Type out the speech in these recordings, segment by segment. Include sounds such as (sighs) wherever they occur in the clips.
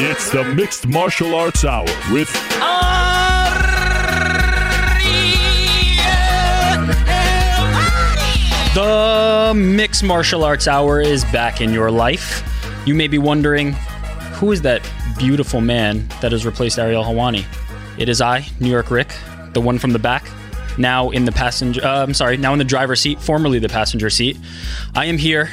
It's the Mixed Martial Arts Hour with The Mixed Martial Arts Hour is back in your life. You may be wondering, who is that beautiful man that has replaced Ariel Helwani? It is I, New York Rick, the one from the back, now in the passenger. Uh, I'm sorry, now in the driver's seat, formerly the passenger seat. I am here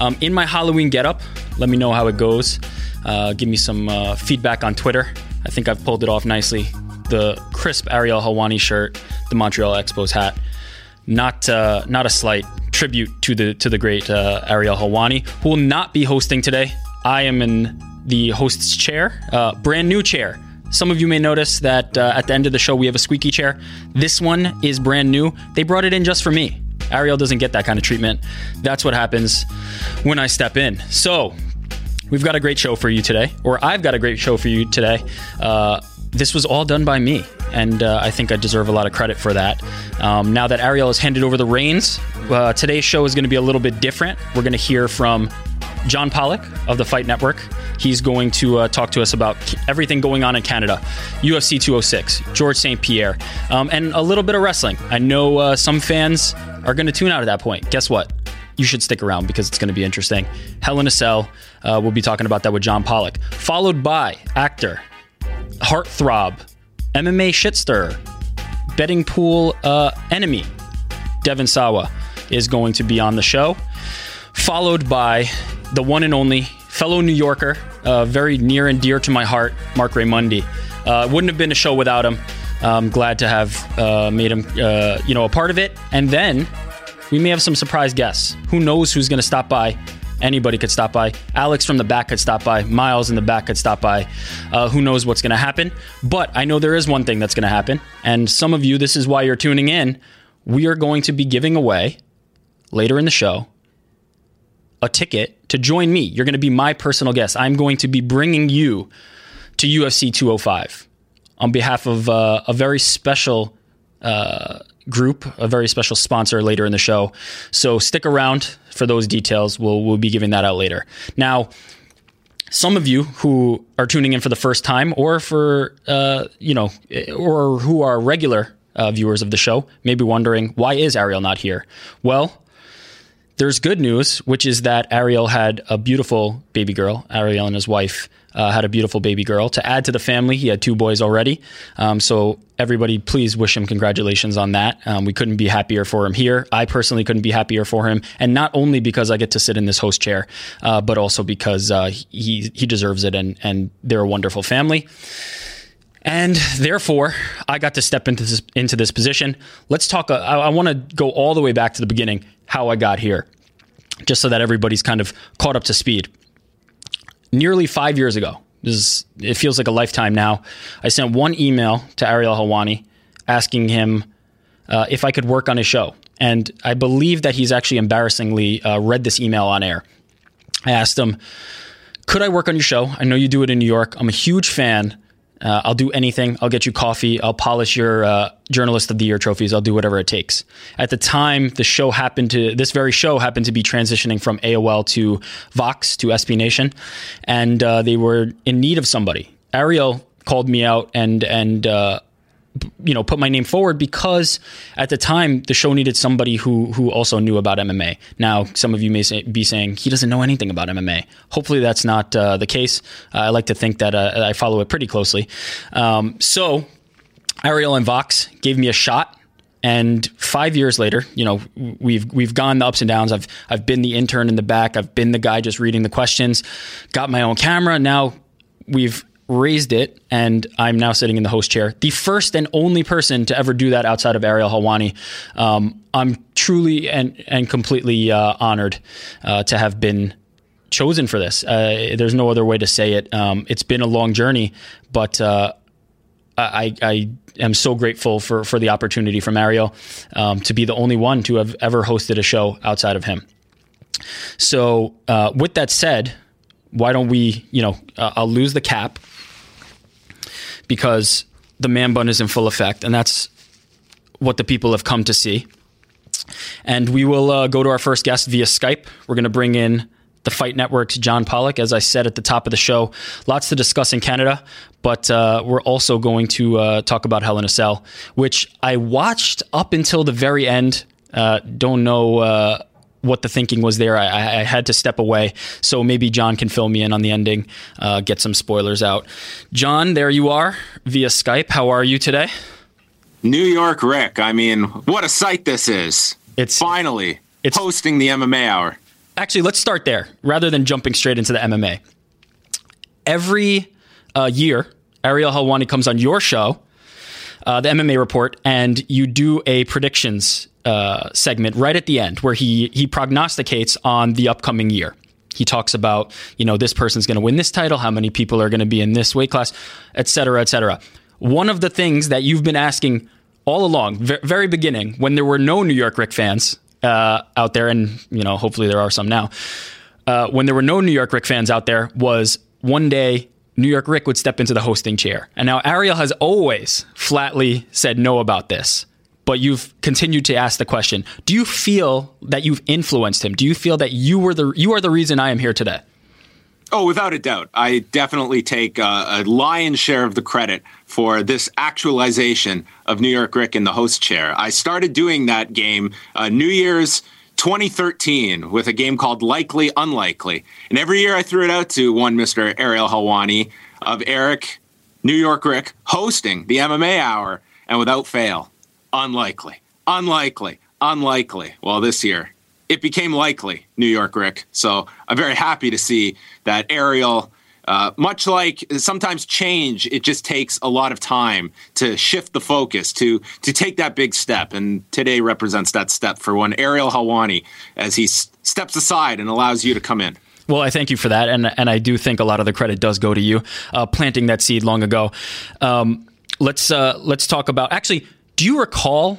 um, in my Halloween getup. Let me know how it goes. Uh, give me some uh, feedback on Twitter. I think I've pulled it off nicely. The crisp Ariel Helwani shirt, the Montreal Expos hat. Not uh, not a slight tribute to the to the great uh, Ariel Helwani, who will not be hosting today. I am in the host's chair, uh, brand new chair. Some of you may notice that uh, at the end of the show we have a squeaky chair. This one is brand new. They brought it in just for me. Ariel doesn't get that kind of treatment. That's what happens when I step in. So We've got a great show for you today, or I've got a great show for you today. Uh, this was all done by me, and uh, I think I deserve a lot of credit for that. Um, now that Ariel has handed over the reins, uh, today's show is going to be a little bit different. We're going to hear from John Pollock of the Fight Network. He's going to uh, talk to us about everything going on in Canada, UFC 206, George St. Pierre, um, and a little bit of wrestling. I know uh, some fans are going to tune out at that point. Guess what? You should stick around because it's going to be interesting. Hell in a Cell, uh, we'll be talking about that with John Pollock. Followed by actor, heartthrob, MMA shitster, betting pool uh, enemy, Devin Sawa is going to be on the show. Followed by the one and only fellow New Yorker, uh, very near and dear to my heart, Marc Raimondi. Uh, wouldn't have been a show without him. I'm glad to have uh, made him, uh, you know, a part of it. And then we may have some surprise guests. Who knows who's going to stop by? Anybody could stop by. Alex from the back could stop by. Miles in the back could stop by. Uh, who knows what's going to happen? But I know there is one thing that's going to happen. And some of you, this is why you're tuning in. We are going to be giving away later in the show a ticket to join me. You're going to be my personal guest. I'm going to be bringing you to UFC 205 on behalf of uh, a very special uh, group, a very special sponsor later in the show. So stick around for those details. We'll we'll be giving that out later. Now, some of you who are tuning in for the first time, or for uh, you know, or who are regular uh, viewers of the show, may be wondering why is Ariel not here? Well. There's good news, which is that Ariel had a beautiful baby girl. Ariel and his wife uh, had a beautiful baby girl. To add to the family, he had two boys already. Um, so everybody, please wish him congratulations on that. Um, we couldn't be happier for him here. I personally couldn't be happier for him, and not only because I get to sit in this host chair, uh, but also because uh, he he deserves it, and and they're a wonderful family. And therefore, I got to step into this into this position. Let's talk. Uh, I, I want to go all the way back to the beginning, how I got here, just so that everybody's kind of caught up to speed nearly five years ago. Is, it feels like a lifetime now. I sent one email to Ariel Helwani asking him uh, if I could work on his show. And I believe that he's actually embarrassingly uh, read this email on air. I asked him, Could I work on your show? I know you do it in New York. I'm a huge fan. Uh, I'll do anything. I'll get you coffee. I'll polish your uh, Journalist of the Year trophies. I'll do whatever it takes. At the time, the show happened to, this very show happened to be transitioning from AOL to Vox to SB Nation, and uh, they were in need of somebody. Ariel called me out and and uh, you know put my name forward because at the time the show needed somebody who who also knew about MMA. Now some of you may say, be saying he doesn't know anything about MMA. Hopefully that's not uh, the case. Uh, I like to think that uh, I follow it pretty closely. Um, so Ariel and Vox gave me a shot. And five years later, you know, we've we've gone the ups and downs. I've I've been the intern in the back. I've been the guy just reading the questions. Got my own camera. Now we've raised it, and I'm now sitting in the host chair. The first and only person to ever do that outside of Ariel Helwani. Um, I'm truly and and completely uh, honored uh, to have been chosen for this. Uh, there's no other way to say it. Um, it's been a long journey, but uh, I, I am so grateful for for the opportunity from Ariel um, to be the only one to have ever hosted a show outside of him. So, uh, with that said, why don't we, you know, uh, I'll lose the cap because the man bun is in full effect, and that's what the people have come to see. And we will uh, go to our first guest via Skype. We're going to bring in the Fight Network's John Pollock. As I said at the top of the show, lots to discuss in Canada, but uh, we're also going to uh, talk about Hell in a Cell, which I watched up until the very end. Uh, don't know uh, what the thinking was there. I, I, had to step away, so maybe John can fill me in on the ending, uh, get some spoilers out. John, there you are via Skype. How are you today? New York Rick. I mean, what a sight this is. It's finally it's hosting the MMA hour. Actually, let's start there rather than jumping straight into the MMA. Every uh, year, Ariel Helwani comes on your show, uh, the MMA Report, and you do a predictions uh, segment right at the end where he he prognosticates on the upcoming year. He talks about you know this person's going to win this title, how many people are going to be in this weight class, et cetera, et cetera. One of the things that you've been asking all along, very beginning, when there were no New York Rick fans uh, out there, and you know hopefully there are some now. Uh, when there were no New York Rick fans out there, was one day New York Rick would step into the hosting chair. And now Ariel has always flatly said no about this but you've continued to ask the question do you feel that you've influenced him do you feel that you were the you are the reason i am here today Oh, without a doubt. I definitely take uh, a lion's share of the credit for this actualization of New York Rick in the host chair. I started doing that game uh, New Year's 2013 with a game called Likely Unlikely. And every year I threw it out to one Mr. Ariel Helwani of Eric, New York Rick, hosting the MMA Hour, and without fail, unlikely, unlikely, unlikely. Well, this year it became likely, New York Rick. So I'm very happy to see that Ariel. Uh, much like sometimes change, it just takes a lot of time to shift the focus, to to take that big step. And today represents that step for one Ariel Helwani as he s- steps aside and allows you to come in. Well, I thank you for that, and and I do think a lot of the credit does go to you, uh, planting that seed long ago. Um, let's uh, let's talk about actually. Do you recall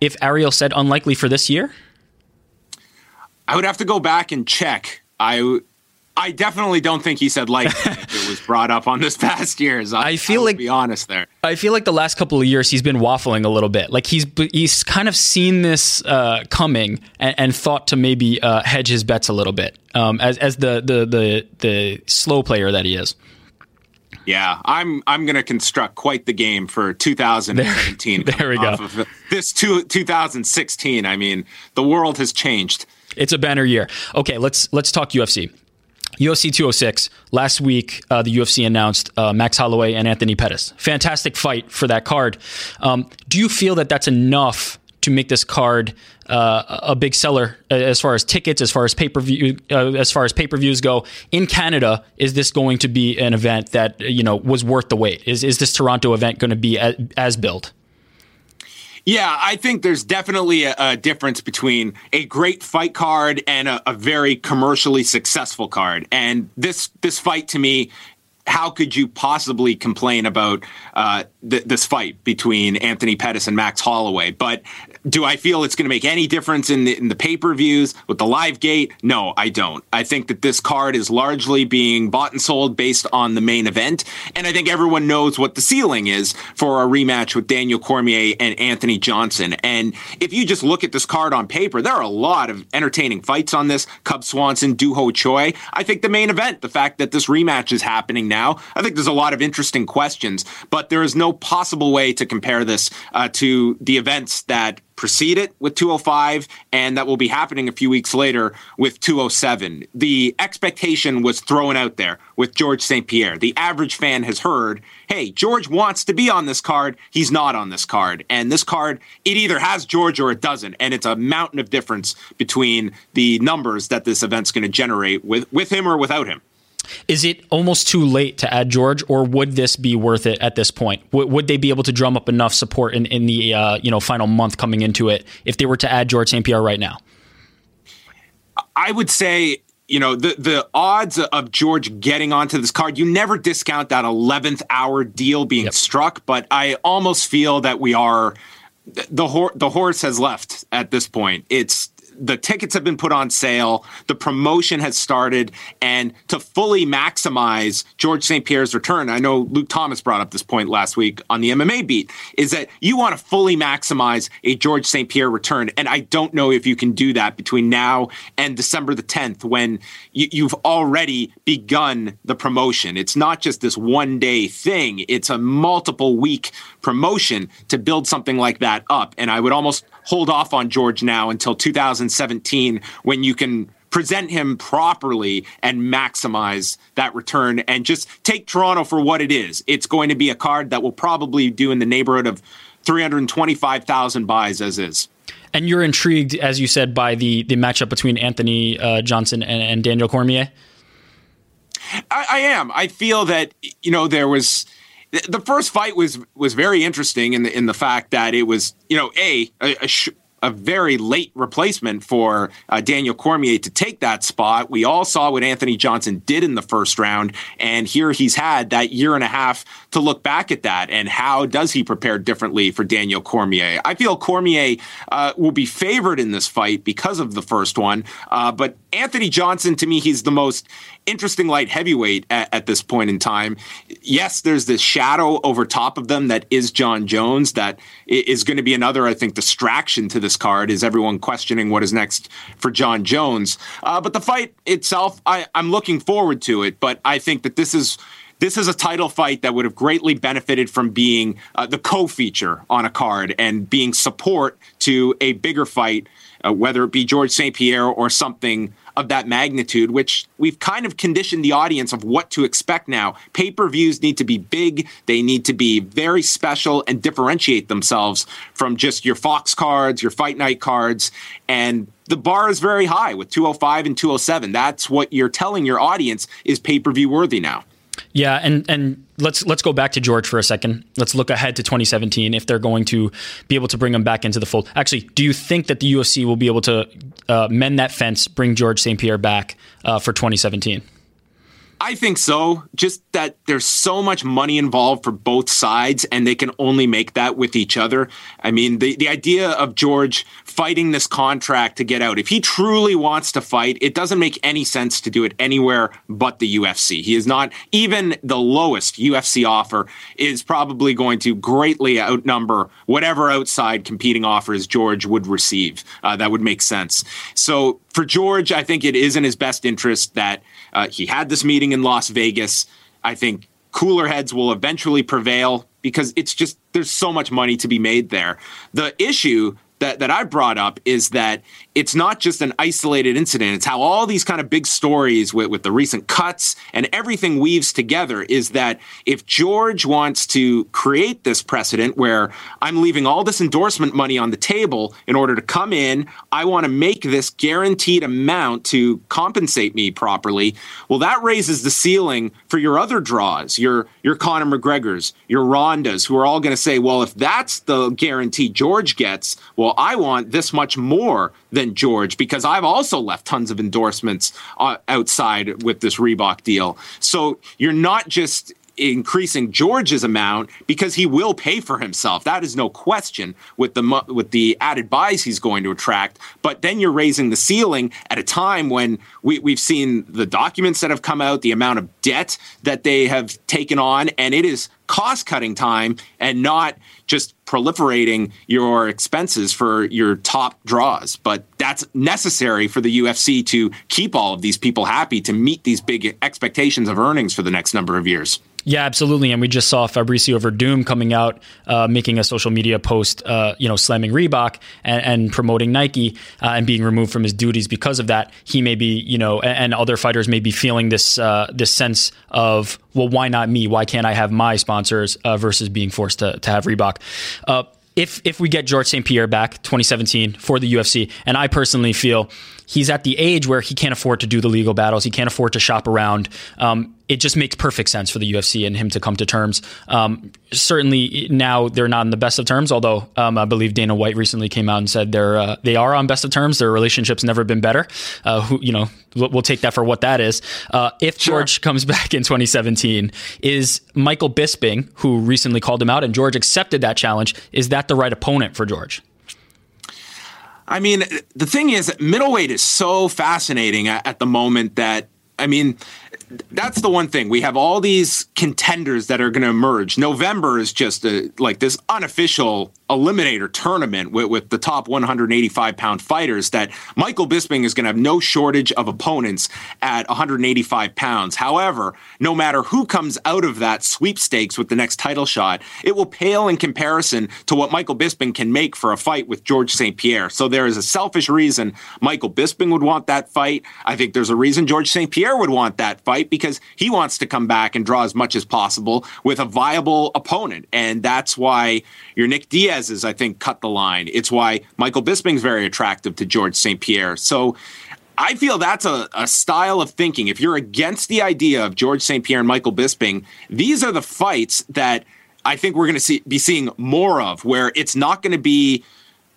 if Ariel said unlikely for this year? I would have to go back and check. I I definitely don't think he said like (laughs) it was brought up on this past years. I, I feel I like be honest there. I feel like the last couple of years he's been waffling a little bit. Like he's he's kind of seen this uh, coming and, and, thought to maybe uh, hedge his bets a little bit um, as as the, the the the slow player that he is. Yeah, I'm I'm going to construct quite the game for 2017. There, (laughs) there we go. Of this two, 2016. I mean, the world has changed. It's a banner year. Okay, let's let's talk UFC. UFC 206 last week, uh, the UFC announced uh, Max Holloway and Anthony Pettis. Fantastic fight for that card. Um, do you feel that that's enough to make this card uh, a big seller uh, as far as tickets, as far as pay per view, uh, as far as pay per views go in Canada. Is this going to be an event that you know was worth the wait? Is is this Toronto event going to be as, as built? Yeah, I think there's definitely a, a, difference between a great fight card and a, a, very commercially successful card. And this this fight to me how could you possibly complain about uh, th- this fight between Anthony Pettis and Max Holloway? But do I feel it's going to make any difference in the, in the pay per views with the live gate? No, I don't. I think that this card is largely being bought and sold based on the main event. And I think everyone knows what the ceiling is for a rematch with Daniel Cormier and Anthony Johnson. And if you just look at this card on paper, there are a lot of entertaining fights on this Cub Swanson, Doo Ho Choi. I think the main event, the fact that this rematch is happening now. I think there's a lot of interesting questions, but there is no possible way to compare this uh, to the events that precede it with 205 and that will be happening a few weeks later with 207. The expectation was thrown out there with George St. Pierre. The average fan has heard, hey, George wants to be on this card. He's not on this card. And this card, it either has George or it doesn't. And it's a mountain of difference between the numbers that this event's going to generate with, with him or without him. Is it almost too late to add George, or would this be worth it at this point? W- would they be able to drum up enough support in, in the uh, you know final month coming into it if they were to add George St. Pierre right now? I would say you know the the odds of George getting onto this card. You never discount that eleventh hour deal being yep. struck, but I almost feel that we are the the horse has left at this point. It's the tickets have been put on sale, the promotion has started, and to fully maximize George St. Pierre's return, I know Luke Thomas brought up this point last week on the MMA beat, is that you want to fully maximize a George St. Pierre return. And I don't know if you can do that between now and December the 10th when you, have already begun the promotion. It's not just this one day thing, it's a multiple week promotion to build something like that up. And I would almost hold off on George now until 2017 when you can present him properly and maximize that return and just take Toronto for what it is. It's going to be a card that will probably do in the neighborhood of 325,000 buys as is. And you're intrigued, as you said, by the the matchup between Anthony uh, Johnson and, and, Daniel Cormier. I, I am. I feel that you know there was the first fight was was very interesting in the in the fact that it was you know a, a, a sh- a very late replacement for uh, Daniel Cormier to take that spot. We all saw what Anthony Johnson did in the first round, and here he's had that year and a half to look back at that. And how does he prepare differently for Daniel Cormier? I feel Cormier uh, will be favored in this fight because of the first one, uh, but Anthony Johnson, to me, he's the most interesting light heavyweight at, at, this point in time. Yes, there's this shadow over top of them that is Jon Jones that is going to be another, I think, distraction to this card. Is everyone questioning what is next for Jon Jones? Uh, but the fight itself, I, I'm looking forward to it. But I think that this is this is a title fight that would have greatly benefited from being uh, the co-feature on a card and being support to a bigger fight, uh, whether it be George St. Pierre or something of that magnitude, which we've kind of conditioned the audience of what to expect now. Pay per views need to be big, they need to be very special and differentiate themselves from just your Fox cards, your Fight Night cards. And the bar is very high with 205 and 207. That's what you're telling your audience is pay per view worthy now. Yeah, and and let's let's go back to George for a second. Let's look ahead to 2017 if they're going to be able to bring him back into the fold. Actually, do you think that the UFC will be able to uh, mend that fence, bring George St. Pierre back uh, for 2017? I think so. Just that there's so much money involved for both sides, and they can only make that with each other. I mean, the, the idea of George fighting this contract to get out, if he truly wants to fight, it doesn't make any sense to do it anywhere but the UFC. He is not, even the lowest UFC offer is probably going to greatly outnumber whatever outside competing offers George would receive. Uh, that would make sense. So for George, I think it is in his best interest that uh, he had this meeting in Las Vegas. I think cooler heads will eventually prevail because it's just there's so much money to be made there. The issue that, that I brought up is that it's not just an isolated incident. It's how all these kind of big stories with, with the recent cuts and everything weaves together is that if George wants to create this precedent where I'm leaving all this endorsement money on the table in order to come in, I want to make this guaranteed amount to compensate me properly. Well, that raises the ceiling for your other draws, your your Conor McGregor's, your Rondas, who are all going to say, well, if that's the guarantee George gets, well, well, I want this much more than George because I've also left tons of endorsements uh, outside with this Reebok deal. So you're not just increasing George's amount because he will pay for himself. That is no question with the with the added buys he's going to attract. But then you're raising the ceiling at a time when we, we've seen the documents that have come out, the amount of debt that they have taken on, and it is cost cutting time and not just proliferating your expenses for your top draws. But that's necessary for the UFC to keep all of these people happy to meet these big expectations of earnings for the next number of years. Yeah, absolutely. And we just saw Fabricio Werdum coming out, uh, making a social media post, uh, you know, slamming Reebok and, and promoting Nike uh, and being removed from his duties because of that. He may be, you know, and, and other fighters may be feeling this uh, this sense of, well, why not me? Why can't I have my sponsors uh, versus being forced to, to have Reebok? Uh, if if we get George St. Pierre back 2017 for the UFC, and I personally feel he's at the age where he can't afford to do the legal battles, he can't afford to shop around. Um, it just makes perfect sense for the UFC and him to come to terms. Um, certainly now they're not in the best of terms, although um, I believe Dana White recently came out and said they're uh, they are on best of terms. Their relationship's never been better. Uh, who you know we'll take that for what that is. Uh, if sure. George comes (laughs) back in 2017, is Michael Bisping, who recently called him out, and George accepted that challenge, is that the right opponent for George? I mean, the thing is, middleweight is so fascinating at, the moment that I mean, that's the one thing. We have all these contenders that are going to emerge. November is just a, like this unofficial eliminator tournament with, with the top 185 pound fighters that Michael Bisping is going to have no shortage of opponents at 185 pounds. However, no matter who comes out of that sweepstakes with the next title shot, it will pale in comparison to what Michael Bisping can make for a fight with George St. Pierre. So there is a selfish reason Michael Bisping would want that fight. I think there's a reason George St. Pierre would want that fight because he wants to come back and draw as much as possible with a viable opponent. And that's why your Nick Diaz's, I think, cut the line. It's why Michael Bisping's very attractive to George St. Pierre. So I feel that's a, a style of thinking. If you're against the idea of George St. Pierre and Michael Bisping, these are the fights that I think we're going to see, be seeing more of, where it's not going to be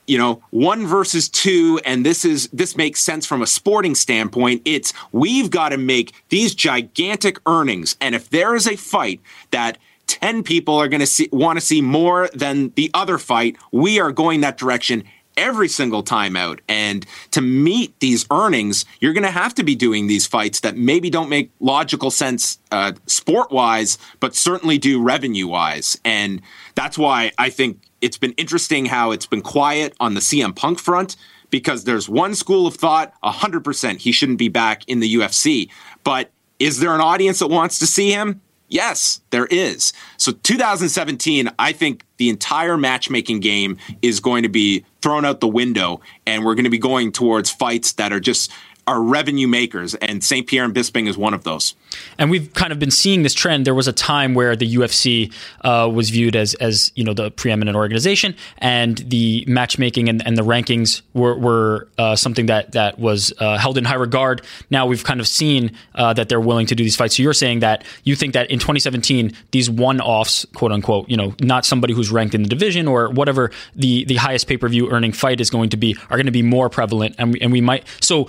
you know one versus two and this is this makes sense from a sporting standpoint it's we've got to make these gigantic earnings and if there is a fight that 10 people are going to see want to see more than the other fight. We are going that direction every single time out. And to meet these earnings you're going to have to be doing these fights that maybe don't make logical sense uh, sport wise but certainly do revenue wise and that's why i think it's been interesting how it's been quiet on the cm punk front because there's one school of thought 100% he shouldn't be back in the ufc but is there an audience that wants to see him Yes, there is. So 2017, I think the entire matchmaking game is going to be thrown out the window, and we're going to be going towards fights that are just are revenue makers, and St. Pierre and Bisping is one of those. And we've kind of been seeing this trend. There was a time where the UFC uh, was viewed as, as you know the preeminent organization, and the matchmaking and, and the rankings were, were uh, something that that was uh, held in high regard. Now we've kind of seen uh, that they're willing to do these fights. So you're saying that you think that in 2017 these one-offs, quote unquote, you know, not somebody who's ranked in the division or whatever the the highest pay-per-view earning fight is going to be, are going to be more prevalent, and we, and we might so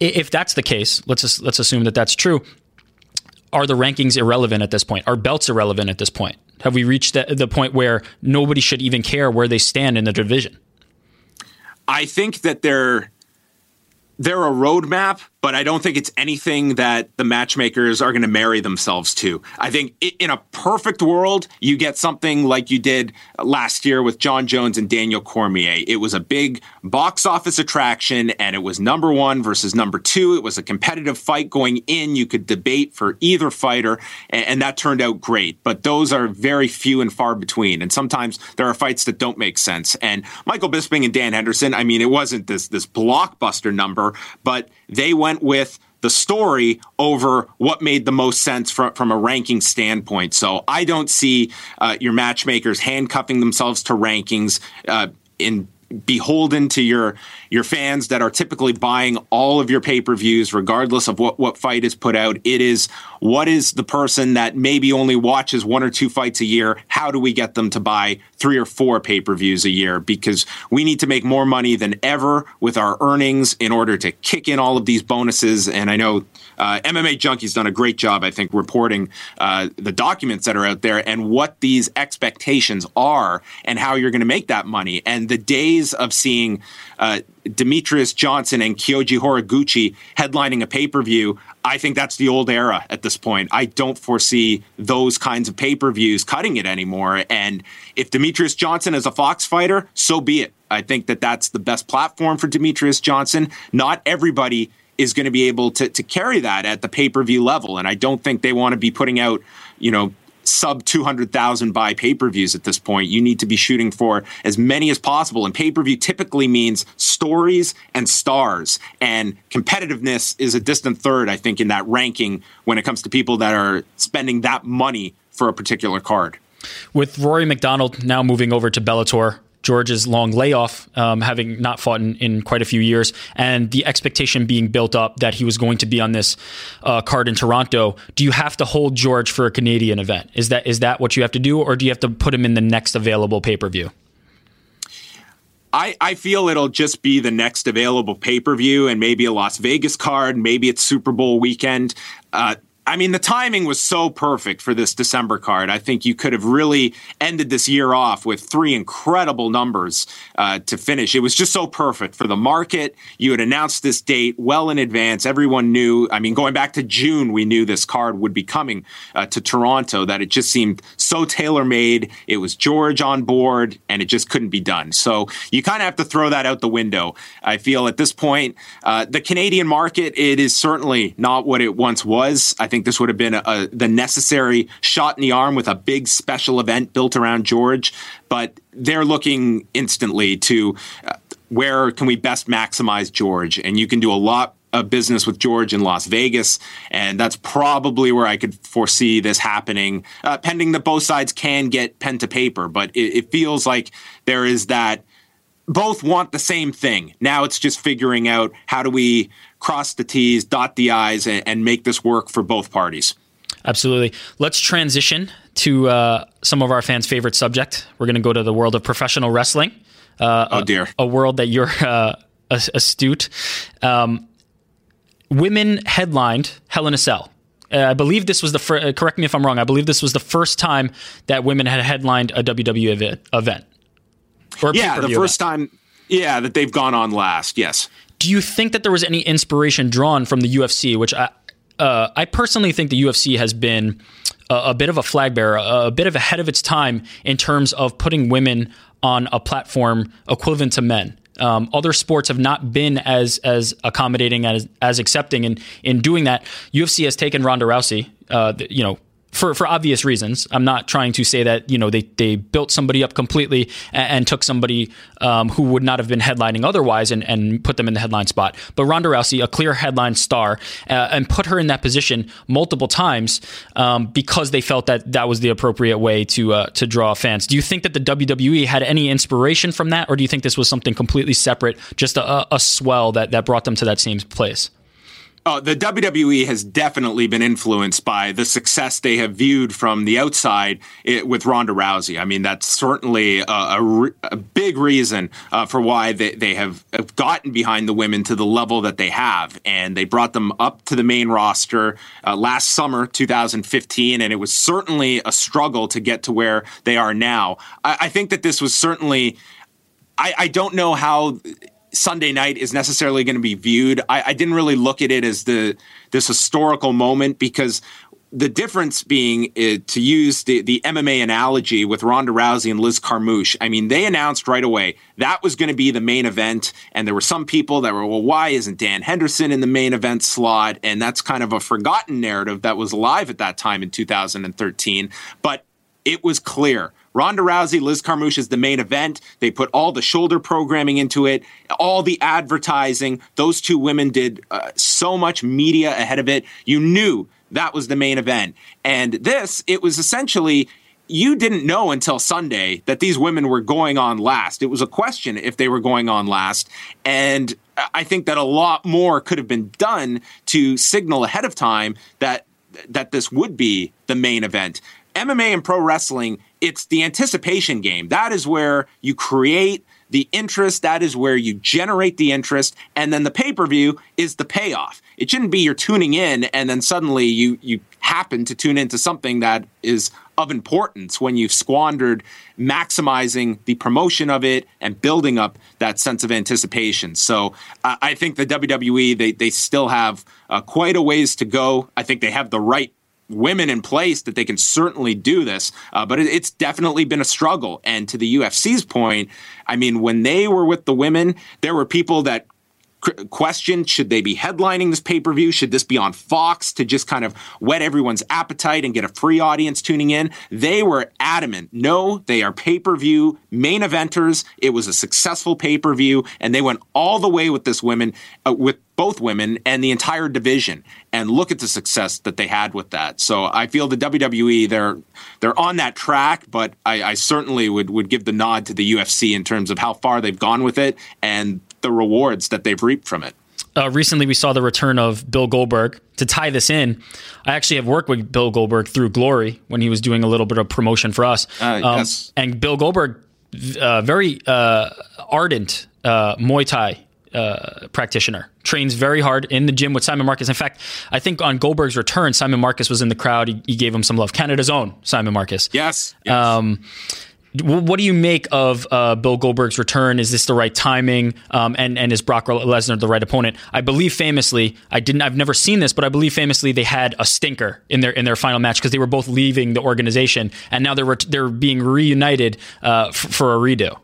if that's the case, let's let's assume that that's true. Are the rankings irrelevant at this point? Are belts irrelevant at this point? Have we reached the, the point where nobody should even care where they stand in the division? I think that they're they're a roadmap, but I don't think it's anything that the matchmakers are going to marry themselves to. I think in a perfect world, you get something like you did last year with Jon Jones and Daniel Cormier. It was a big box office attraction, and it was number one versus number two. It was a competitive fight going in. You could debate for either fighter, and that turned out great. But those are very few and far between. And sometimes there are fights that don't make sense. And Michael Bisping and Dan Henderson, I mean, it wasn't this this blockbuster number, but they went with the story over what made the most sense from, from a ranking standpoint. So I don't see uh, your matchmakers handcuffing themselves to rankings uh, in beholden to your your fans that are typically buying all of your pay-per-views regardless of what what fight is put out. It is what is the person that maybe only watches one or two fights a year? How do we get them to buy three or four pay-per-views a year? Because we need to make more money than ever with our earnings in order to kick in all of these bonuses. And i know uh, MMA Junkie's done a great job, I think, reporting uh, the documents that are out there and what these expectations are and how you're going to make that money. And the days of seeing uh, Demetrious Johnson and Kyoji Horiguchi headlining a pay per view, I think that's the old era at this point. I don't foresee those kinds of pay per views cutting it anymore. And if Demetrious Johnson is a Fox fighter, so be it. I think that that's the best platform for Demetrious Johnson. Not everybody is going to be able to, to carry that at the pay per view level. And I don't think they want to be putting out, you know, sub 200,000 buy pay per views at this point. You need to be shooting for as many as possible. And pay per view typically means stories and stars. And competitiveness is a distant third, I think, in that ranking when it comes to people that are spending that money for a particular card. With Rory MacDonald now moving over to Bellator, George's long layoff, um, having not fought in, in, quite a few years, and the expectation being built up that he was going to be on this uh, card in Toronto. Do you have to hold George for a Canadian event? Is that is that what you have to do, or do you have to put him in the next available pay per view? I, I feel it'll just be the next available pay per view and maybe a Las Vegas card. Maybe it's Super Bowl weekend. Uh, I mean, the timing was so perfect for this December card. I think you could have really ended this year off with three incredible numbers uh, to finish. It was just so perfect for the market. You had announced this date well in advance. Everyone knew. I mean, going back to June, we knew this card would be coming uh, to Toronto. That it just seemed so tailor made. It was George on board, and it just couldn't be done. So you kind of have to throw that out the window. I feel at this point, uh, the Canadian market it is certainly not what it once was. I think this would have been a, a, the necessary shot in the arm with a big special event built around George. But they're looking instantly to uh, where can we best maximize George, and you can do a lot of business with George in Las Vegas, and that's probably where I could foresee this happening, uh, pending that both sides can get pen to paper. But it, it feels like there is that both want the same thing. Now it's just figuring out how do we cross the T's, dot the I's, and, and make this work for both parties. Absolutely. Let's transition to uh, some of our fans' favorite subject. We're going to go to the world of professional wrestling. Uh, oh dear, a, a, world that you're uh, astute. Um, women headlined Hell in a Cell. Uh, I believe this was the fir- uh, correct me if I'm wrong. I believe this was the first time that women had headlined a WWE event. event yeah, the first event. time. Yeah, that they've gone on last. Yes. Do you think that there was any inspiration drawn from the UFC, which I, uh, I personally think the UFC has been a, a bit of a flag bearer, a, a, bit of ahead of its time in terms of putting women on a platform equivalent to men. Um, other sports have not been as as accommodating as as accepting, and in doing that, UFC has taken Ronda Rousey, uh, you know, for for obvious reasons. I'm not trying to say that you know they they built somebody up completely and, and took somebody um, who would not have been headlining otherwise and, and put them in the headline spot. But Ronda Rousey, a clear headline star, uh, and put her in that position multiple times um, because they felt that that was the appropriate way to uh, to draw fans. Do you think that the WWE had any inspiration from that, or do you think this was something completely separate, just a, a swell that that brought them to that same place? Oh, the WWE has definitely been influenced by the success they have viewed from the outside it, with Ronda Rousey. I mean, that's certainly a, a, a big reason uh, for why they, they have, have, gotten behind the women to the level that they have. And they brought them up to the main roster uh, last summer, 2015, and it was certainly a struggle to get to where they are now. I, I think that this was certainly. I, I don't know how Sunday night is necessarily going to be viewed. I, I, didn't really look at it as the this historical moment because the difference being uh, to use the, the MMA analogy with Ronda Rousey and Liz Carmouche. I mean, they announced right away that was going to be the main event, and there were some people that were, well, why isn't Dan Henderson in the main event slot? And that's kind of a forgotten narrative that was alive at that time in 2013. But it was clear Ronda Rousey, Liz Carmouche is the main event. They put all the shoulder programming into it, all the advertising. Those two women did uh, so much media ahead of it. You knew that was the main event. And this, it was essentially you didn't know until Sunday that these women were going on last. It was a question if they were going on last. And I think that a lot more could have been done to signal ahead of time that that this would be the main event. MMA and pro wrestling, it's the anticipation game. That is where you create the interest, that is where you generate the interest, and then the pay-per-view is the payoff. It shouldn't be you're tuning in and then suddenly you you happen to tune into something that is of importance when you've squandered maximizing the promotion of it and building up that sense of anticipation. So I think the WWE they they still have uh, quite a ways to go. I think they have the right women in place that they can certainly do this. Uh, but it, it's definitely been a struggle. And to the UFC's point, I mean, when they were with the women, there were people that questioned should they be headlining this pay per view? Should this be on Fox to just kind of whet everyone's appetite and get a free audience tuning in? They were adamant no, they are pay per view main eventers. It was a successful pay per view, and they went all the way with this women, uh, with both women and the entire division. And look at the success that they had with that. So I feel the WWE they're they're on that track, but I, I certainly would would give the nod to the UFC in terms of how far they've gone with it and the rewards that they've reaped from it. Uh, recently, we saw the return of Bill Goldberg. To tie this in, I actually have worked with Bill Goldberg through Glory when he was doing a little bit of promotion for us. Uh, um, yes. And Bill Goldberg, uh, very uh, ardent uh, Muay Thai uh, practitioner. Trains very hard in the gym with Simon Marcus. In fact, I think on Goldberg's return, Simon Marcus was in the crowd. He, he gave him some love. Canada's own Simon Marcus. Yes. yes. Um, what do you make of uh, Bill Goldberg's return? Is this the right timing? Um, and and is Brock Lesnar the right opponent? I believe famously, I didn't. I've never seen this, but I believe famously they had a stinker in their in their final match because they were both leaving the organization, and now they're they're being reunited uh, f- for a redo.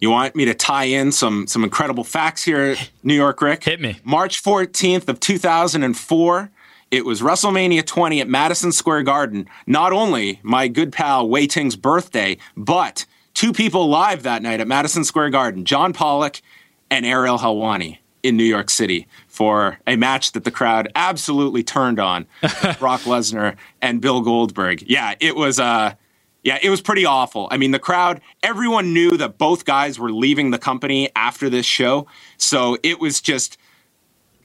You want me to tie in some some incredible facts here, New York Rick? Hit me. March 14th of 2004 it was WrestleMania 20 at Madison Square Garden. Not only my good pal Wai Ting's birthday, but two people live that night at Madison Square Garden John Pollock and Ariel Helwani in New York City for a match that the crowd absolutely turned on (laughs) Brock Lesnar and Bill Goldberg. Yeah, it was uh yeah, it was pretty awful. I mean, the crowd, everyone knew that both guys were leaving the company after this show. So it was just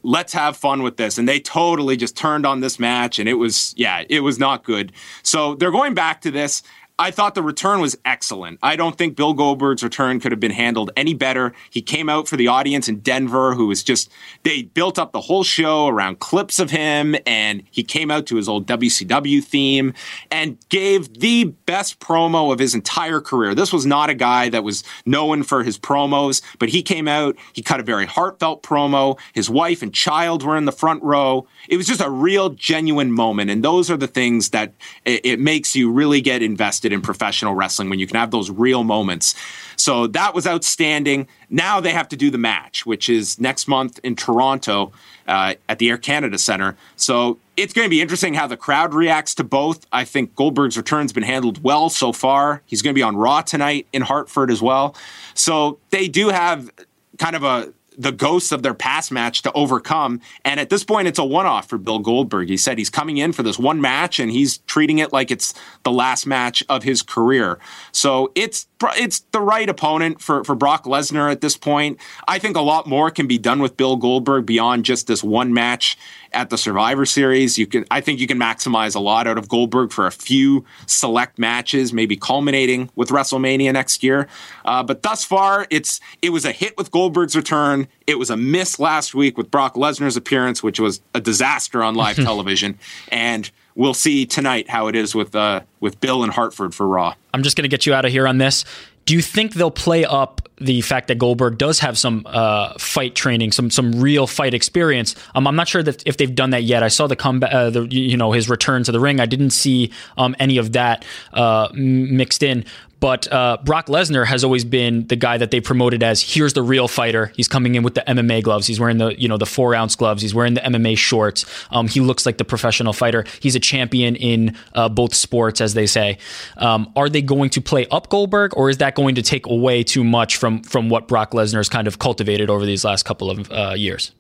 let's have fun with this. And they totally just turned on this match, and it was, yeah, it was not good. So they're going back to this. I thought the return was excellent. I don't think Bill Goldberg's return could have been handled any better. He came out for the audience in Denver, who was just, they built up the whole show around clips of him, and he came out to his old WCW theme and gave the best promo of his entire career. This was not a guy that was known for his promos, but he came out, he cut a very heartfelt promo. His wife and child were in the front row. It was just a real, genuine moment. And those are the things that it, it makes you really get invested in professional wrestling when you can have those real moments. So that was outstanding. Now they have to do the match, which is next month in Toronto uh, at the Air Canada Center. So it's going to be interesting how the crowd reacts to both. I think Goldberg's return's been handled well so far. He's going to be on Raw tonight in Hartford as well. So they do have kind of a the ghosts of their past match to overcome. And at this point, it's a one off for Bill Goldberg. He said he's coming in for this one match and he's treating it like it's the last match of his career. So it's it's the right opponent for, for Brock Lesnar at this point. I think a lot more can be done with Bill Goldberg beyond just this one match at the Survivor Series. You can, I think, you can maximize a lot out of Goldberg for a few select matches, maybe culminating with WrestleMania next year. Uh, but thus far, it's it was a hit with Goldberg's return. It was a miss last week with Brock Lesnar's appearance, which was a disaster on live (laughs) television, and we'll see tonight how it is with uh, with Bill and Hartford for Raw. I'm just going to get you out of here on this. Do you think they'll play up the fact that Goldberg does have some uh, fight training, some some real fight experience. Um, I'm not sure that if they've done that yet. I saw the comeback, uh, the, you know, his return to the ring. I didn't see um, any of that uh, mixed in. But uh, Brock Lesnar has always been the guy that they promoted as here's the real fighter. He's coming in with the MMA gloves. He's wearing the you know the four ounce gloves. He's wearing the MMA shorts. Um, he looks like the professional fighter. He's a champion in uh, both sports, as they say. Um, are they going to play up Goldberg, or is that going to take away too much from from what Brock Lesnar has kind of cultivated over these last couple of uh, years?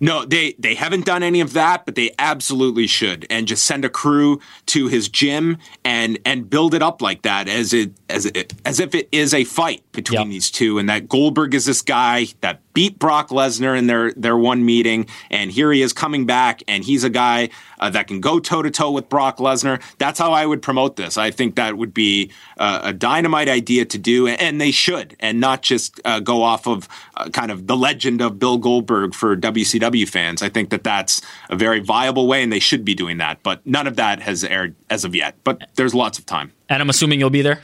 No, they they haven't done any of that, but they absolutely should, and just send a crew to his gym and and build it up like that as it as it as if it is a fight between yep. these two, and that Goldberg is this guy that beat Brock Lesnar in their their one meeting, and here he is coming back, and he's a guy uh, that can go toe to toe with Brock Lesnar. That's how I would promote this. I think that would be uh, a dynamite idea to do, and they should, and not just uh, go off of uh, kind of the legend of Bill Goldberg for WCW fans. I think that that's a very viable way, and they should be doing that. But none of that has aired as of yet. But there's lots of time. And I'm assuming you'll be there.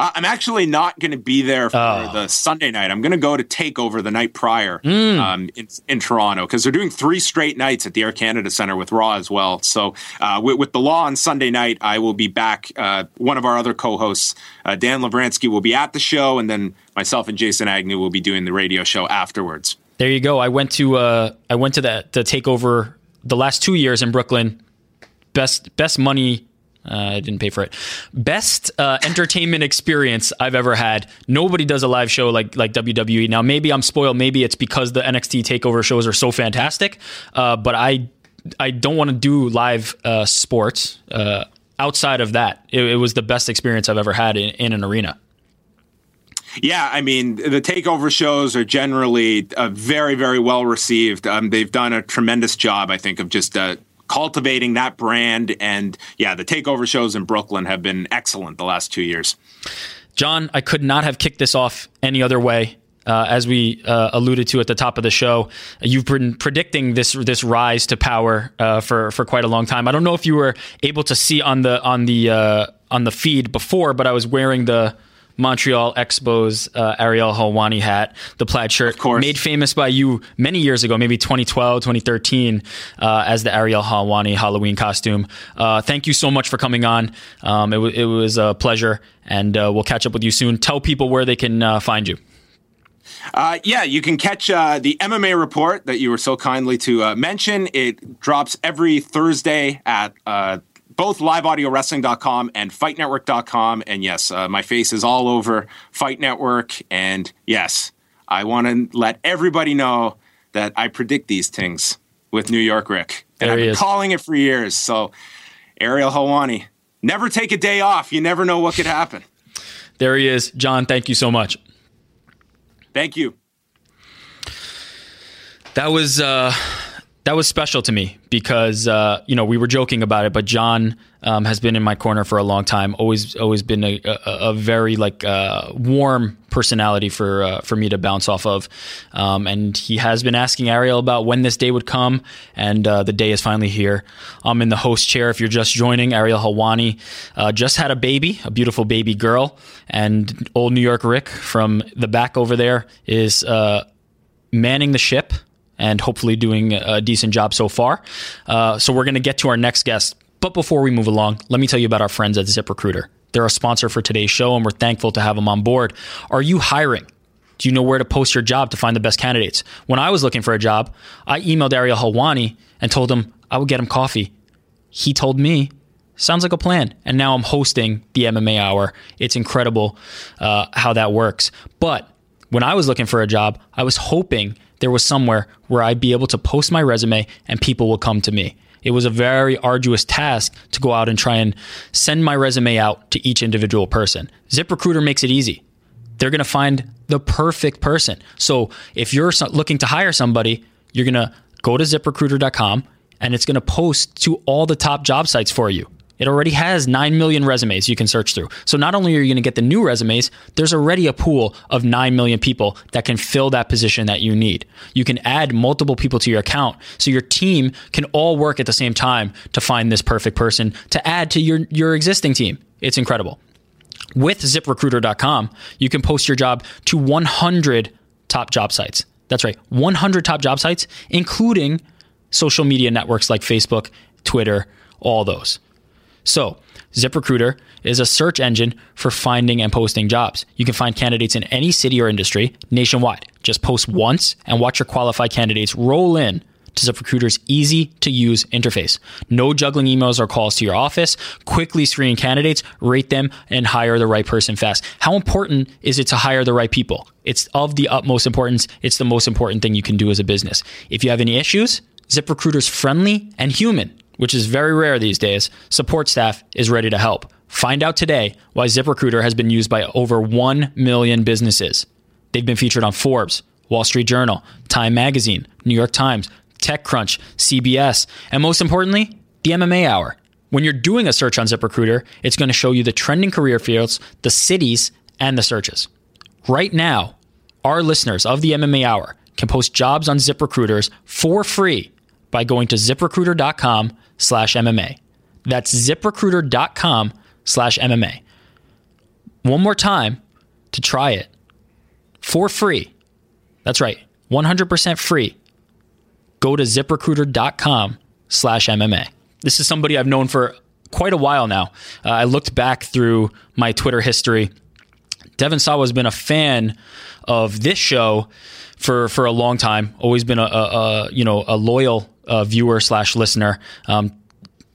Uh, I'm actually not going to be there for Oh. the Sunday night. I'm going to go to Takeover the night prior Mm. um, in, in Toronto because they're doing three straight nights at the Air Canada Center with Raw as well. So uh, with, with the Law on Sunday night, I will be back. Uh, one of our other co-hosts, uh, Dan Lovranski, will be at the show, and then myself and Jason Agnew will be doing the radio show afterwards. There you go. I went to uh, I went to the the takeover the last two years in Brooklyn. Best best money. Uh, I didn't pay for it. Best uh, entertainment experience I've ever had. Nobody does a live show like like WWE. Now maybe I'm spoiled. Maybe it's because the NXT Takeover shows are so fantastic. Uh, but I I don't want to do live uh, sports uh, outside of that. It, it was the best experience I've ever had in, in an arena. Yeah, I mean, the takeover shows are generally uh, very, very well received. Um, they've done a tremendous job, I think, of just uh, cultivating that brand. And yeah, the takeover shows in Brooklyn have been excellent the last two years. John, I could not have kicked this off any other way. Uh, as we uh, alluded to at the top of the show, you've been predicting this this rise to power uh, for for quite a long time. I don't know if you were able to see on the on the uh, on the feed before, but I was wearing the Montreal Expos uh, Ariel Helwani hat, the plaid shirt, course. made famous by you many years ago, maybe 2012, 2013, uh, as the Ariel Helwani Halloween costume. Uh, thank you so much for coming on. Um, it, w- it was a pleasure, and uh, we'll catch up with you soon. Tell people where they can uh, find you. Uh, yeah, you can catch uh, the MMA report that you were so kindly to uh, mention. It drops every Thursday at uh, both liveaudiowrestling.com and fightnetwork.com. And yes, uh, my face is all over Fight Network. And yes, I want to let everybody know that I predict these things with New York Rick. And There I've been is. calling it for years. So, Ariel Helwani, never take a day off. You never know what could happen. There he is. John, thank you so much. Thank you. That was uh, that was special to me because uh, you know we were joking about it, but John um, has been in my corner for a long time. Always, always been a, a, a very like uh, warm personality for uh, for me to bounce off of, um, and he has been asking Ariel about when this day would come, and uh, the day is finally here. I'm in the host chair. If you're just joining, Ariel Helwani uh, just had a baby, a beautiful baby girl, and old New York Rick from the back over there is uh, manning the ship and hopefully doing a decent job so far. Uh, so we're going to get to our next guest. But before we move along, let me tell you about our friends at ZipRecruiter. They're a sponsor for today's show, and we're thankful to have them on board. Are you hiring? Do you know where to post your job to find the best candidates? When I was looking for a job, I emailed Ariel Helwani and told him I would get him coffee. He told me, sounds like a plan. And now I'm hosting the MMA Hour. It's incredible uh, how that works. But when I was looking for a job, I was hoping there was somewhere where I'd be able to post my resume and people will come to me. It was a very arduous task to go out and try and send my resume out to each individual person. ZipRecruiter makes it easy. They're going to find the perfect person. So if you're looking to hire somebody, you're going to go to ziprecruiter.com and it's going to post to all the top job sites for you. It already has 9 million resumes you can search through. So not only are you going to get the new resumes, there's already a pool of 9 million people that can fill that position that you need. You can add multiple people to your account so your team can all work at the same time to find this perfect person to add to your, your existing team. It's incredible. With ziprecruiter.com, you can post your job to 100 top job sites. That's right, 100 top job sites, including social media networks like Facebook, Twitter, all those. So, ZipRecruiter is a search engine for finding and posting jobs. You can find candidates in any city or industry nationwide. Just post once and watch your qualified candidates roll in to ZipRecruiter's easy to use interface. No juggling emails or calls to your office. Quickly screen candidates, rate them, and hire the right person fast. How important is it to hire the right people? It's of the utmost importance. It's the most important thing you can do as a business. If you have any issues, ZipRecruiter's friendly and human which is very rare these days, support staff is ready to help. Find out today why ZipRecruiter has been used by over 1 million businesses. They've been featured on Forbes, Wall Street Journal, Time Magazine, New York Times, TechCrunch, CBS, and most importantly, the MMA Hour. When you're doing a search on ZipRecruiter, it's going to show you the trending career fields, the cities, and the searches. Right now, our listeners of the MMA Hour can post jobs on ZipRecruiters for free by going to ziprecruiter.com slash MMA. That's ziprecruiter.com slash MMA. one more time to try it for free. That's right, 100% free. Go to ziprecruiter.com slash MMA. This is somebody I've known for quite a while now. Uh, I looked back through my Twitter history. Devon Sawa has been a fan of this show for for a long time. Always been a, a, a you know a loyal uh, viewer slash listener. Um,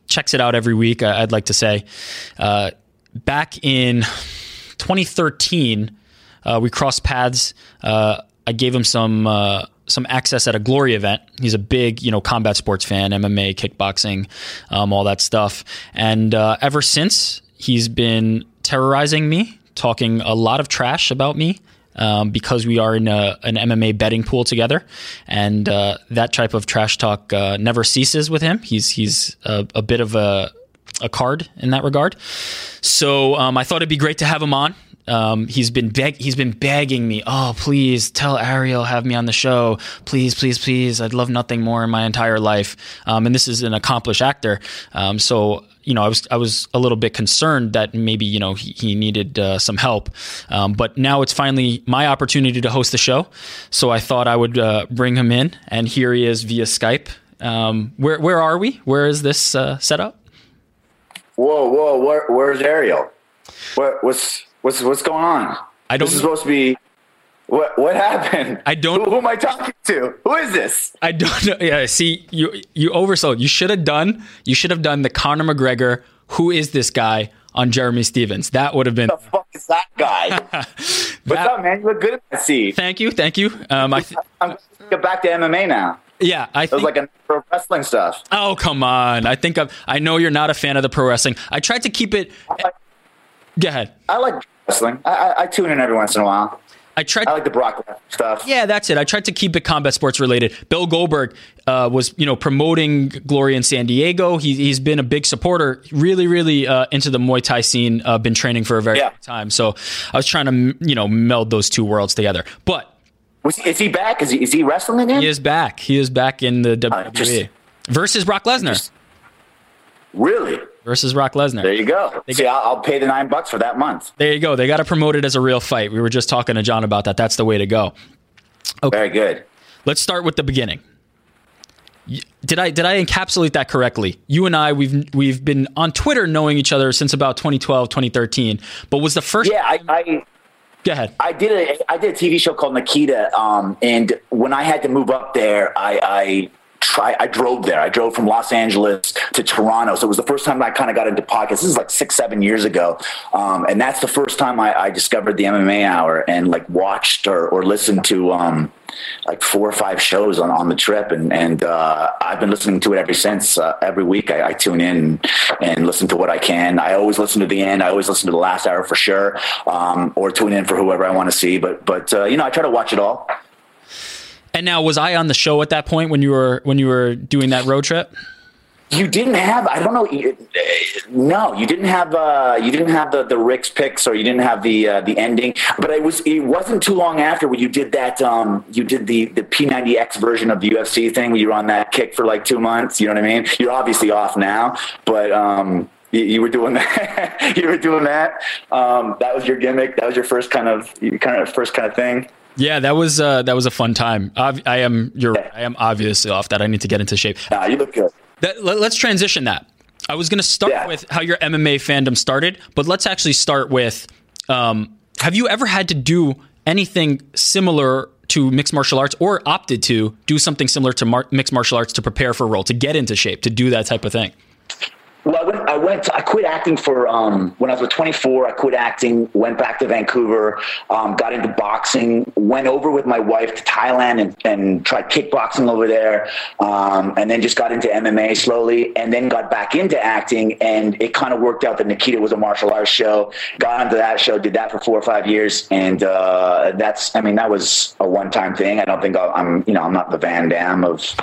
checks it out every week. I'd like to say. Uh, back in 2013, uh, we crossed paths. Uh, I gave him some uh, some access at a Glory event. He's a big, you know, combat sports fan, MMA, kickboxing, um, all that stuff. And uh, ever since, he's been terrorizing me, talking a lot of trash about me. Um, because we are in a, an MMA betting pool together, and uh, that type of trash talk uh, never ceases with him. He's he's a, a bit of a a card in that regard. So um, I thought it'd be great to have him on. Um, he's been beg- he's been begging me, oh please tell Ariel have me on the show, please please please. I'd love nothing more in my entire life. Um, and this is an accomplished actor, um, so you know I was I was a little bit concerned that maybe you know he, he needed uh, some help, um, but now it's finally my opportunity to host the show. So I thought I would uh, bring him in, and here he is via Skype. Um, where where are we? Where is this uh, set up? Whoa, whoa, where, where's Ariel? What, what's what's what's going on? I don't. This is supposed to be. What what happened? I don't- Who, who am I talking to? Who is this? I don't know. Yeah, see, you you oversold. You should have done. You should have done the Conor McGregor. Who is this guy on Jeremy Stephens? That would have been. The fuck is that guy? (laughs) What's up, man? You look good in that seat. Thank you, thank you. Um, I th- I'm get back to MMA now. yeah, I It was think. like a pro wrestling stuff. oh come on! I think i I know you're not a fan of the pro wrestling. I tried to keep it. Go ahead. I like wrestling. I, I, I tune in every once in a while. I tried. I like the Brock stuff. Yeah, that's it. I tried to keep it combat sports related. Bill Goldberg uh, was, you know, promoting Glory in San Diego. He, he's been a big supporter, really, really uh, into the Muay Thai scene. Uh, been training for a very Yeah. long time. So I was trying to, you know, meld those two worlds together. But Was is he back? Is he, is he wrestling again? he is back. He is back in the WWE just- versus Brock Lesnar. Really? Versus Brock Lesnar. There you go. See, I'll, I'll pay the nine bucks for that month. There you go. They got to promote it as a real fight. We were just talking to John about that. That's the way to go. Okay. Very good. Let's start with the beginning. Did I did I encapsulate that correctly? You and I we've we've been on Twitter knowing each other since about 2012, 2013. But was the first Yeah, I, I Go ahead. I did a I did a TV show called Nikita, um, and when I had to move up there, I, I try I drove there. I drove from Los Angeles to Toronto, so it was the first time I kind of got into podcasts. This is like six seven years ago, um, and that's the first time I, I discovered the MMA Hour and like watched or, or listened to. Um, like four or five shows on, on the trip and, and uh, I've been listening to it ever since. Uh, every week I, I tune in and listen to what I can. I always listen to the end. I always listen to the last hour for sure, um, or tune in for whoever I want to see. But but uh, you know I try to watch it all. And now was I on the show at that point when you were when you were doing that road trip? You didn't have I don't know. you- No, you didn't have uh, you didn't have the the Rick's picks or you didn't have the uh, the ending. But it was it wasn't too long after when you did that. Um, you did the the P90X version of the UFC thing where you were on that kick for like two months. You know what I mean? You're obviously off now, but. Um, you, you were doing (laughs) that. you were doing that. Um, that was your gimmick. That was your first kind of, kind of first kind of thing. Yeah, that was uh, that was a fun time. Ob- I am you're I am obviously off that. I need to get into shape. Nah, you look good. That, let, us transition that. I was going to start Yeah. with how your MMA fandom started, but let's actually start with um, have you ever had to do anything similar to mixed martial arts or opted to do something similar to mar- mixed martial arts to prepare for a role, to get into shape, to do that type of thing? Well, I went. I went. I quit acting for um, when I was 24. I quit acting. Went back to Vancouver. Um, got into boxing. Went over with my wife to Thailand and, and tried kickboxing over there. Um, and then just got into MMA slowly. And then got back into acting. And it kind of worked out that Nikita was a martial arts show. Got onto that show. Did that for four or five years. And uh, that's. I mean, that was a one-time thing. I don't think I'll, I'm. You know, I'm not the Van Damme of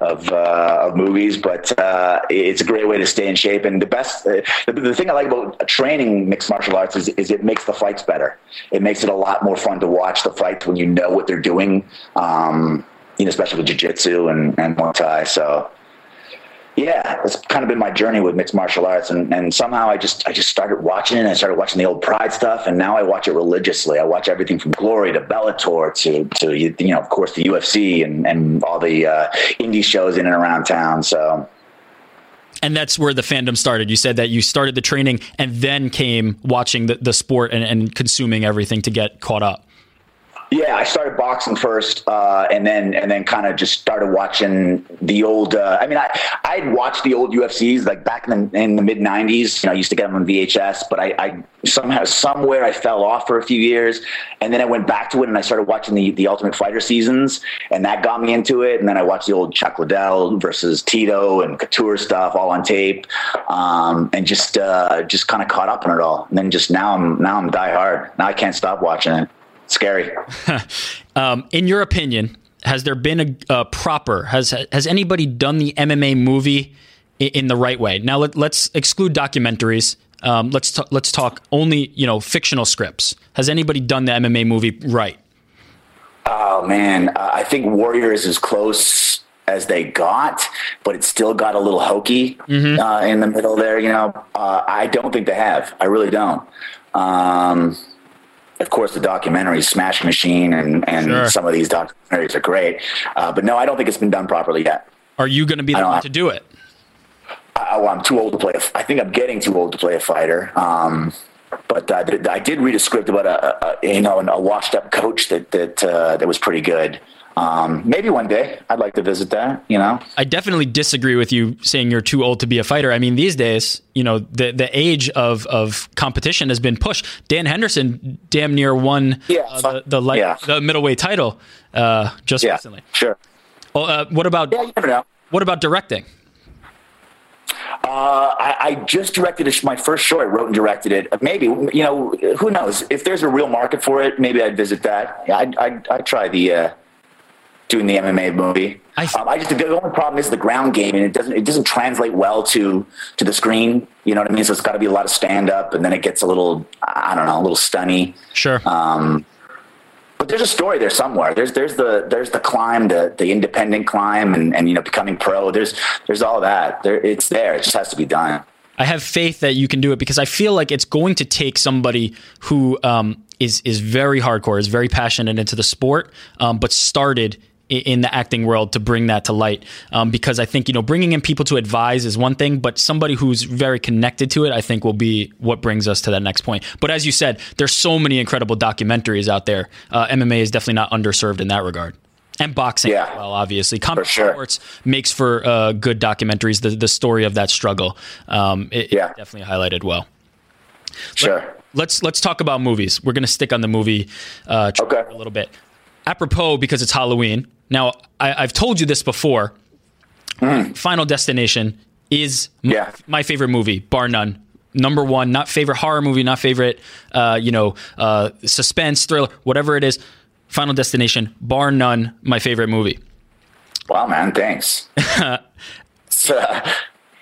of, uh, of movies, but uh, it's a great way to stay in shape. And the best, uh, the, the thing I like about training mixed martial arts is, is it makes the fights better. It makes it a lot more fun to watch the fights when you know what they're doing. Um, you know, especially with jiu-jitsu and, and Muay Thai. So, yeah, it's kind of been my journey with mixed martial arts, and, and somehow I just I just started watching it. I started watching the old Pride stuff, and now I watch it religiously. I watch everything from Glory to Bellator to to you know of course the UFC and and all the uh, indie shows in and around town. So. And that's where the fandom started. You said that you started the training and then came watching the, the sport and, and consuming everything to get caught up. Yeah, I started boxing first, uh, and then and then kind of just started watching the old. Uh, I mean, I I'd watched the old UFCs like back in the in the mid '90s. You know, I used to get them on VHS, but I, I somehow somewhere I fell off for a few years, and then I went back to it and I started watching the the Ultimate Fighter seasons, and that got me into it. And then I watched the old Chuck Liddell versus Tito and Couture stuff all on tape, um, and just uh, just kind of caught up on it all. And then just now I'm now I'm die hard. Now I can't stop watching it scary. (laughs) um, in your opinion, has there been a, a, proper has has anybody done the MMA movie in, in the right way? Now let, us exclude documentaries. Um, let's t- let's talk only you know fictional scripts. Has anybody done the MMA movie right? Oh man, uh, I think Warrior is as close as they got, but it still got a little hokey mm-hmm. uh, in the middle there. You know, uh, I don't think they have. I really don't. Um, of course, the documentary Smash Machine and, and sure. some of these documentaries are great. Uh, but no, I don't think it's been done properly yet. Are you going to be the one to do it? I, well, I'm too old to play. A, I think I'm getting too old to play a fighter. Um, but uh, I did read a script about a, a you know a washed up coach that that uh, that was pretty good. Um, maybe one day I'd like to visit that, you know? I definitely disagree with you saying you're too old to be a fighter. I mean, these days, you know, the, the age of, of competition has been pushed. Dan Henderson damn near won yeah, uh, the, the, light, yeah. the middleweight title uh, just yeah, recently. Sure. Well, uh, what about, yeah, you never know. what about directing? Uh, I, I, just directed my first show. I wrote and directed it. Maybe you know, who knows? If there's a real market for it, maybe I'd visit that. I'd, I'd, I'd try the uh, doing the MMA movie. I, um, I just the only problem is the ground game, and it doesn't it doesn't translate well to to the screen. You know what I mean? So it's got to be a lot of stand up, and then it gets a little I don't know, a little stunny. Sure. Um, but there's a story there somewhere. There's there's the there's the climb, the the independent climb, and and you know becoming pro. There's there's all that. There it's there. It just has to be done. I have faith that you can do it because I feel like it's going to take somebody who um, is is very hardcore, is very passionate into the sport, um, but started in the acting world to bring that to light um, because I think you know bringing in people to advise is one thing, but somebody who's very connected to it, I think, will be what brings us to that next point. But as you said, there's so many incredible documentaries out there. Uh, MMA is definitely not underserved in that regard. And boxing, yeah, well, obviously, combat sure. sports makes for uh, good documentaries. The the story of that struggle, um, it, yeah. It definitely highlighted well. Sure. Let, let's let's talk about movies. We're going to stick on the movie uh, okay. a little bit. Apropos, because it's Halloween, now, I, have told you this before. Mm. Final Destination is yeah. my, my, favorite movie, bar none. Number one, not favorite horror movie, not favorite, uh, you know, uh, suspense thriller, whatever it is. Final Destination, bar none, my favorite movie. Wow, man, thanks. (laughs) (laughs)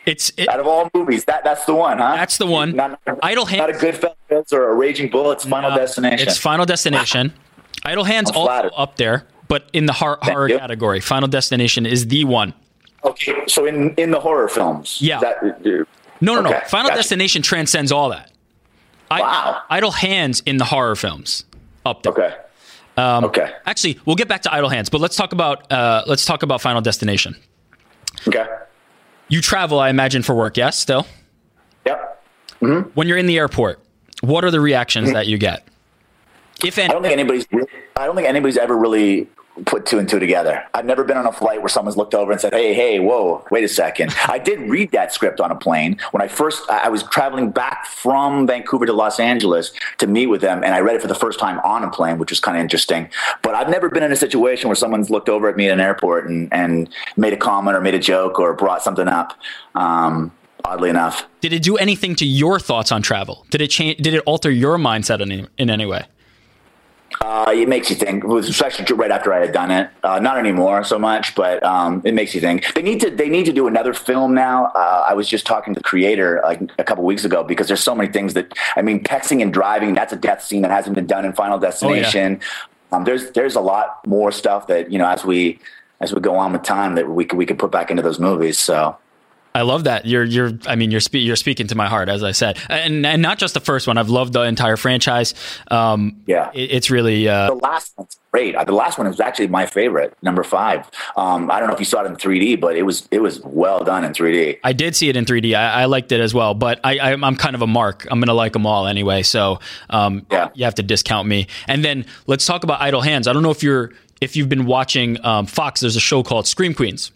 it's it, out of all movies, that that's the one, huh? That's the one. Not, not, Idle Hands, not a Goodfellas or a Raging Bull. It's Final Destination. It's Final Destination. (laughs) Idle Hands also up there but in the horror, horror category, Final Destination is the one. Okay, so in in the horror films, yeah. That, no, no, okay, no. Final gotcha. Destination transcends all that. I, wow. Idle Hands in the horror films up there. Okay. Um, okay. Actually, we'll get back to Idle Hands, but let's talk about uh, let's talk about Final Destination. Okay. You travel, I imagine, for work. Yes, still. Yep. Mm-hmm. When you're in the airport, what are the reactions mm-hmm. that you get? If any, I don't think anybody's. I don't think anybody's ever really put two and two together. I've never been on a flight where someone's looked over and said, "Hey, hey, whoa, wait a second. I did read that script on a plane when I first I was traveling back from Vancouver to Los Angeles to meet with them, and I read it for the first time on a plane, which was kind of interesting. But I've never been in a situation where someone's looked over at me in an airport and, and made a comment or made a joke or brought something up. Um, oddly enough, did it do anything to your thoughts on travel? Did it change? Did it alter your mindset in any, in any way? Uh, it makes you think, especially right after I had done it. Uh, not anymore so much, but um, it makes you think. They need to they need to do another film now. Uh, I was just talking to the creator like a couple weeks ago because there's so many things that I mean, texting and driving. That's a death scene that hasn't been done in Final Destination. Oh, yeah. um, there's there's a lot more stuff that you know as we as we go on with time that we could we could put back into those movies. So I love that. You're you're I mean you're spe- you're speaking to my heart as I said. And and not just the first one. I've loved the entire franchise. Um Yeah. it- it's really uh The last one's great. The last one was actually my favorite, number five. Um, I don't know if you saw it in 3D, but it was it was well done in 3D. I did see it in 3D. I, I liked it as well, but I, I, I'm kind of a mark. I'm going to like them all anyway. So um, Yeah. you have to discount me. And then let's talk about Idle Hands. I don't know if you're if you've been watching um, Fox. There's a show called Scream Queens,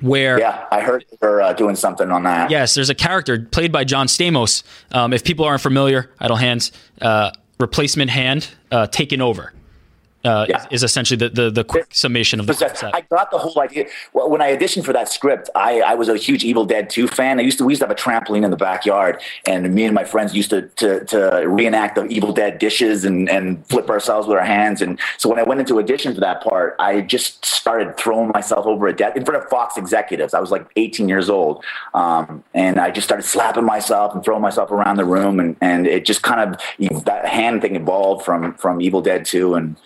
where Yeah, I heard her uh, doing something on that. yes, there's a character played by John Stamos. Um, if people aren't familiar, Idle Hands, uh, replacement hand, uh, taken over. Uh, Yeah. is, is essentially the, the, the quick summation of the concept. I got the whole idea. Well, when I auditioned for that script, I, I was a huge Evil Dead 2 fan. I used to we used to have a trampoline in the backyard, and me and my friends used to to, to reenact the Evil Dead dishes and, and flip ourselves with our hands. And so when I went into audition for that part, I just started throwing myself over a desk in front of Fox executives. I was like 18 years old, um, and I just started slapping myself and throwing myself around the room, and, and it just kind of that hand thing evolved from from Evil Dead 2, and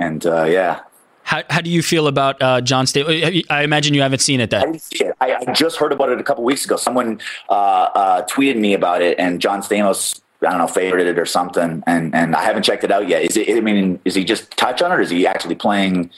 and uh, yeah. How, how do you feel about uh, John Stamos? I imagine you haven't seen it. I That didn't see it. I, I just heard about it a couple weeks ago. Someone uh, uh, tweeted me about it, and John Stamos, I don't know, favorited it or something. And and I haven't checked it out yet. Is it? I mean, is he just touch on it, or is he actually playing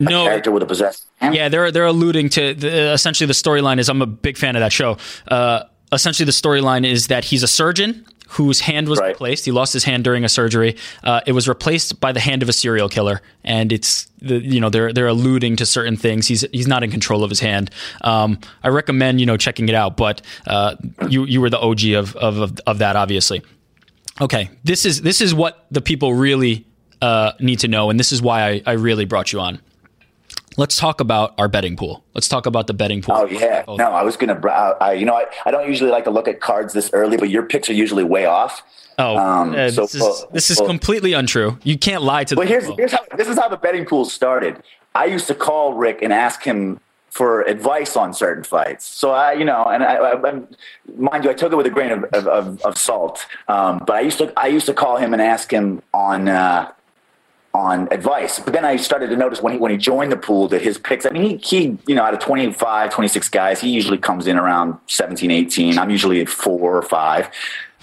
a no, character with a possessed? hand? Yeah, they're they're alluding to the, essentially the storyline is I'm a big fan of that show. Uh, essentially, the storyline is that he's a surgeon whose hand was Right. replaced. He lost his hand during a surgery. Uh, it was replaced by the hand of a serial killer, and it's the you know they're they're alluding to certain things. He's he's not in control of his hand. Um, I recommend you know checking it out. But uh, you you were the OG of of of, of that, obviously. Okay, this is this is what the people really uh, need to know, and this is why I, I really brought you on. Let's talk about our betting pool. Let's talk about the betting pool. Oh yeah, no, I was gonna. uh, I, you know, I, I don't usually like to look at cards this early, but your picks are usually way off. Oh, Um, uh, so, this is well- this is well- completely untrue. You can't lie to. The here's people. here's how this is how the betting pool started. I used to call Rick and ask him for advice on certain fights. So I, you know, and I, I, I mind you, I took it with a grain of, of, of, of salt. Um, but I used to I used to call him and ask him on. Uh, on advice. But then I started to notice when he when he joined the pool that his picks, I mean, he, he you know, out of 25, 26 guys, he usually comes in around 17, 18. I'm usually at four or five.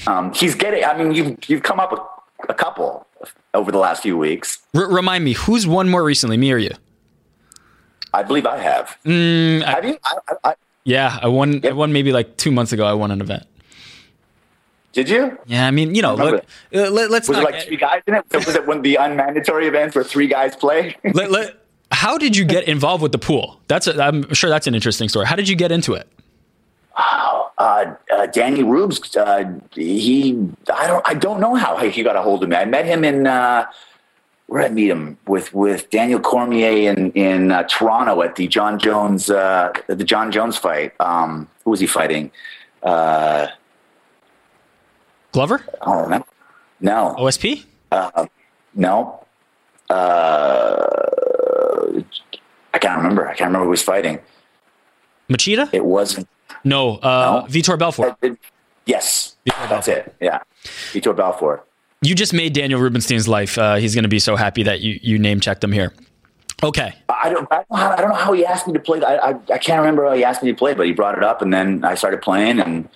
Um, he's getting, I mean, you've, you've come up with a couple over the last few weeks. R- remind me, who's won more recently, me or you? I believe I have. have you? I, I, I, Yeah, I won. I won maybe like two months ago. I won an event. Did you? Yeah, I mean, you know, look, uh, let, us Was not. it like three guys in it? Was it when the unmandatory events where three guys play? (laughs) let, let, how did you get involved with the pool? That's a, I'm sure that's an interesting story. How did you get into it? uh, uh, Danny Rubes, uh, he, I don't, I don't know how he got a hold of me. I met him in, uh, where did I meet him with, with Daniel Cormier in, in uh, Toronto at the Jon Jones, uh, the Jon Jones fight. Um, who was he fighting? Uh, Glover, I don't remember. No, OSP. no. Uh, I can't remember. I can't remember who was fighting. Machida? It wasn't. No, uh, No. Vitor Belfort. it- yes, that's it. Yeah. Vitor Belfort. You just made Daniel Rubenstein's life. Uh, he's going to be so happy that you you name checked him here. Okay, I don't, I don't, know how, I don't know how he asked me to play. I, I, I can't remember how he asked me to play, but he brought it up, and then I started playing, and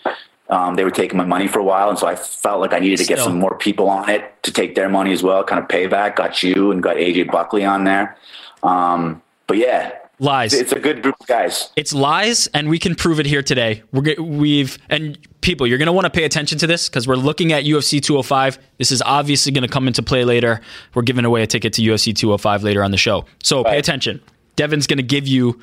um, they were taking my money for a while, and so I felt like I needed to get Still. some more people on it to take their money as well, kind of payback. Got you and got AJ Buckley on there, um, but yeah, lies. it's a good group of guys. It's lies, and we can prove it here today. We're, we've and people, you're going to want to pay attention to this because we're looking at UFC 205. This is obviously going to come into play later. We're giving away a ticket to UFC 205 later on the show, so pay attention. Devon's going to give you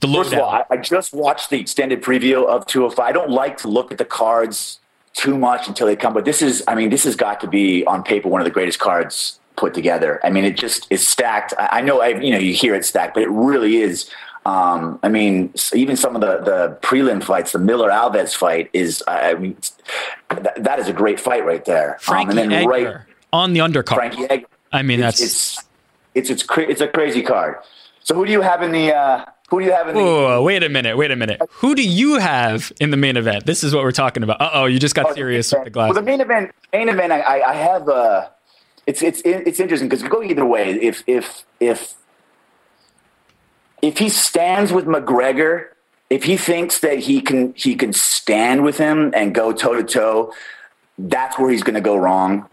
the First of all. I, I just watched the extended preview of 205. I don't like to look at the cards too much until they come, but this is, I mean, this has got to be on paper one of the greatest cards put together. I mean, it just is stacked. I, I know, I, you know, you hear it stacked, but it really is. Um, I mean, even some of the, the prelim fights, the Miller Alves fight is, I I mean, that, that is a great fight right there. Um, Frankie and then Edgar right, on the undercard. Frankie Edgar. I mean, It's, that's it's, it's, it's, cra- it's a crazy card. So who do you have in the, uh, who do you have in the, Whoa, wait a minute, wait a minute. Who do you have in the main event? This is what we're talking about. Uh oh, you just got serious with the glass. Well, the main event, main event, I, I have. Uh, it's it's it's interesting because you go either way. If if if if he stands with McGregor if he thinks that he can he can stand with him and go toe to toe, that's where he's going to go wrong.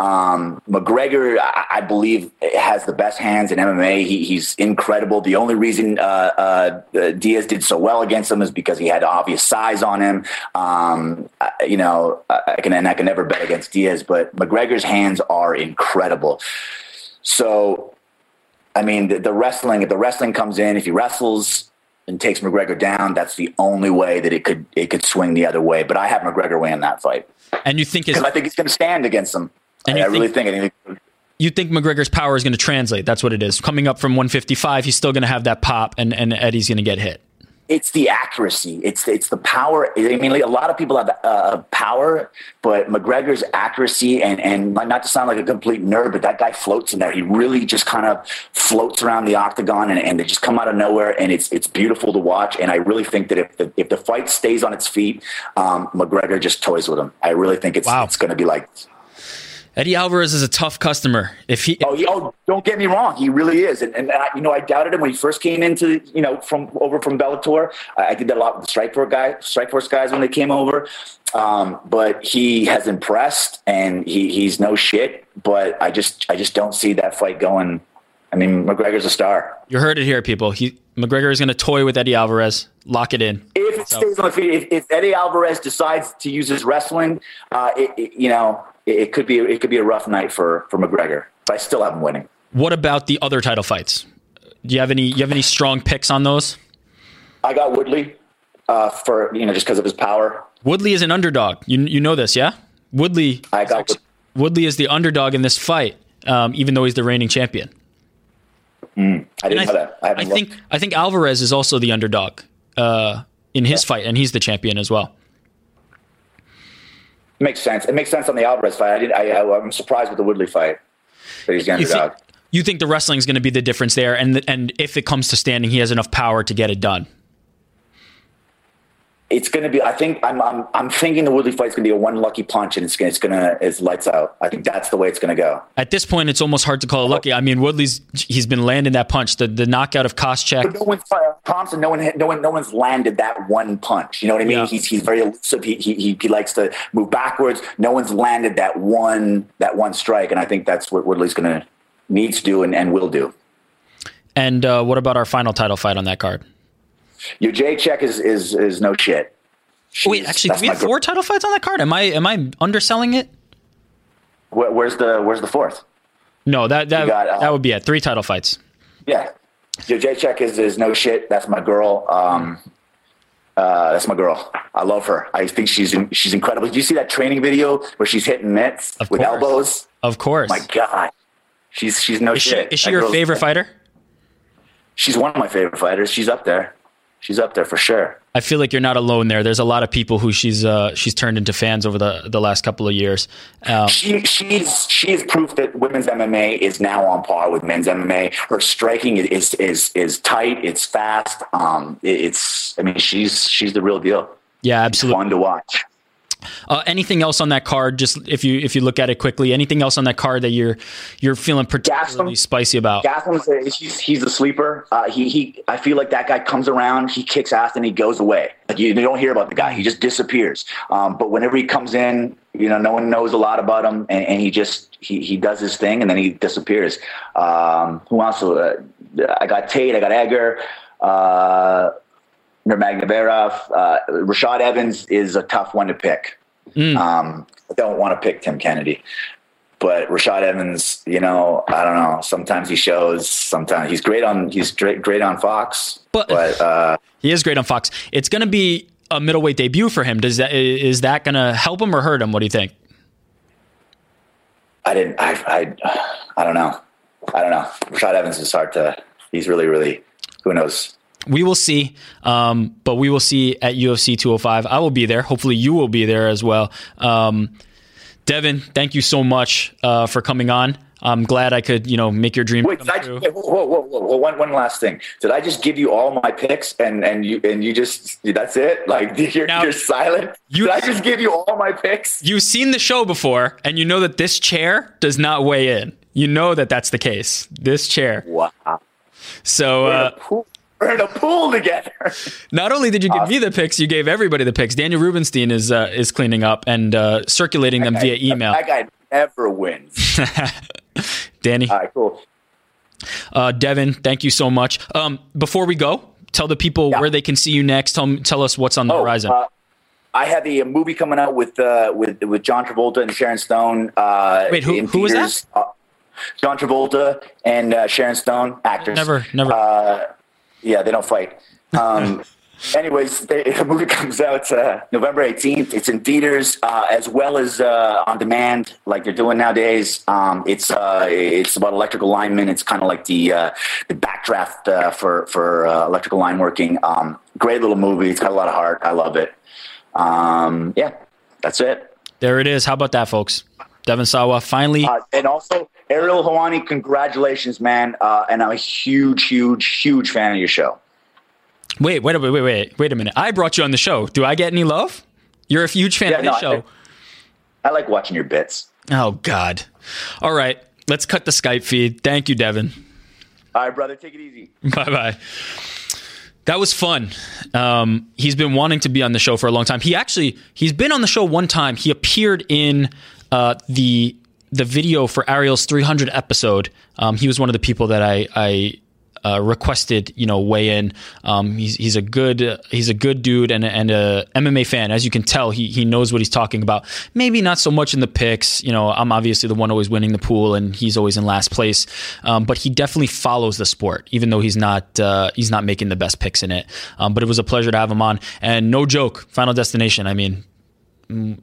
Um, McGregor, I, I, believe, has the best hands in MMA. He, he's incredible. The only reason uh, uh, Diaz did so well against him is because he had obvious size on him. Um, you know, I can and I can never bet against Diaz, but McGregor's hands are incredible. So, I mean, the, the wrestling. If the wrestling comes in, if he wrestles and takes McGregor down, that's the only way that it could it could swing the other way. But I have McGregor winning that fight. And you think because I think he's going to stand against him. And I, I really think, I think you think McGregor's power is going to translate. That's what it is. Coming up from 155, he's still going to have that pop, and, and Eddie's going to get hit. It's the accuracy. It's it's the power. I mean, like a lot of people have uh, power, but McGregor's accuracy and and not to sound like a complete nerd, but that guy floats in there. He really just kind of floats around the octagon, and, and they just come out of nowhere, and it's it's beautiful to watch. And I really think that if the, if the fight stays on its feet, um, McGregor just toys with him. I really think it's wow. it's going to be like Eddie Alvarez is a tough customer. If he, oh, oh don't get me wrong, he really is. And, and I, you know, I doubted him when he first came into, you know, from over from Bellator. I, I did that a lot with the Strikeforce guys, Strikeforce guys when they came over. Um, but he has impressed, and he, he's no shit. But I just, I just don't see that fight going. I mean, McGregor's a star. You heard it here, people. He McGregor is going to toy with Eddie Alvarez. Lock it in. If it stays on the feet, if, if, Eddie Alvarez decides to use his wrestling, uh, it, it, you know, it, it, could be it could be a rough night for for McGregor. But I still have him winning. What about the other title fights? Do you have any you have any strong picks on those? I got Woodley uh, for you know just because of his power. Woodley is an underdog. You you know this, yeah? Woodley. I got Woodley is the underdog in this fight, um, even though he's the reigning champion. Mm, I didn't I, know that. I, I think I think Alvarez is also the underdog uh, in his yeah. fight, and he's the champion as well. Makes sense. It makes sense on the Alvarez fight. I did. I, am surprised with the Woodley fight that he's the underdog. You think, you think the wrestling is going to be the difference there, and and if it comes to standing, he has enough power to get it done it's going to be. I think I'm. I'm. I'm thinking the Woodley fight is going to be a one lucky punch, and it's going. It's going to. It's lights out. I think that's the way it's going to go. At this point, it's almost hard to call it lucky. I mean, Woodley's. He's been landing that punch. The the knockout of Koscheck. But no one's uh, Thompson. No one. No one. No one's landed that one punch. You know what I mean? Yeah. He's he's very elusive. He, he he likes to move backwards. No one's landed that one that one strike, and I think that's what Woodley's going to needs to do and, and will do. And uh, what about our final title fight on that card? Your Jacek is is is no shit. Jeez, Wait, actually, do we have four title fights on that card? Am I am I underselling it? Where, where's the Where's the fourth? No, that that got, uh, that would be it. Three title fights. Yeah, Jacek is is no shit. That's my girl. Um, uh, that's my girl. I love her. I think she's in, she's incredible. Did you see that training video where she's hitting mitts of with course. elbows? Of course. My God, she's she's no is shit. She, is she that your favorite fighter? She's one of my favorite fighters. She's up there she's up there for sure. I feel like you're not alone there. There's a lot of people who she's uh, she's turned into fans over the, the last couple of years. Um, she she's she is proof that women's MMA is now on par with men's MMA. Her striking is is is tight. It's fast. Um, it's I mean she's she's the real deal. Yeah, absolutely. It's fun to watch. Uh, anything else on that card? Just if you if you look at it quickly, anything else on that card that you're you're feeling particularly spicy about? Gastelum's a, he's, he's a sleeper. Uh, he he. I feel like that guy comes around, he kicks ass, and he goes away. Like you, you don't hear about the guy; he just disappears. Um, but whenever he comes in, you know, no one knows a lot about him, and, and he just he he does his thing, and then he disappears. Um, who else? Uh, I got Tate. I got Edgar. Uh, Nurmagomedov. Uh, Rashad Evans is a tough one to pick. Mm. Um, I don't want to pick Tim Kennedy, but Rashad Evans, you know, I don't know. Sometimes he shows. Sometimes he's great on. He's great, great on Fox. But, but uh, (laughs) he is great on Fox. It's going to be a middleweight debut for him. Does that is that going to help him or hurt him? What do you think? I didn't. I. I. I don't know. I don't know. Rashad Evans is hard to. He's really, really. Who knows? We will see. Um, but we will see at UFC 205. I will be there. Hopefully, you will be there as well. Um, Devon, thank you so much uh, for coming on. I'm glad I could, you know, make your dream Wait, come true. I, whoa, whoa, whoa, whoa, One, one last thing. Did I just give you all my picks and and you and you just that's it? Like (laughs) you're, now, you're silent. You, Did I just give you all my picks? You've seen the show before, and you know that this chair does not weigh in. You know that that's the case. This chair. Wow. So. Uh, We're in a pool together. Not only did you give me the picks, you gave everybody the picks. Daniel Rubenstein is uh, is cleaning up and uh, circulating them via email. That guy never wins. (laughs) Danny, All right, cool. uh, Devon, thank you so much. Um, before we go, tell the people Yeah. where they can see you next. Tell tell us what's on the horizon. uh, I have a, movie coming out with uh, with with John Travolta and Sharon Stone. Uh, Wait, who- who that? Uh, John Travolta and uh, Sharon Stone, actors. Never, never. Yeah, they don't fight. Um, (laughs) anyways, they, (laughs) the movie comes out uh, November 18th. It's in theaters uh, as well as uh, on demand, like they're doing nowadays. Um, it's uh, it's about electrical linemen. It's kind of like the uh, the backdraft uh, for for uh, electrical line working. Um, great little movie. It's got a lot of heart. I love it. Um, yeah, that's it. there it is. How about that, folks? Devon Sawa finally. Uh, and also, Ariel Helwani, congratulations, man. Uh, and I'm a huge, huge, huge fan of your show. wait, wait, wait, wait, wait, wait a minute. I brought you on the show. Do I get any love? You're a huge fan Yeah, of the no, show. I like watching your bits. Oh God. All right, let's cut the Skype feed. Thank you, Devon. All right, brother, take it easy. (laughs) Bye bye. That was fun. Um, he's been wanting to be on the show for a long time. He actually he's been on the show one time. He appeared in uh, the the video for Ariel's 300 episode. Um, he was one of the people that I I uh, requested you know weigh in. Um, he's he's a good he's a good dude and and a MMA fan. As you can tell, he he knows what he's talking about. Maybe not so much in the picks. You know, I'm obviously the one always winning the pool, and he's always in last place. Um, but he definitely follows the sport, even though he's not uh, he's not making the best picks in it. Um, but it was a pleasure to have him on. And no joke, Final Destination. I mean,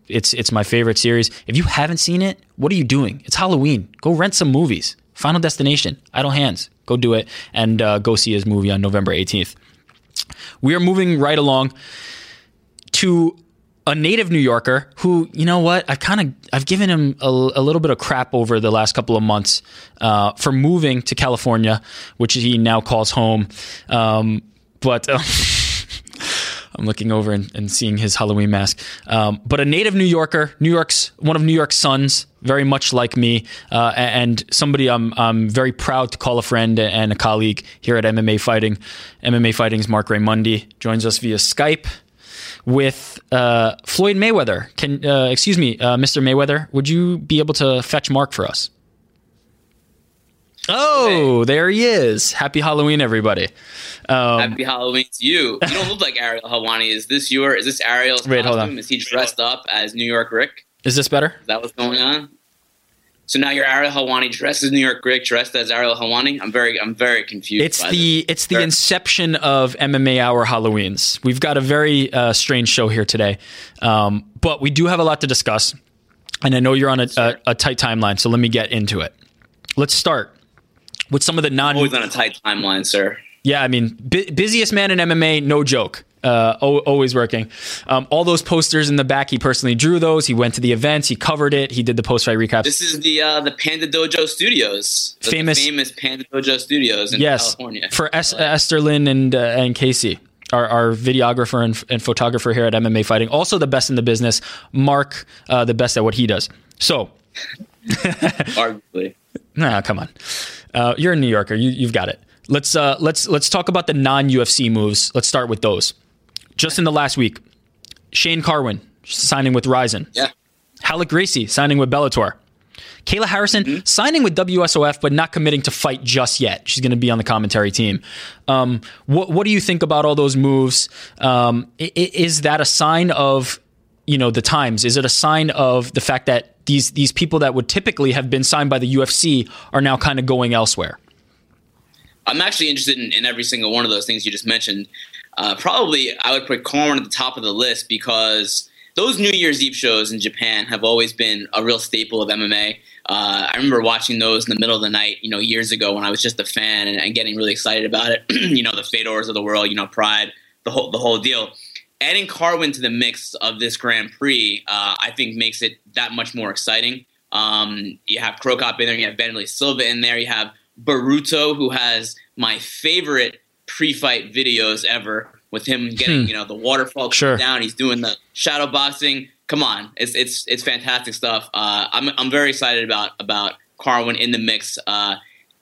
it's it's my favorite series. If you haven't seen it, what are you doing? It's Halloween. Go rent some movies. Final Destination, Idle Hands. Go do it and uh, go see his movie on November 18th. We are moving right along to a native New Yorker who, you know what, I've kind of I've given him a, a little bit of crap over the last couple of months uh, for moving to California, which he now calls home. Um, but uh, (laughs) I'm looking over and, and seeing his Halloween mask. Um, but a native New Yorker, New York's one of New York's sons, very much like me, uh, and somebody I'm I'm very proud to call a friend and a colleague here at MMA Fighting. MMA Fighting's Marc Raimondi joins us via Skype with uh, Floyd Mayweather. Can uh, excuse me, uh, Mr. Mayweather, would you be able to fetch Mark for us? Oh, there he is! Happy Halloween, everybody. Um, Happy Halloween to you. You don't look like Ariel Helwani. Is this your? Is this Ariel's Wait, hold on. Is he dressed up as New York Rick? is this better? Is that what's going on? So now you're Ariel Helwani dressed as New York Rick, dressed as Ariel Helwani. I'm very, I'm very confused. It's by the this. it's the inception of MMA Hour Halloweens. We've got a very uh, strange show here today, um, but we do have a lot to discuss, and I know you're on a, a, a tight timeline, so let me get into it. Let's start with some of the non. always on a tight timeline, sir. Yeah, I mean, bu- busiest man in MMA, no joke. Uh, al- always working. Um, all those posters in the back, he personally drew those. He went to the events, he covered it, he did the post fight recaps. This is the uh, the Panda Dojo Studios, the Famous- famous Panda Dojo Studios in yes, California. for es- Esther Lin and uh, and Casey, our, our videographer and, and photographer here at MMA Fighting. Also, the best in the business. Marc, uh, the best at what he does. So, (laughs) arguably. nah, come on, uh, you're a New Yorker. You, you've got it. Let's uh, let's let's talk about the non UFC moves. Let's start with those. Just in the last week, Shane Carwin signing with Rizin. Yeah. Ralek Gracie signing with Bellator. Kayla Harrison signing with WSOF, but not committing to fight just yet. She's going to be on the commentary team. Um, what What do you think about all those moves? Um, is that a sign of you know the times? Is it a sign of the fact that these these people that would typically have been signed by the UFC are now kind of going elsewhere? I'm actually interested in, in every single one of those things you just mentioned. Uh, probably, I would put Carwin at the top of the list because those New Year's Eve shows in Japan have always been a real staple of MMA. Uh, I remember watching those in the middle of the night, you know, years ago when I was just a fan and, and getting really excited about it. (clears throat) you know, the Fedors of the world, you know, Pride, the whole the whole deal. Adding Carwin to the mix of this Grand Prix, uh, I think, makes it that much more exciting. Um, you have Cro Cop in there, you have Bentley Silva in there, you have Baruto, who has my favorite pre-fight videos ever, with him getting Hmm. you know the waterfall Sure. down. He's doing the shadow boxing. Come on, it's it's it's fantastic stuff. Uh, I'm I'm very excited about about Carwin in the mix. Uh,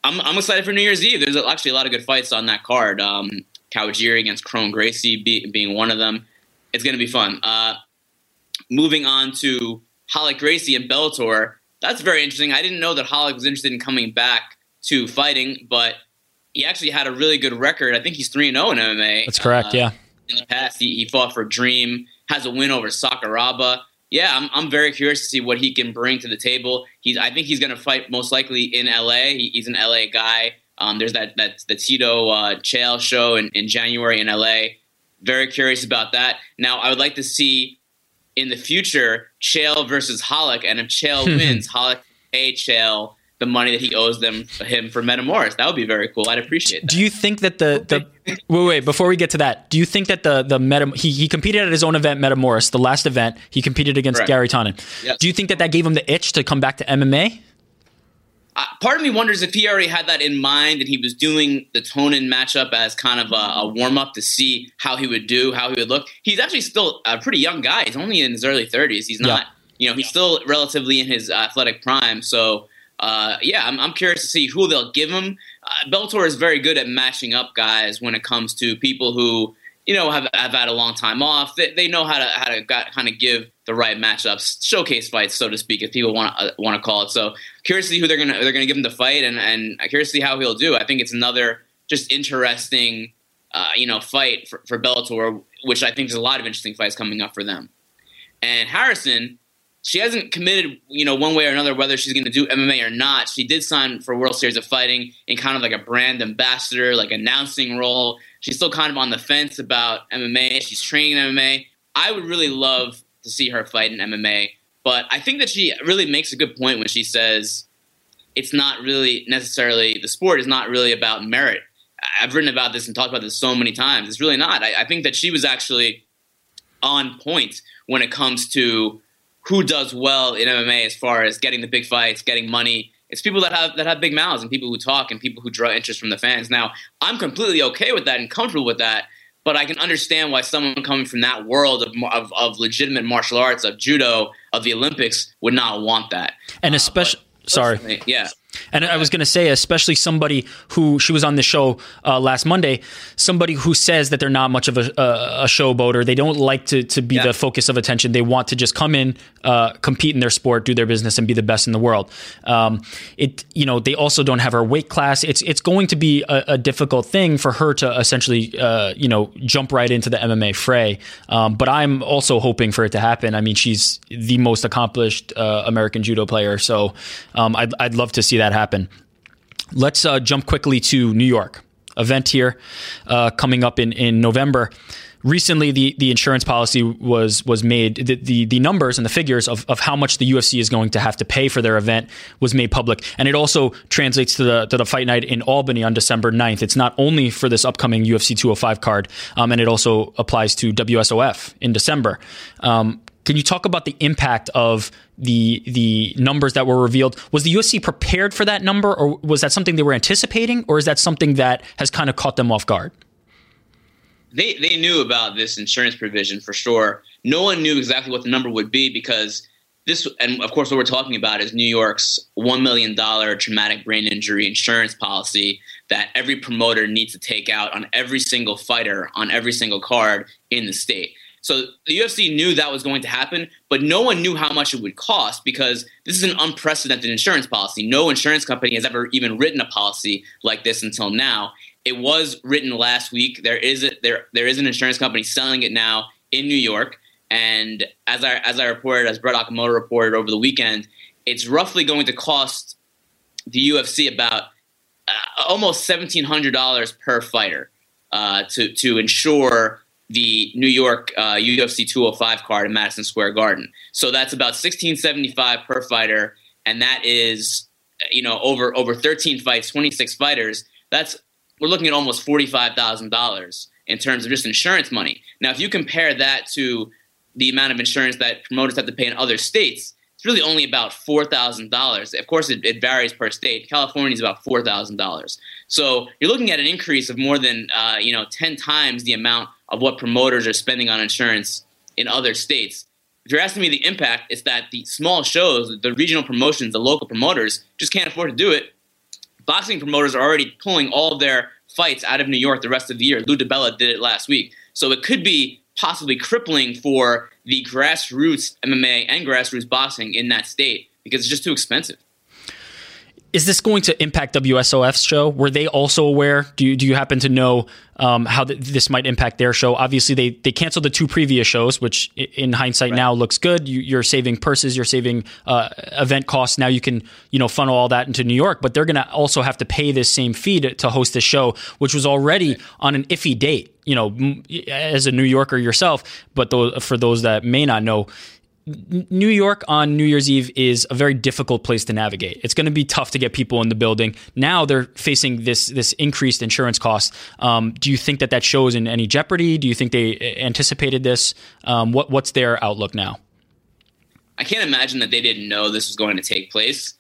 I'm I'm excited for New Year's Eve. There's actually a lot of good fights on that card. Um, Kawajiri against Kron Gracie be, being one of them. It's going to be fun. Uh, moving on to Ralek Gracie and Bellator. That's very interesting. I didn't know that Ralek was interested in coming back to fighting, but he actually had a really good record. I think he's 3 0 in MMA. That's correct, uh, yeah. In the past, he, he fought for Dream, has a win over Sakuraba. Yeah, I'm, I'm very curious to see what he can bring to the table. He's, I think he's going to fight most likely in LA. He, he's an LA guy. Um, there's that, that the Tito uh, Chael show in, in January in LA. Very curious about that. Now, I would like to see in the future Chael versus Ralek, and if Chael (laughs) wins, Ralek pay Chael the money that he owes them him for Metamoris. That would be very cool. I'd appreciate that. Do you think that the the wait wait before we get to that? Do you think that the the Meta he, he competed at his own event Metamoris, the last event he competed against Correct. Garry Tonon. Yes. Do you think that that gave him the itch to come back to MMA? Uh, part of me wonders if he already had that in mind and he was doing the Tonon matchup as kind of a, a warm up to see how he would do, how he would look. He's actually still a pretty young guy. He's only in his early 30s. He's not, yeah. you know, he's still relatively in his athletic prime. So uh, yeah, I'm, I'm, curious to see who they'll give him. Uh, Bellator is very good at matching up guys when it comes to people who you know have, have had a long time off. They, they know how to how to kind of give the right matchups, showcase fights, so to speak, if people want to uh, want to call it. So curious to see who they're gonna they're gonna give him the fight, and and curious to see how he'll do. I think it's another just interesting uh, you know fight for, for Bellator, which I think there's a lot of interesting fights coming up for them. And Harrison she hasn't committed, you know, one way or another whether she's going to do MMA or not. She did sign for World Series of Fighting in kind of like a brand ambassador, like announcing role. She's still kind of on the fence about MMA. She's training MMA. I would really love to see her fight in MMA, but I think that she really makes a good point when she says it's not really necessarily the sport is not really about merit. I've written about this and talked about this so many times. It's really not. I, I think that she was actually on point when it comes to who does well in MMA as far as getting the big fights, getting money. It's people that have that have big mouths and people who talk and people who draw interest from the fans. Now, I'm completely okay with that and comfortable with that, but I can understand why someone coming from that world of, of, of legitimate martial arts, of judo, of the Olympics, would not want that. And especially, uh, sorry, yeah, and I was going to say, especially somebody who she was on the show uh, last Monday, somebody who says that they're not much of a, a, a showboat or they don't like to, to be yeah. the focus of attention. They want to just come in, uh, compete in their sport, do their business, and be the best in the world. Um, it, you know, they also don't have her weight class. It's it's going to be a, a difficult thing for her to essentially, uh, you know, jump right into the MMA fray. Um, but I'm also hoping for it to happen. I mean, she's the most accomplished uh, American judo player, so um, I'd I'd love to see that happen. Let's uh, jump quickly to New York. Event here uh, coming up in, in November. Recently, the, the insurance policy was was made. The, the, the numbers and the figures of, of how much the UFC is going to have to pay for their event was made public, and it also translates to the to the fight night in Albany on December 9th. It's not only for this upcoming UFC 205 card, um, and it also applies to WSOF in December. Um, can you talk about the impact of the the numbers that were revealed? Was the UFC prepared for that number, or was that something they were anticipating, or is that something that has kind of caught them off guard? They they knew about this insurance provision for sure. No one knew exactly what the number would be because this, and of course, what we're talking about is New York's one million dollar traumatic brain injury insurance policy that every promoter needs to take out on every single fighter on every single card in the state. So the UFC knew that was going to happen, but no one knew how much it would cost because this is an unprecedented insurance policy. No insurance company has ever even written a policy like this until now. It was written last week. There is a, there there is an insurance company selling it now in New York, and as I as I reported, as Brett Okamoto reported over the weekend, it's roughly going to cost the UFC about uh, almost seventeen hundred dollars per fighter uh, to to insure the New York uh, UFC 205 card in Madison Square Garden. So that's about 1675 per fighter, and that is you know over over 13 fights, 26 fighters. That's we're looking at almost forty five thousand dollars in terms of just insurance money. Now, if you compare that to the amount of insurance that promoters have to pay in other states, it's really only about four thousand dollars. Of course, it, it, varies per state. California is about four thousand dollars. So you're looking at an increase of more than uh, you know ten times the amount of what promoters are spending on insurance in other states. If you're asking me the impact, it's that the small shows, the regional promotions, the local promoters just can't afford to do it. boxing promoters are already pulling all their fights out of New York the rest of the year. Lou DiBella did it last week. So it could be possibly crippling for the grassroots MMA and grassroots boxing in that state because it's just too expensive. Is this going to impact WSOF's show? Were they also aware? Do you, do you happen to know um, how th- this might impact their show? Obviously, they they canceled the two previous shows, which in hindsight right. now looks good. You, are saving purses, you're saving uh, event costs. Now you can you know funnel all that into New York, but they're going to also have to pay this same fee to, to host this show, which was already on an iffy date. You know, as a New Yorker yourself, but for those that may not know New York on New Year's Eve is a very difficult place to navigate. It's going to be tough to get people in the building. Now they're facing this this increased insurance cost. Um, do you think that that shows in any jeopardy? Do you think they anticipated this? Um, what what's their outlook now? I can't imagine that they didn't know this was going to take place.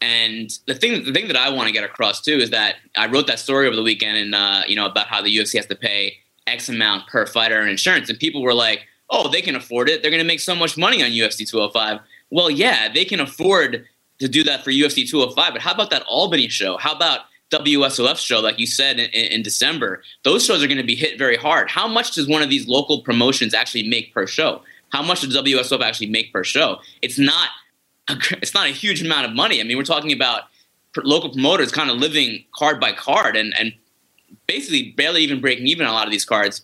And the thing the thing that I want to get across too is that I wrote that story over the weekend and uh, you know about how the UFC has to pay X amount per fighter in insurance, and people were like oh, they can afford it. They're going to make so much money on UFC 205. Well, yeah, they can afford to do that for UFC 205. But how about that Albany show? How about WSOF show, like you said in, in December? Those shows are going to be hit very hard. How much does one of these local promotions actually make per show? How much does WSOF actually make per show? It's not. A, it's not a huge amount of money. I mean, we're talking about local promoters kind of living card by card and, and basically barely even breaking even on a lot of these cards.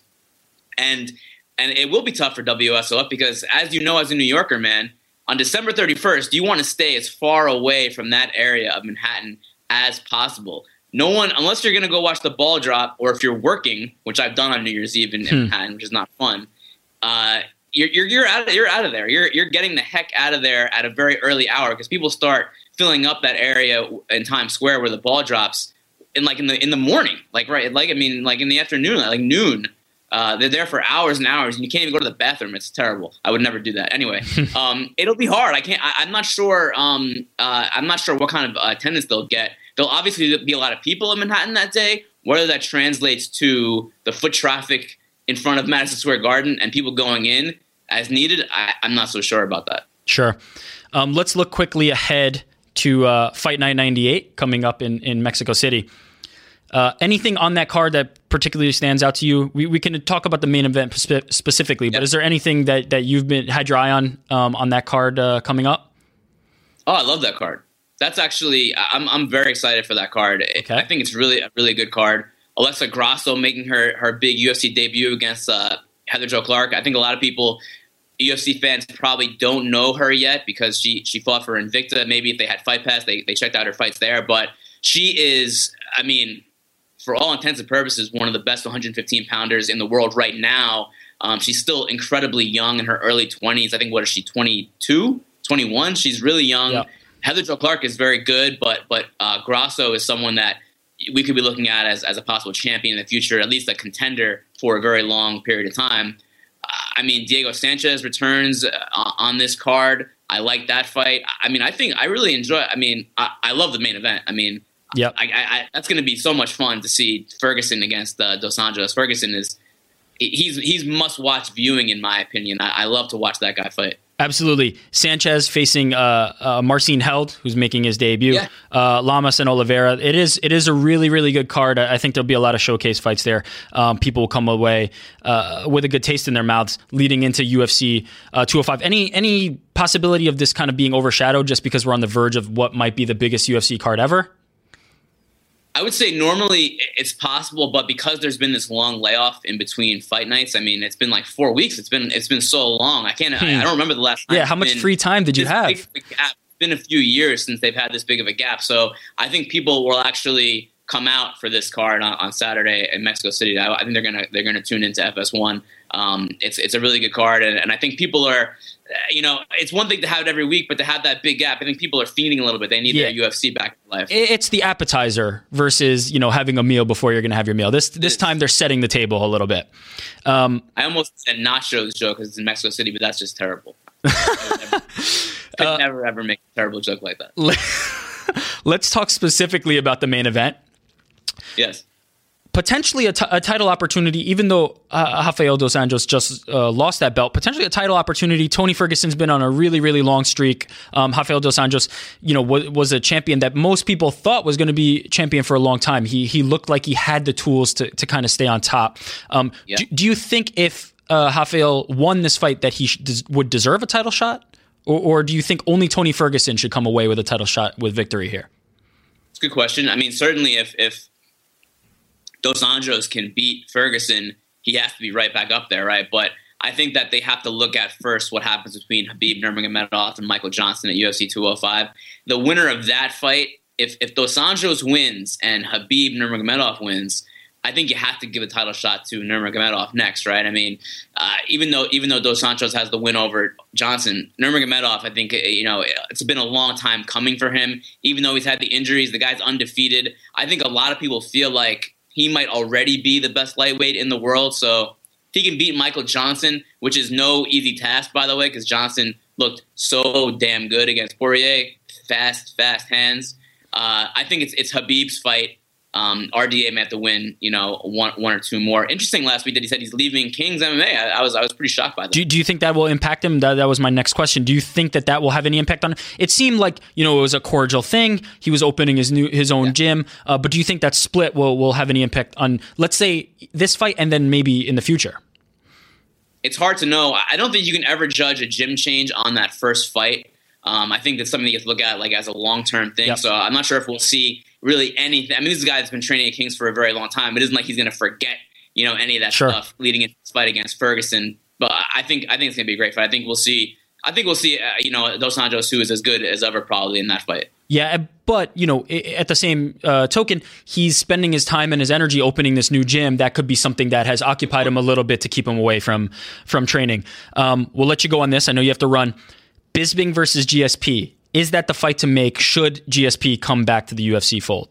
And and it will be tough for WSOF because, as you know, as a New Yorker, man, on December 31st, you want to stay as far away from that area of Manhattan as possible. No one, unless you're going to go watch the ball drop, or if you're working, which I've done on New Year's Eve in, hmm. Manhattan, which is not fun. Uh, you're, you're, you're out of, you're out of there. You're you're getting the heck out of there at a very early hour because people start filling up that area in Times Square where the ball drops in like in the in the morning, like right, like I mean, like in the afternoon, like noon. Uh, they're there for hours and hours, and you can't even go to the bathroom. It's terrible. I would never do that. Anyway, (laughs) um, it'll be hard. I can't. I, am not sure. Um, uh, I'm not sure what kind of uh, attendance they'll get. There'll obviously be a lot of people in Manhattan that day. Whether that translates to the foot traffic in front of Madison Square Garden and people going in as needed, I, am not so sure about that. Sure. Um, let's look quickly ahead to uh, Fight Night 98 coming up in, in Mexico City. Uh, anything on that card that particularly stands out to you? We, we can talk about the main event spe- specifically, but is there anything that, that you've been had your eye on um, on that card uh, coming up? Oh, I love that card. That's actually I'm I'm very excited for that card. Okay. I think it's really a really good card. Alexa Grasso making her her big UFC debut against uh, Heather Jo Clark. I think a lot of people UFC fans probably don't know her yet because she she fought for Invicta. Maybe if they had Fight Pass, they they checked out her fights there. But she is, I mean, for all intents and purposes, one of the best 115 pounders in the world right now. Um, she's still incredibly young in her early 20s. I think, what is she, 22, 21? She's really young. Yeah. Heather Jo Clark is very good, but but uh, Grasso is someone that we could be looking at as, as a possible champion in the future, at least a contender for a very long period of time. Uh, I mean, Diego Sanchez returns uh, on this card. I like that fight. I mean, I think I really enjoy. I mean, I, I love the main event. I mean, yeah, that's going to be so much fun to see Ferguson against uh, Dos Anjos. Ferguson is he's he's must watch viewing in my opinion. I, I, love to watch that guy fight. Absolutely, Sanchez facing uh, uh, Marcin Held, who's making his debut. Yeah. Uh, Lamas and Oliveira. It is it is a really really good card. I think there'll be a lot of showcase fights there. Um, people will come away uh, with a good taste in their mouths leading into UFC uh, 205. Any any possibility of this kind of being overshadowed just because we're on the verge of what might be the biggest UFC card ever? I would say normally it's possible, but because there's been this long layoff in between fight nights, I mean, it's been like four weeks. It's been it's been so long. I can't. Hmm. I, I, don't remember the last time. Yeah, how much free time did you have? It's been a few years since they've had this big of a gap. So I think people will actually come out for this card on, on Saturday in Mexico City. I, I, think they're gonna they're gonna tune into FS1. Um, it's it's a really good card, and, and I think people are you know, it's one thing to have it every week, but to have that big gap, I think people are feeding a little bit. They need yeah. their UFC back in life. It's the appetizer versus you know having a meal before you're going to have your meal. This this time they're setting the table a little bit. Um, I almost said nachos joke because it's in Mexico City, but that's just terrible. (laughs) I could uh, never ever make a terrible joke like that. (laughs) Let's talk specifically about the main event. Yes. Potentially a, t- a title opportunity, even though uh, Rafael dos Anjos just uh, lost that belt. Potentially a title opportunity. Tony Ferguson's been on a really, really long streak. Um, Rafael dos Anjos, you know, was, was a champion that most people thought was going to be champion for a long time. He he looked like he had the tools to to kind of stay on top. Um, yeah. do, do, you think if uh, Rafael won this fight that he sh- des- would deserve a title shot, or, or do you think only Tony Ferguson should come away with a title shot with victory here? It's a good question. I mean, certainly if if Dos Anjos can beat Ferguson, he has to be right back up there, right? But I think that they have to look at first what happens between Khabib Nurmagomedov and Michael Johnson at UFC 205. The winner of that fight, if if Dos Anjos wins and Khabib Nurmagomedov wins, I think you have to give a title shot to Nurmagomedov next, right? I mean, uh, even though even though Dos Santos has the win over Johnson, Nurmagomedov, I think you know it's been a long time coming for him. Even though he's had the injuries, the guy's undefeated. I think a lot of people feel like he might already be the best lightweight in the world. So if he can beat Michael Johnson, which is no easy task, by the way, because Johnson looked so damn good against Poirier, fast, fast hands. Uh, I think it's it's Khabib's fight um, RDA may have to win, you know, one one or two more. Interesting last week that he said he's leaving Kings MMA. I, I was I was pretty shocked by that. Do, do you think that will impact him? That, that was my next question. Do you think that that will have any impact on him? It seemed like you know it was a cordial thing. He was opening his new his own yeah. gym, uh, but do you think that split will will have any impact on let's say this fight and then maybe in the future? It's hard to know. I don't think you can ever judge a gym change on that first fight. Um, I think that's something you have to look at like as a long term thing. Yep. So I'm not sure if we'll see really anything. I mean, this is a guy that's been training at Kings for a very long time. It isn't like he's going to forget, you know, any of that sure. stuff leading into this fight against Ferguson. But I think I think it's going to be a great fight. I think we'll see. I think we'll see. Uh, you know, Dos Anjos who is as good as ever probably in that fight. Yeah, but you know, at the same uh, token, he's spending his time and his energy opening this new gym. That could be something that has occupied him a little bit to keep him away from from training. Um, we'll let you go on this. I know you have to run. Bisping versus GSP. Is that the fight to make? Should GSP come back to the UFC fold?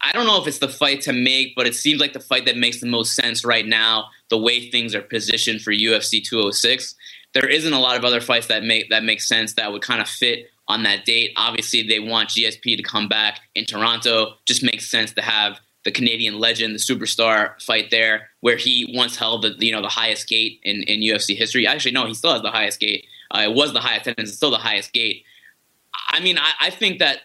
I don't know if it's the fight to make, but it seems like the fight that makes the most sense right now, the way things are positioned for UFC 206. There isn't a lot of other fights that make that make sense that would kind of fit on that date. Obviously, they want GSP to come back in Toronto. Just makes sense to have the Canadian legend, the superstar fight there, where he once held the you know the highest gate in, in UFC history. Actually, no, he still has the highest gate uh, it was the highest attendance, it's still the highest gate. I mean, I, I think that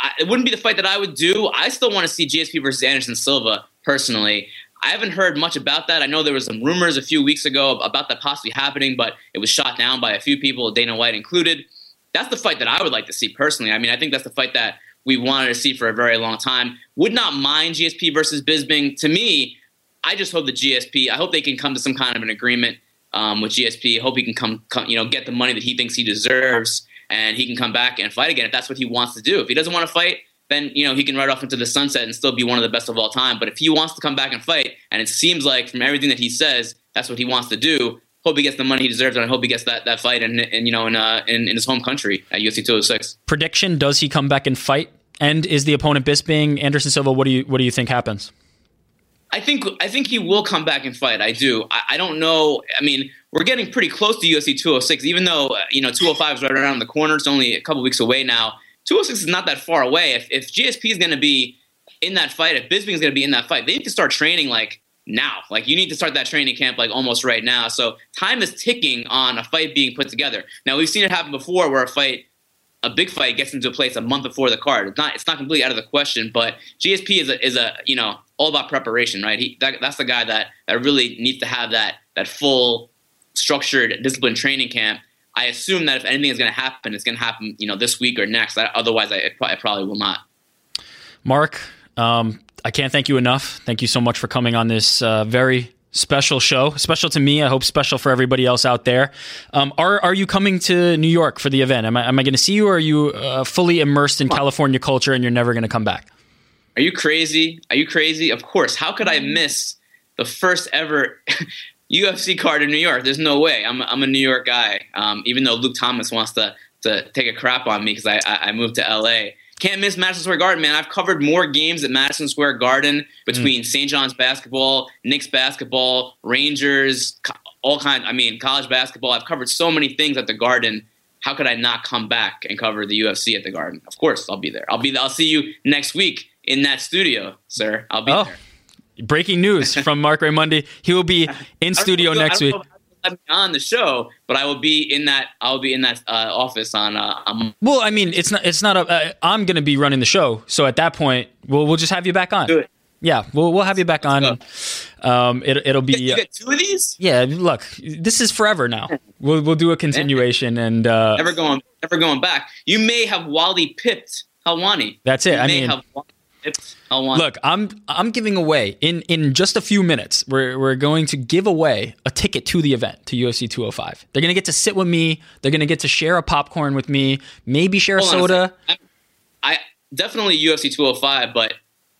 I, it wouldn't be the fight that I would do. I still want to see GSP versus Anderson Silva personally. I haven't heard much about that. I know there was some rumors a few weeks ago about that possibly happening, but it was shot down by a few people, Dana White included. That's the fight that I would like to see personally. I mean, I think that's the fight that we wanted to see for a very long time. Would not mind GSP versus Bisping. To me, I just hope the GSP. I hope they can come to some kind of an agreement um, with GSP. Hope he can come, come, you know, get the money that he thinks he deserves, and he can come back and fight again if that's what he wants to do. If he doesn't want to fight, then you know he can ride off into the sunset and still be one of the best of all time. But if he wants to come back and fight, and it seems like from everything that he says, that's what he wants to do. Hope he gets the money he deserves, and I hope he gets that, that fight and, you know in, uh, in in his home country at UFC 206. Prediction: Does he come back and fight? And is the opponent Bisping Anderson Silva? What do you what do you think happens? I think I think he will come back and fight. I do. I, I, don't know. I mean, we're getting pretty close to UFC 206, even though uh, you know 205 is right around the corner. It's only a couple weeks away now. 206 is not that far away. If, if GSP is going to be in that fight, if Bisping is going to be in that fight, they need to start training like now. Like you need to start that training camp like almost right now. So time is ticking on a fight being put together. Now we've seen it happen before, where a fight a big fight gets into place a month before the card. It's not it's not completely out of the question, but GSP is a is a you know all about preparation, right? He that, that's the guy that that really needs to have that that full structured disciplined training camp. I assume that if anything is going to happen, it's going to happen you know this week or next. Otherwise, I, I probably will not. Marc, um, I can't thank you enough. Thank you so much for coming on this uh, very special show, special to me. I hope special for everybody else out there. Um, are are you coming to New York for the event? Am I am I going to see you, or are you uh, fully immersed in California culture and you're never going to come back? Are you crazy? Are you crazy? Of course. How could I miss the first ever (laughs) UFC card in New York? There's no way. I'm I'm a New York guy. Um, even though Luke Thomas wants to to take a crap on me because I, I I moved to LA. Can't miss Madison Square Garden, man. I've covered more games at Madison Square Garden between mm. St. John's basketball, Knicks basketball, Rangers, all kinds. I mean, college basketball. I've covered so many things at the Garden. How could I not come back and cover the UFC at the Garden? Of course, I'll be there. I'll be. There. I'll see you next week in that studio, sir. I'll be Oh, there. breaking news from Marc Raimondi. He will be (laughs) in studio know- next week. Be on the show, but I will be in that. I'll be in that uh, office on. Uh, on Well, I mean, it's not. It's not a. Uh, I'm going to be running the show, so at that point, we'll we'll just have you back on. Do it. Yeah, we'll we'll have you back on. Um, it, it'll be. you get two of these. yeah, look, this is forever now. (laughs) We'll we'll do a continuation, and uh, Never going. Never going back. You may have Wally pipped Helwani. That's it. You I mean- pipped Helwani. Look, I'm I'm giving away in in just a few minutes. We're we're going to give away a ticket to the event to UFC 205. They're gonna get to sit with me. They're gonna get to share a popcorn with me. Maybe share a Hold a soda. second. I definitely UFC 205, but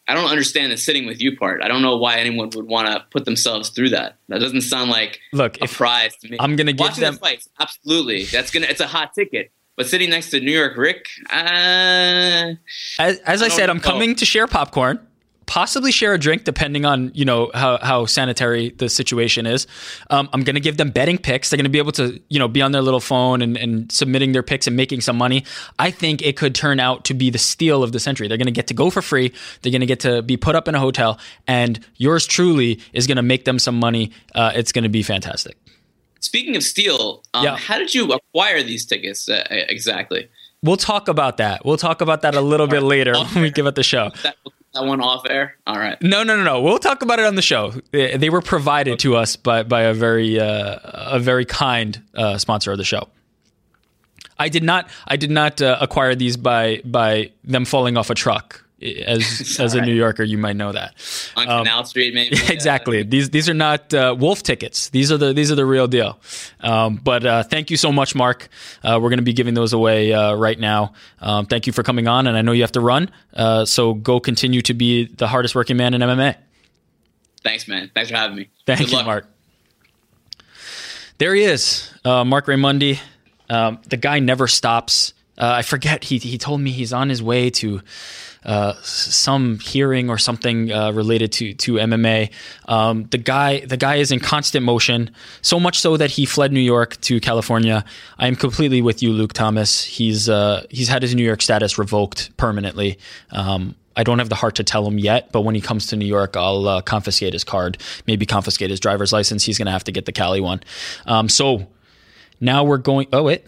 I don't understand the sitting with you part. I don't know why anyone would want to put themselves through that. That doesn't sound like Look, a if prize to me. I'm gonna give Watching them- the fights, absolutely. That's gonna. It's a hot ticket. But sitting next to New York Rick, uh, as, as I, I said, I'm know. coming to share popcorn. Possibly share a drink, depending on you know how, how sanitary the situation is. Um, I'm going to give them betting picks. They're going to be able to you know be on their little phone and, and submitting their picks and making some money. I think it could turn out to be the steal of the century. They're going to get to go for free. They're going to get to be put up in a hotel, and yours truly is going to make them some money. Uh, it's going to be fantastic. Speaking of steel, um, Yeah. how did you acquire these tickets uh, exactly? We'll talk about that. We'll talk about that a little bit later when we give it the show. That, that one off air. All right. No, no, no, no. We'll talk about it on the show. They they were provided to us by by a very uh, a very kind uh, sponsor of the show. I did not I did not uh, acquire these by by them falling off a truck. As (laughs) as a right. New Yorker, you might know that. On Canal Street, maybe. Um, (laughs) exactly. These these are not uh, wolf tickets. These are the these are the real deal. Um, but uh, thank you so much, Marc. Uh, we're going to be giving those away uh, right now. Um, thank you for coming on, and I know you have to run. Uh, so go continue to be the hardest working man in MMA. Thanks, man. Thanks for having me. Thank Good you, luck. Marc. There he is, uh, Marc Raimondi. Um, the guy never stops. Uh, I forget. He he told me he's on his way to uh, some hearing or something uh, related to to MMA. Um, the guy the guy is in constant motion, so much so that he fled New York to California. I am completely with you, Luke Thomas. He's uh, he's had his New York status revoked permanently. Um, I don't have the heart to tell him yet, but when he comes to New York, I'll uh, confiscate his card, maybe confiscate his driver's license. He's going to have to get the Cali one. Um, so now we're going. Oh, wait.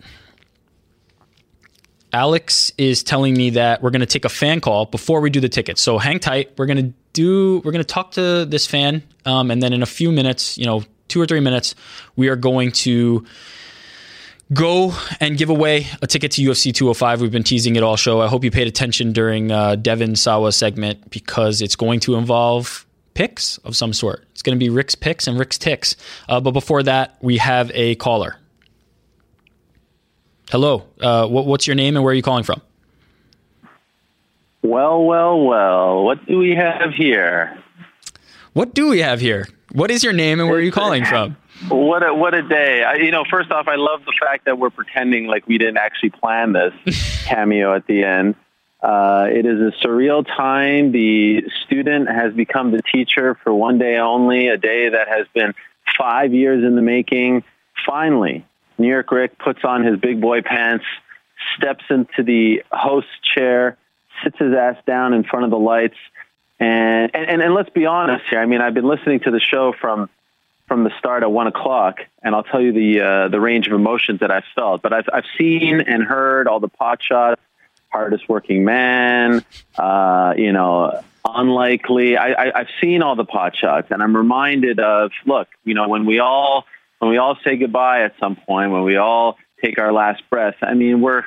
Alex is telling me that we're going to take a fan call before we do the tickets. So hang tight. We're going to do. We're going to talk to this fan, um, and then in a few minutes, you know, two or three minutes, we are going to go and give away a ticket to UFC 205. We've been teasing it all show. I hope you paid attention during uh, Devon Sawa segment because it's going to involve picks of some sort. It's going to be Rick's picks and Rick's ticks. Uh, but before that, we have a caller. Hello. Uh, what, what's your name and where are you calling from? Well, well, well. What do we have here? What do we have here? What is your name and where are you calling from? (laughs) What a what a day! I, you know, first off, I love the fact that we're pretending like we didn't actually plan this (laughs) cameo at the end. Uh, it is a surreal time. The student has become the teacher for one day only, a day that has been five years in the making. Finally, New York Rick puts on his big boy pants, steps into the host chair, sits his ass down in front of the lights, and and, and, let's be honest here. I mean, I've been listening to the show from from the start at one o'clock, and I'll tell you the uh, the range of emotions that I've felt. But I've I've seen and heard all the pot shots, hardest working man, uh, you know, unlikely. I, I, I've seen all the pot shots, and I'm reminded of look, you know, when we all when we all say goodbye at some point, when we all take our last breath. I mean, we're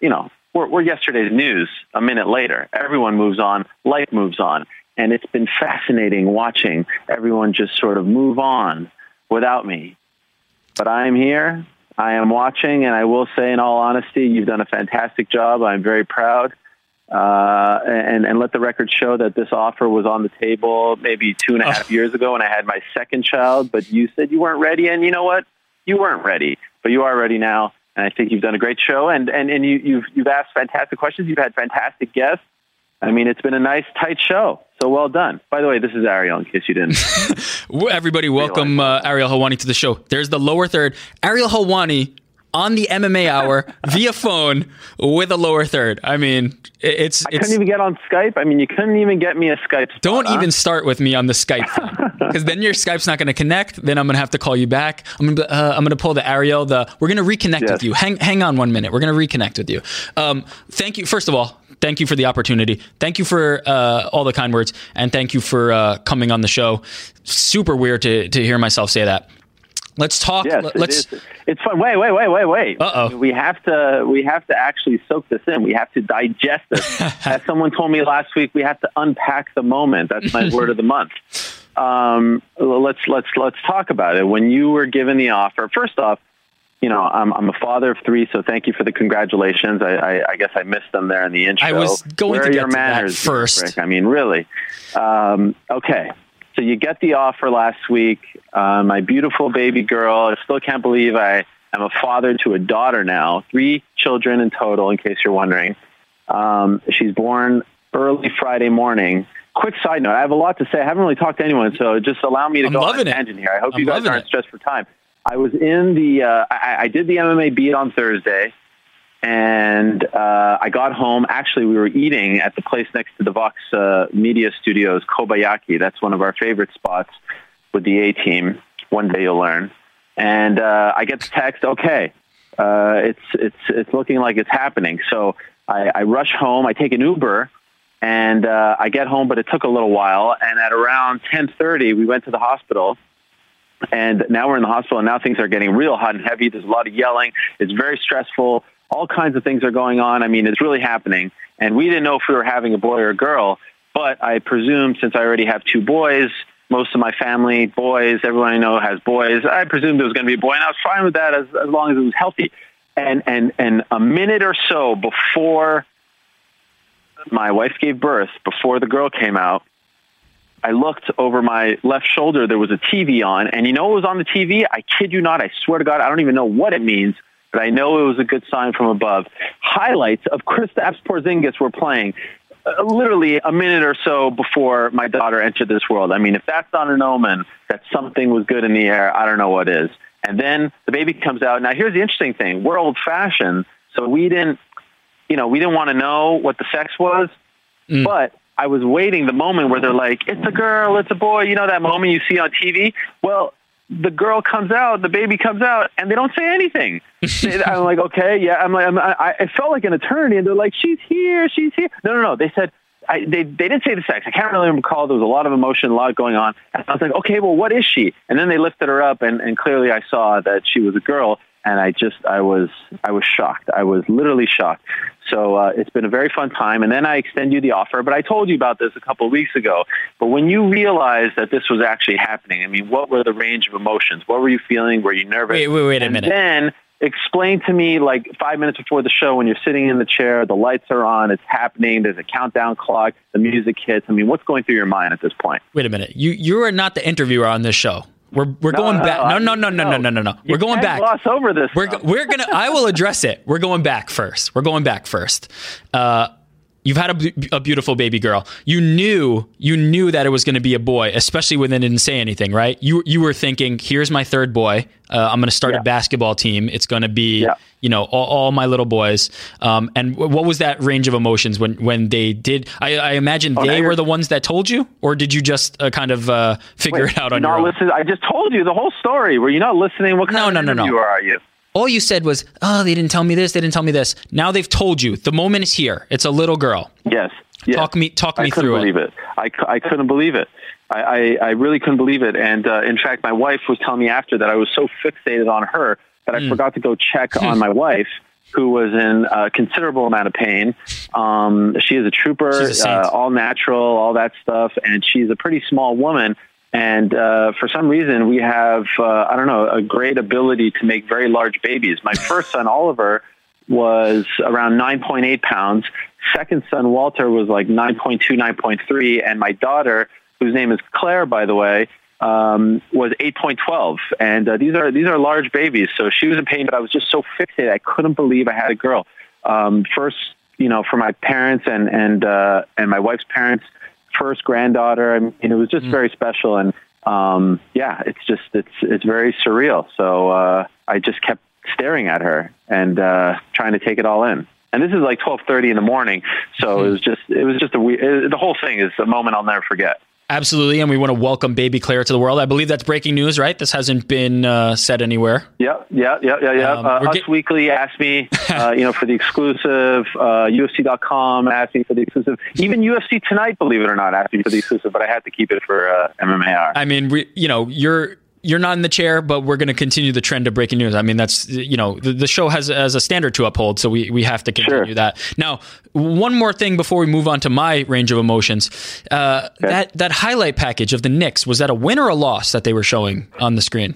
you know we're, we're yesterday's news. A minute later, everyone moves on, life moves on. And it's been fascinating watching everyone just sort of move on without me. But I am here. I am watching, and I will say, in all honesty, you've done a fantastic job. I'm very proud. Uh, and, and let the record show that this offer was on the table maybe two and a half years ago when I had my second child, but you said you weren't ready. And you know what? You weren't ready, but you are ready now. And I think you've done a great show. And, and, and you, you've, you've asked fantastic questions. You've had fantastic guests. I mean, it's been a nice, tight show. So well done. By the way, this is Ariel, in case you didn't. (laughs) Everybody, welcome uh, Ariel Helwani to the show. There's the lower third. Ariel Helwani on the MMA hour via phone with a lower third. I mean, it's. I couldn't even get on Skype. I mean, you couldn't even get me a Skype. Spot, don't huh? even start with me on the Skype because (laughs) then your Skype's not going to connect. Then I'm going to have to call you back. I'm going to uh, I'm going to pull the Ariel. The we're going to reconnect Yes. with you. Hang hang on one minute. We're going to reconnect with you. Um, thank you. First of all, thank you for the opportunity. Thank you for uh, all the kind words, and thank you for uh, coming on the show. Super weird to to hear myself say that. Let's talk. Yes, let- it let's. is. It's fun. Wait, wait, wait, wait, wait. Uh-oh. We have to. We have to actually soak this in. We have to digest this. (laughs) As someone told me last week, we have to unpack the moment. That's my word of the month. (laughs) Um, let's let's let's talk about it. When you were given the offer, first off, you know I'm I'm a father of three, so thank you for the congratulations. I I, I guess I missed them there in the intro. I was going Where to get your to that manners first. Rick? I mean, really. Um, okay. So you get the offer last week. Uh, my beautiful baby girl. I still can't believe I am a father to a daughter now. Three children in total, in case you're wondering. Um, she's born early Friday morning. Quick side note: I have a lot to say. I haven't really talked to anyone, so just allow me to I'm go on a tangent here. I hope I'm you guys aren't it. stressed for time. I was in the. Uh, I, I did the MMA beat on Thursday and uh, I got home. Actually, we were eating at the place next to the Vox uh, Media Studios, Kobeyaki. That's one of our favorite spots with the A team. One day you'll learn. And uh, I get the text. Okay, uh, it's it's it's looking like it's happening. So I, I rush home. I take an Uber. And uh, I get home, but it took a little while. And at around 10:30, we went to the hospital, and now we're in the hospital and now things are getting real hot and heavy there's a lot of yelling it's very stressful all kinds of things are going on i mean it's really happening and we didn't know if we were having a boy or a girl but i presume since i already have two boys most of my family boys everyone i know has boys i presumed it was going to be a boy and i was fine with that as, as long as it was healthy and and and a minute or so before my wife gave birth before the girl came out I looked over my left shoulder. There was a TV on, and you know what was on the TV? I kid you not. I swear to God, I don't even know what it means, but I know it was a good sign from above. Highlights of Kristaps Porzingis were playing. Uh, literally a minute or so before my daughter entered this world. I mean, if that's not an omen that something was good in the air, I don't know what is. And then the baby comes out. Now, here's the interesting thing: we're old fashioned, so we didn't, you know, we didn't want to know what the sex was, but I was waiting the moment where they're like, "It's a girl, it's a boy," you know that moment you see on TV. Well, the girl comes out, the baby comes out, and they don't say anything. (laughs) I'm like, okay, yeah. I'm like, I'm, I, I felt like an attorney, and they're like, she's here, she's here. No, no, no. They said. I, they they didn't say the sex. I can't really recall. There was a lot of emotion, a lot going on. And I was like, okay, well, what is she? And then they lifted her up, and, and clearly I saw that she was a girl. And I just I was I was shocked. I was literally shocked. So uh, it's been a very fun time. And then I extend you the offer. But I told you about this a couple of weeks ago. But when you realized that this was actually happening, I mean, what were the range of emotions? What were you feeling? Were you nervous? Wait, wait, wait a and minute. Then explain to me, like five minutes before the show, when you're sitting in the chair, the lights are on, it's happening, there's a countdown clock, the music hits. I mean, what's going through your mind at this point? Wait a minute. You you are not the interviewer on this show. We're we're No, going no, back. No, no, no, no, no, no, no, no. We're going can't back. Gloss over this. We're stuff. we're gonna. I will address it. We're going back first. We're going back first. Uh, you've had a, a beautiful baby girl. You knew you knew that it was going to be a boy, especially when they didn't say anything, right? You you were thinking, here's my third boy. Uh, I'm going to start Yeah. a basketball team. It's going to be Yeah. you know all, all my little boys. Um, and wh- what was that range of emotions when when they did? I, I imagine Oh, they were the ones that told you, or did you just uh, kind of uh, figure Wait, it out on your own? listening. I just told you the whole story. Were you not listening? What kind No, of no, no, no. are you? All you said was, "Oh, they didn't tell me this. They didn't tell me this." Now they've told you. The moment is here. It's a little girl. Yes. yes. Talk me- talk me couldn't through it. believe it. I, cou- I couldn't believe it. I, I, I really couldn't believe it. And uh, in fact, my wife was telling me after that I was so fixated on her that I Hmm. forgot to go check on my (laughs) wife, who was in a considerable amount of pain. Um, she is a trooper, a uh, all natural, all that stuff, and she's a pretty small woman. And uh, for some reason, we have, uh, I don't know, a great ability to make very large babies. My (laughs) first son, Oliver, was around 9.8 pounds. Second son, Walter, was like 9.2, 9.3. And my daughter, whose name is Claire, by the way, um, was 8.12. And uh, these are these are large babies. So she was in pain, but I was just so fixated. I couldn't believe I had a girl. Um, first, you know, for my parents and and uh, and my wife's parents, first granddaughter. I mean, it was just very special. And um, yeah, it's just it's it's very surreal. So uh, I just kept staring at her and uh, trying to take it all in. And this is like twelve thirty in the morning, so it was just it was just a weird. The whole thing is a moment I'll never forget. Absolutely, and we want to welcome baby Claire to the world. I believe that's breaking news, right? This hasn't been uh, said anywhere. Yep, yeah, yeah, yeah, yeah. Um, uh, Us get- Weekly asked me, (laughs) uh, you know, for the exclusive. Uh, UFC.com asked me for the exclusive. Even UFC Tonight, believe it or not, asked me for the exclusive, but I had to keep it for uh, MMAR. I mean, we, you know, you're you're not in the chair, but we're going to continue the trend of breaking news. I mean, that's you know, the, the show has has a standard to uphold, so we we have to continue Sure. that. Now, one more thing before we move on to my range of emotions, uh, that that highlight package of the Knicks was that a win or a loss that they were showing on the screen?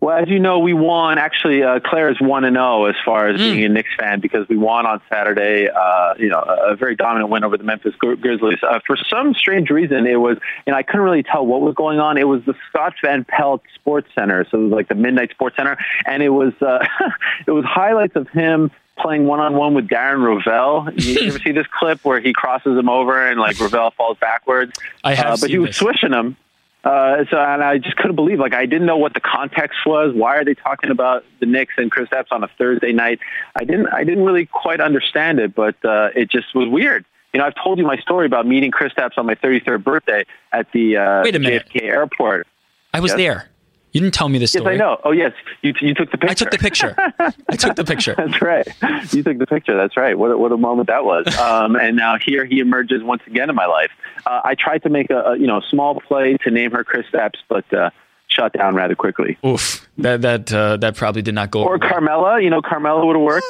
Well, as you know, we won. Actually, uh, Claire is one and zero as far as being a Knicks fan because we won on Saturday. Uh, you know, a a very dominant win over the Memphis Gri- Grizzlies. Uh, for some strange reason, it was, and I couldn't really tell what was going on. It was the Scott Van Pelt Sports Center, so it was like the Midnight Sports Center, and it was uh, (laughs) it was highlights of him playing one on one with Darren Rovell. You ever (laughs) see this clip where he crosses him over and like Rovell falls backwards? I have uh, but he was this. swishing him. Uh, so and I just couldn't believe like I didn't know what the context was. Why are they talking about the Knicks and Kristaps on a Thursday night? I didn't I didn't really quite understand it, but uh, it just was weird. You know, I've told you my story about meeting Kristaps on my 33rd birthday at the uh, Wait a minute. JFK airport. I was Yes. there. You didn't tell me this Yes, story. I know. Oh, yes, you you took the picture. I took the picture. I took the picture. That's right. You took the picture. That's right. What a, what a moment that was. Um, and now here he emerges once again in my life. Uh, I tried to make a, a you know small play to name her Kristaps, but uh, shut down rather quickly. Oof, that that uh, that probably did not go. Or well. Carmela. You know, Carmela would have worked.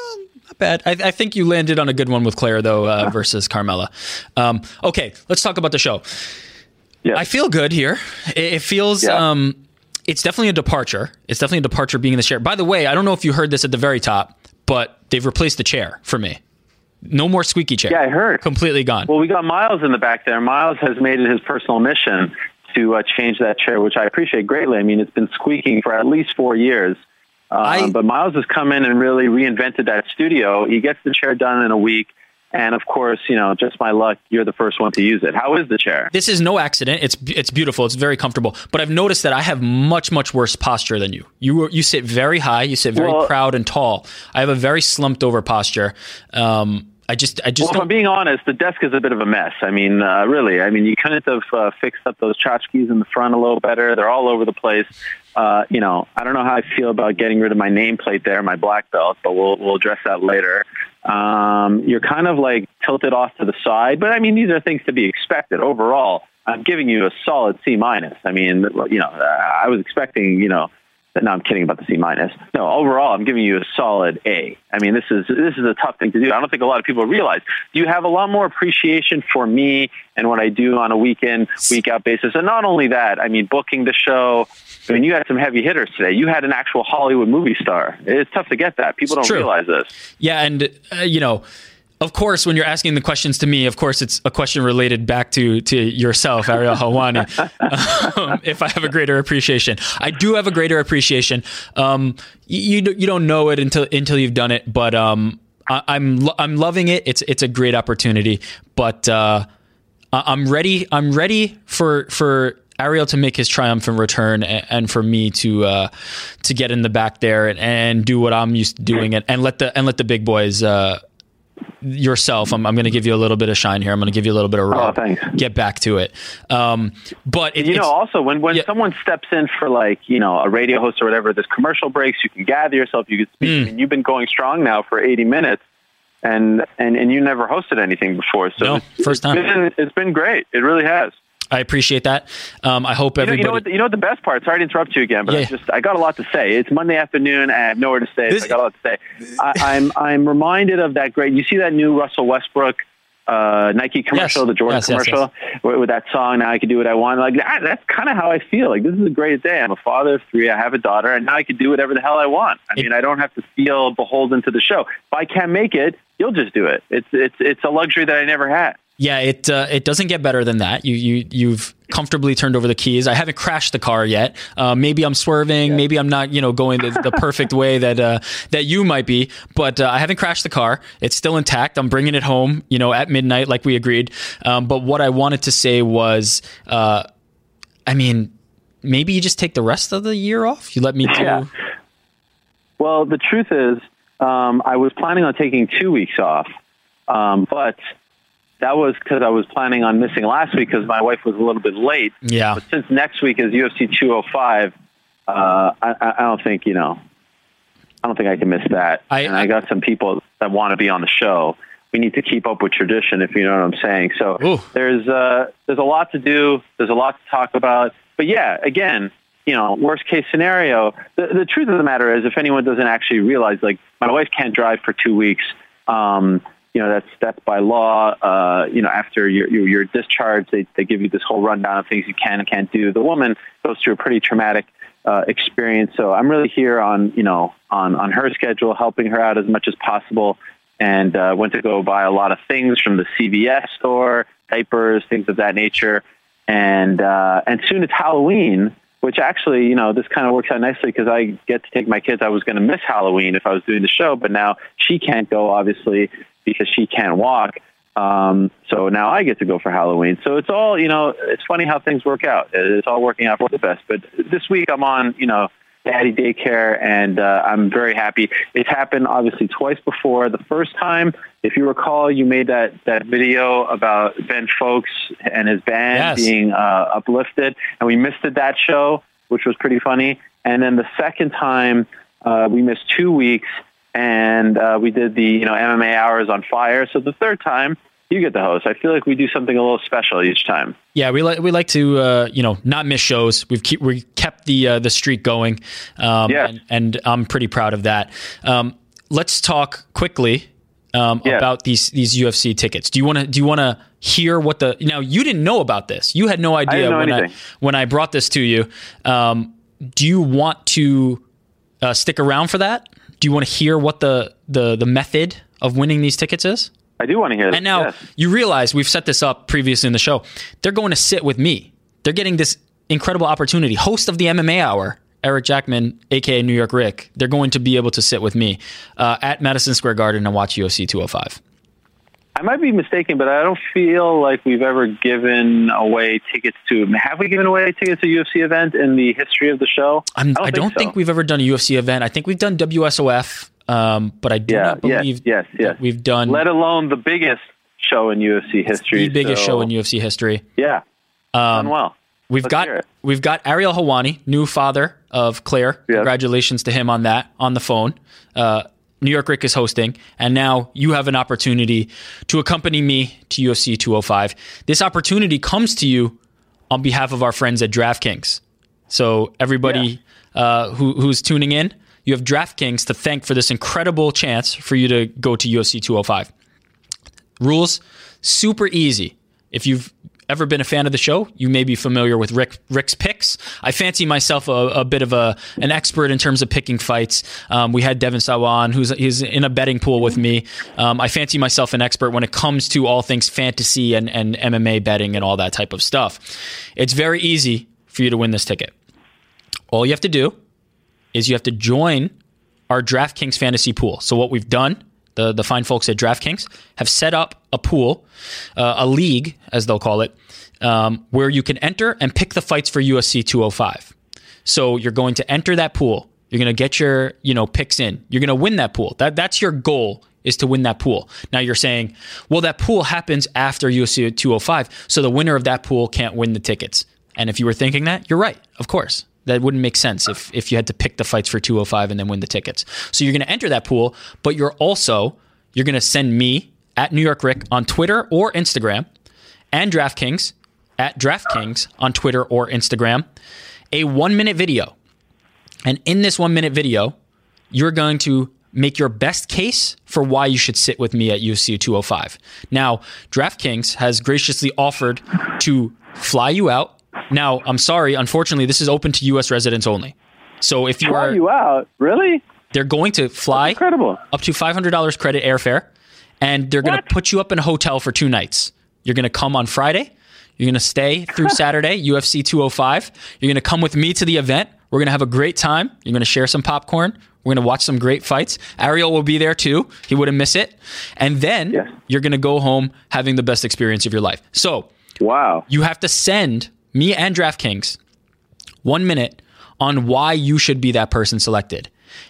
Not bad. I, I think you landed on a good one with Claire though uh, versus Carmela. Um, okay, let's talk about the show. Yes. I feel good here. It, it feels. Yeah. Um, it's definitely a departure. It's definitely a departure being in the chair. By the way, I don't know if you heard this at the very top, but they've replaced the chair for me. No more squeaky chair. Yeah, I heard. Completely gone. Well, we got Miles in the back there. Miles has made it his personal mission to uh, change that chair, which I appreciate greatly. I mean, it's been squeaking for at least four years. Uh, I- but Miles has come in and really reinvented that studio. He gets the chair done in a week. And of course, you know, just my luck, you're the first one to use it. How is the chair? this is no accident. It's it's beautiful. It's very comfortable. But I've noticed that I have much much worse posture than you. You you sit very high. You sit very Well- proud and tall. I have a very slumped over posture. Um, I just I just Well, if. I'm being honest, the desk is a bit of a mess. I mean, uh, really, I mean, you couldn't have uh, fixed up those tchotchkes in the front a little better. They're all over the place. Uh, you know, I don't know how I feel about getting rid of my nameplate there, my black belt, but we'll we'll address that later. Um, you're kind of like tilted off to the side, but I mean, these are things to be expected. Overall, I'm giving you a solid C minus. I mean, you know, I was expecting, you know, no, I'm kidding about the C minus. No, overall, I'm giving you a solid A. I mean, this is this is a tough thing to do. I don't think a lot of people realize. You have a lot more appreciation for me and what I do on a weekend, week out basis. And not only that, I mean, booking the show. I mean, you had some heavy hitters today. You had an actual Hollywood movie star. It's tough to get that. People don't realize this. Yeah, and uh, you know, of course, when you're asking the questions to me, of course, it's a question related back to to yourself, Ariel Helwani. (laughs) um, if I have a greater appreciation, I do have a greater appreciation. Um, you you don't know it until until you've done it, but um, I, I'm lo- I'm loving it. It's it's a great opportunity, but uh, I- I'm ready. I'm ready for for. Ariel to make his triumphant return and, and for me to uh, to get in the back there and, and do what I'm used to doing and, and let the and let the big boys uh, yourself. I'm, I'm going to give you a little bit of shine here. I'm going to give you a little bit of Oh, rub. thanks. Get back to it. Um, but it, You know, also when when yeah. someone steps in for like you know a radio host or whatever, there's commercial breaks. You can gather yourself. You can speak. Mm. I mean, you've been going strong now for 80 minutes, and and and you never hosted anything before. So No, first time. It's been, it's been great. It really has. I appreciate that. Um, I hope You know, everybody. you know what? You know what the best part? Sorry to interrupt you again, but I just I got a lot to say. It's Monday afternoon, and I have nowhere to stay. This- so I got a lot to say. I, I'm I'm reminded of that great. You see that new Russell Westbrook uh, Nike commercial, Yes. the Jordan Yes, yes, commercial, With, with that song. Now I can do what I want. Like that, that's kind of how I feel. Like this is a great day. I'm a father of three. I have a daughter, and now I can do whatever the hell I want. I mean, I don't have to feel beholden to the show. If I can't make it, you'll just do it. It's it's it's a luxury that I never had. Yeah, it uh, it doesn't get better than that. You you you've comfortably turned over the keys. I haven't crashed the car yet. Uh, maybe I'm swerving. Maybe I'm not you know going the, the perfect way that uh, that you might be. But uh, I haven't crashed the car. It's still intact. I'm bringing it home. You know at midnight like we agreed. Um, but what I wanted to say was, uh, I mean, maybe you just take the rest of the year off. You let me do. Yeah. Well, the truth is, um, I was planning on taking two weeks off, um, but that was because I was planning on missing last week because my wife was a little bit late. Yeah. But since next week is UFC 205, uh, I, I don't think you know. I don't think I can miss that. I- and I got some people that want to be on the show. We need to keep up with tradition, if you know what I'm saying. So Ooh. there's uh, there's a lot to do. There's a lot to talk about. But yeah, again, you know, worst case scenario. The, the truth of the matter is, if anyone doesn't actually realize, like my wife can't drive for two weeks. Um, you know, that's that's by law. Uh, you know, after your your, your discharge, they they give you this whole rundown of things you can and can't do. The woman goes through a pretty traumatic uh, experience. So I'm really here on you know on on her schedule, helping her out as much as possible. And uh, went to go buy a lot of things from the CVS store, diapers, things of that nature. And uh, and soon it's Halloween, which actually you know this kind of works out nicely because I get to take my kids. I was going to miss Halloween if I was doing the show, but now she can't go obviously because she can't walk. Um, so now I get to go for Halloween. So it's all, you know, it's funny how things work out. It's all working out for the best. But this week I'm on, you know, daddy daycare and uh, I'm very happy. It's happened obviously twice before. The first time, if you recall, you made that, that video about Ben Folks and his band Yes. being uh, uplifted and we missed it that show, which was pretty funny. And then the second time, uh, we missed two weeks and uh, we did the you know MMA hours on fire. So the third time, you get the host. I feel like we do something a little special each time. Yeah, we like we like to uh, you know not miss shows. We've keep we kept the uh, the streak going, um, Yeah. and, and I'm pretty proud of that. Um, let's talk quickly um, about these these UFC tickets. Do you want to do you want to hear what the now you didn't know about this? You had no idea know when I when I brought this to you. Um, do you want to uh, stick around for that? Do you want to hear what the the the method of winning these tickets is? I do want to hear that. And now Yes. you realize we've set this up previously in the show. They're going to sit with me. They're getting this incredible opportunity. Host of the MMA Hour, Eric Jackman, aka New York Rick. They're going to be able to sit with me uh, at Madison Square Garden and watch UFC 205. I might be mistaken, but I don't feel like we've ever given away tickets to. Have we given away tickets to a UFC event in the history of the show? I'm, I don't, so. think we've ever done a UFC event. I think we've done WSOF, um, but I do Yeah, not believe yes, yes. that we've done Let alone the biggest show in UFC history. the biggest so- show in UFC history. Yeah, done well. We've Let's got we've got Ariel Helwani, new father of Claire. Yes. Congratulations to him on that on the phone. Uh, New York Rick is hosting, and now you have an opportunity to accompany me to UFC 205. This opportunity comes to you on behalf of our friends at DraftKings. So everybody uh, who, who's tuning in, you have DraftKings to thank for this incredible chance for you to go to UFC 205. Rules super easy. If you've ever been a fan of the show, you may be familiar with Rick Rick's picks. I fancy myself a, a bit of a an expert in terms of picking fights. Um, we had Devon Sawa, who's he's in a betting pool with me. Um, I fancy myself an expert when it comes to all things fantasy and, and MMA betting and all that type of stuff. It's very easy for you to win this ticket. All you have to do is you have to join our DraftKings fantasy pool. So what we've done, the the fine folks at DraftKings have set up a pool, uh, a league as they'll call it, um, where you can enter and pick the fights for UFC 205. So you're going to enter that pool. You're going to get your you know picks in. You're going to win that pool. That that's your goal is to win that pool. Now you're saying, well, that pool happens after UFC 205, so the winner of that pool can't win the tickets. And if you were thinking that, you're right. Of course, that wouldn't make sense if if you had to pick the fights for 205 and then win the tickets. So you're going to enter that pool, but you're also you're going to send me at New York Rick on Twitter or Instagram, and DraftKings at DraftKings on Twitter or Instagram, a one minute video. And in this one minute video, you're going to make your best case for why you should sit with me at UFC 205. Now, DraftKings has graciously offered to fly you out. Now, I'm sorry, unfortunately, this is open to US residents only. So if you are you out? Really? they're going to fly Incredible. up to $500 credit airfare, and they're going to put you up in a hotel for two nights. You're going to come on Friday. You're going to stay through (laughs) Saturday, UFC 205. You're going to come with me to the event. We're going to have a great time. You're going to share some popcorn. We're going to watch some great fights. Ariel will be there too. He wouldn't miss it. And then you're going to go home having the best experience of your life. So Wow. you have to send me and DraftKings one minute on why you should be that person selected.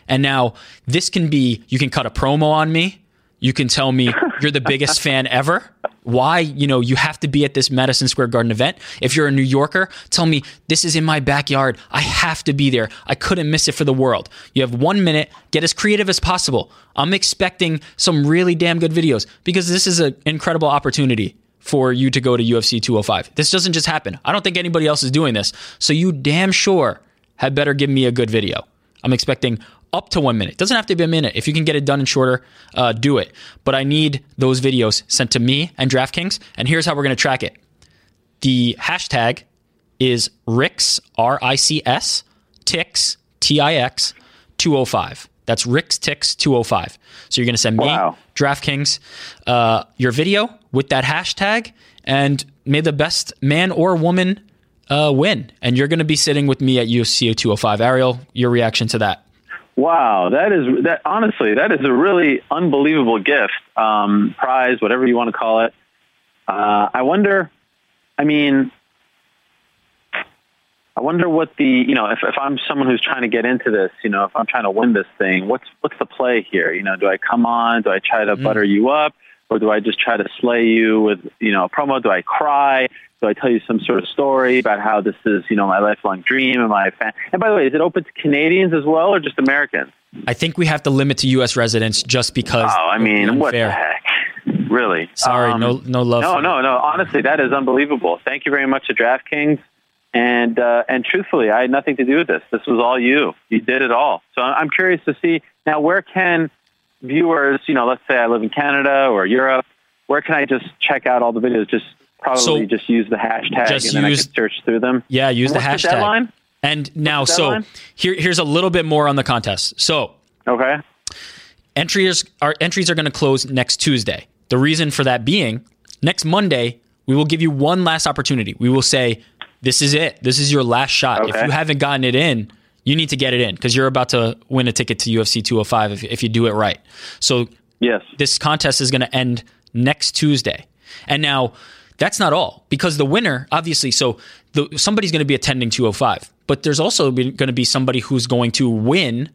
And now this can be you can cut a promo on me. You can tell me (laughs) you're the biggest fan ever. Why, you know, you have to be at this Madison Square Garden event. If you're a New Yorker, tell me this is in my backyard. I have to be there. I couldn't miss it for the world. You have one minute. Get as creative as possible. I'm expecting some really damn good videos because this is an incredible opportunity for you to go to UFC 205. This doesn't just happen. I don't think anybody else is doing this. So you damn sure had better give me a good video. I'm expecting up to one minute. Doesn't have to be a minute. If you can get it done in shorter, uh, do it. But I need those videos sent to me and DraftKings. And here's how we're going to track it. The hashtag is Ricks R I C S Tix T I X 205. That's Ricks Tix 205. So you're going to send me Wow. DraftKings uh, your video with that hashtag, and may the best man or woman uh, win. And you're going to be sitting with me at UFC 205. Ariel, your reaction to that? Wow, that is that. Honestly, that is a really unbelievable gift, um, prize, whatever you want to call it. Uh, I wonder. I mean, I wonder what the you know if, if I'm someone who's trying to get into this, you know, if I'm trying to win this thing, what's what's the play here? You know, do I come on? Do I try to butter you up, or do I just try to slay you with you know a promo? Do I cry? Do I tell you some sort of story about how this is you know my lifelong dream and my fan? And by the way, is it open to Canadians as well, or just Americans? I think we have to limit to U.S. residents just because. Oh, I mean, what the heck? Really? Sorry, Um, no, no love. No, no, no. Honestly, that is unbelievable. Thank you very much to DraftKings. And uh, and truthfully, I had nothing to do with this. This was all you. You did it all. So I'm curious to see now where can viewers, you know, let's say I live in Canada or Europe, where can I just check out all the videos? Just probably So- just use the hashtag Just and then use- I can search through them. Yeah, use And the hashtag. deadline? And now, the so here, here's a little bit more on the contest. So Okay. entries our entries are going to close next Tuesday. The reason for that being, next Monday we will give you one last opportunity. We will say, "This is it. This is your last shot. If you haven't gotten it in, you need to get it in because you're about to win a ticket to UFC 205 if, if you do it right." So Yes. this contest is going to end next Tuesday. And now that's not all because the winner, obviously, so the, somebody's going to be attending 205, but there's also going to be somebody who's going to win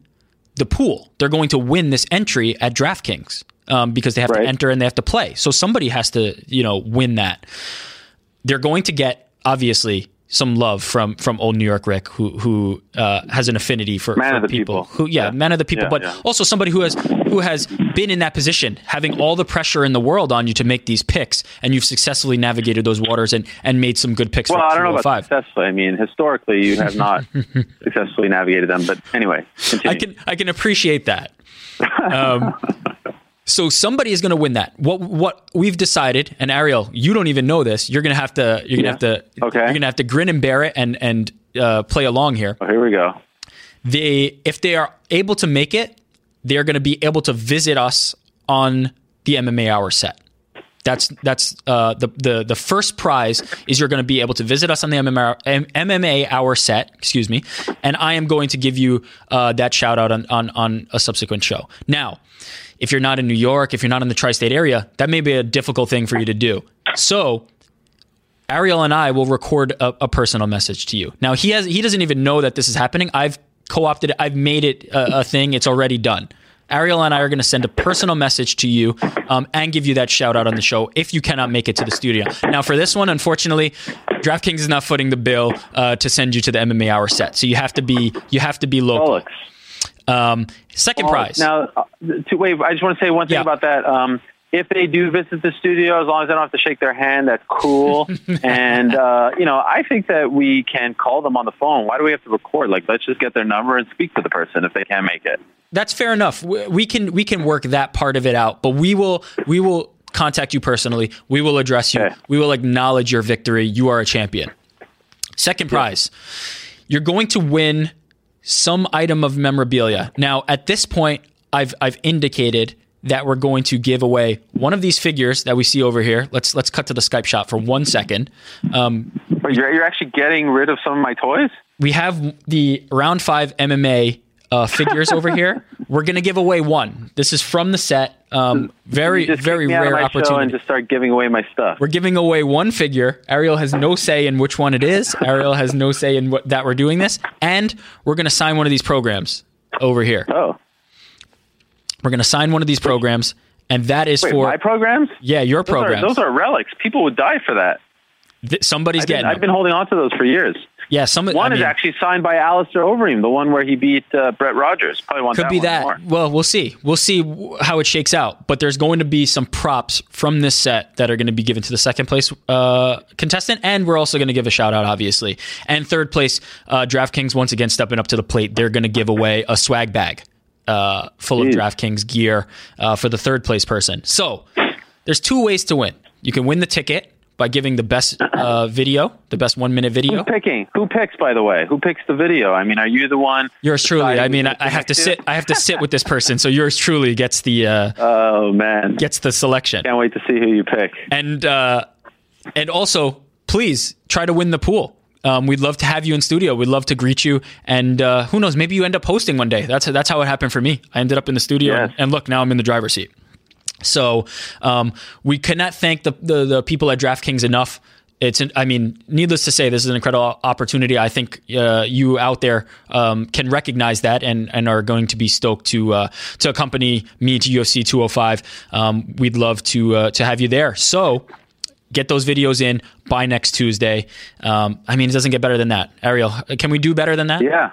the pool. They're going to win this entry at DraftKings um, because they have Right. to enter and they have to play. So somebody has to, you know, win that. They're going to get obviously some love from from old New York Rick, who who uh, has an affinity for, Man for of the people. people. Who, yeah, Yeah. man of the people, Yeah, but yeah. also somebody who has who has been in that position, having all the pressure in the world on you to make these picks, and you've successfully navigated those waters and and made some good picks Well, I don't know about 205. successfully. I mean, historically, you have not (laughs) successfully navigated them. But anyway, continue. I can I can appreciate that. Um, (laughs) so somebody is going to win that. What what we've decided, and Ariel, you don't even know this. You're going to have to you're going to Yeah. have to Okay. you're going to have to grin and bear it and and uh, play along here. Oh, here we go. They if they are able to make it, they're going to be able to visit us on the MMA hour set. That's that's uh, the the the first prize is you're going to be able to visit us on the MMA hour, MMA hour set. Excuse me, and I am going to give you uh, that shout out on, on on a subsequent show. Now, if you're not in New York, if you're not in the tri-state area, that may be a difficult thing for you to do. So Ariel and I will record a, a personal message to you. Now he has he doesn't even know that this is happening. I've co-opted it. I've made it a, a thing. It's already done. Ariel and I are going to send a personal message to you um, and give you that shout out on the show if you cannot make it to the studio. Now, for this one, unfortunately, DraftKings is not footing the bill uh, to send you to the MMA hour set. So you have to be you have to be local. Um, second Oh, prize. Now, uh, to, wait, I just want to say one thing Yeah. about that. Um, if they do visit the studio, as long as I don't have to shake their hand, that's cool. (laughs) and uh, you know, I think that we can call them on the phone. Why do we have to record? Like, let's just get their number and speak to the person if they can't make it. that's fair enough. We we can we can work that part of it out, but we will we will contact you personally. We will address you. Okay. We will acknowledge your victory. You are a champion. Second prize, you're going to win some item of memorabilia. Now, at this point, I've I've indicated that we're going to give away one of these figures that we see over here. Let's let's cut to the Skype shot for one second. Um, But you're, you're actually getting rid of some of my toys. we have the round five MMA uh, figures over here. (laughs) We're gonna give away one. This is from the set. Um, very very kick me out of rare show and opportunity. just start giving away my stuff. We're giving away one figure. Ariel has no say in which one it is. Ariel has no say in what, that we're doing this, and we're gonna sign one of these programs. over here. Oh, We're going to sign one of these programs, and that is wait, for my programs? yeah your Those are, programs. those are relics. People would die for that. Th- somebody's I've been, getting I've been holding on to those for years. Yeah. Some One I is mean, actually signed by Alistair Overeem, the one where he beat uh, Brett Rogers. Probably want could that be that. more. Well, we'll see. We'll see how it shakes out. But there's going to be some props from this set that are going to be given to the second place uh, contestant, and we're also going to give a shout out, obviously. And third place, uh, DraftKings once again stepping up to the plate. They're going to give away a swag bag uh, full of Jeez. DraftKings gear uh, for the third place person. So there's two ways to win. You can win the ticket by giving the best uh, video, the best one minute video. Who's picking? Who picks, by the way? Who picks the video? I mean, are you the one? Yours truly. I mean, I, I have to sit. I have to sit with this person. So yours truly gets the uh, Oh man, gets the selection. can't wait to see who you pick. And uh, and also, please try to win the pool. Um, we'd love to have you in studio. We'd love to greet you. And uh, who knows? Maybe you end up hosting one day. That's that's how it happened for me. I ended up in the studio, Yes. and, and look, now I'm in the driver's seat. So um, we cannot thank the, the the people at DraftKings enough. It's, an, I mean, needless to say, this is an incredible opportunity. I think uh, you out there um, can recognize that and, and are going to be stoked to uh, to accompany me to UFC 205. Um, we'd love to uh, to have you there. So get those videos in by next Tuesday. Um, I mean, it doesn't get better than that. Ariel, can we do better than that? Yeah.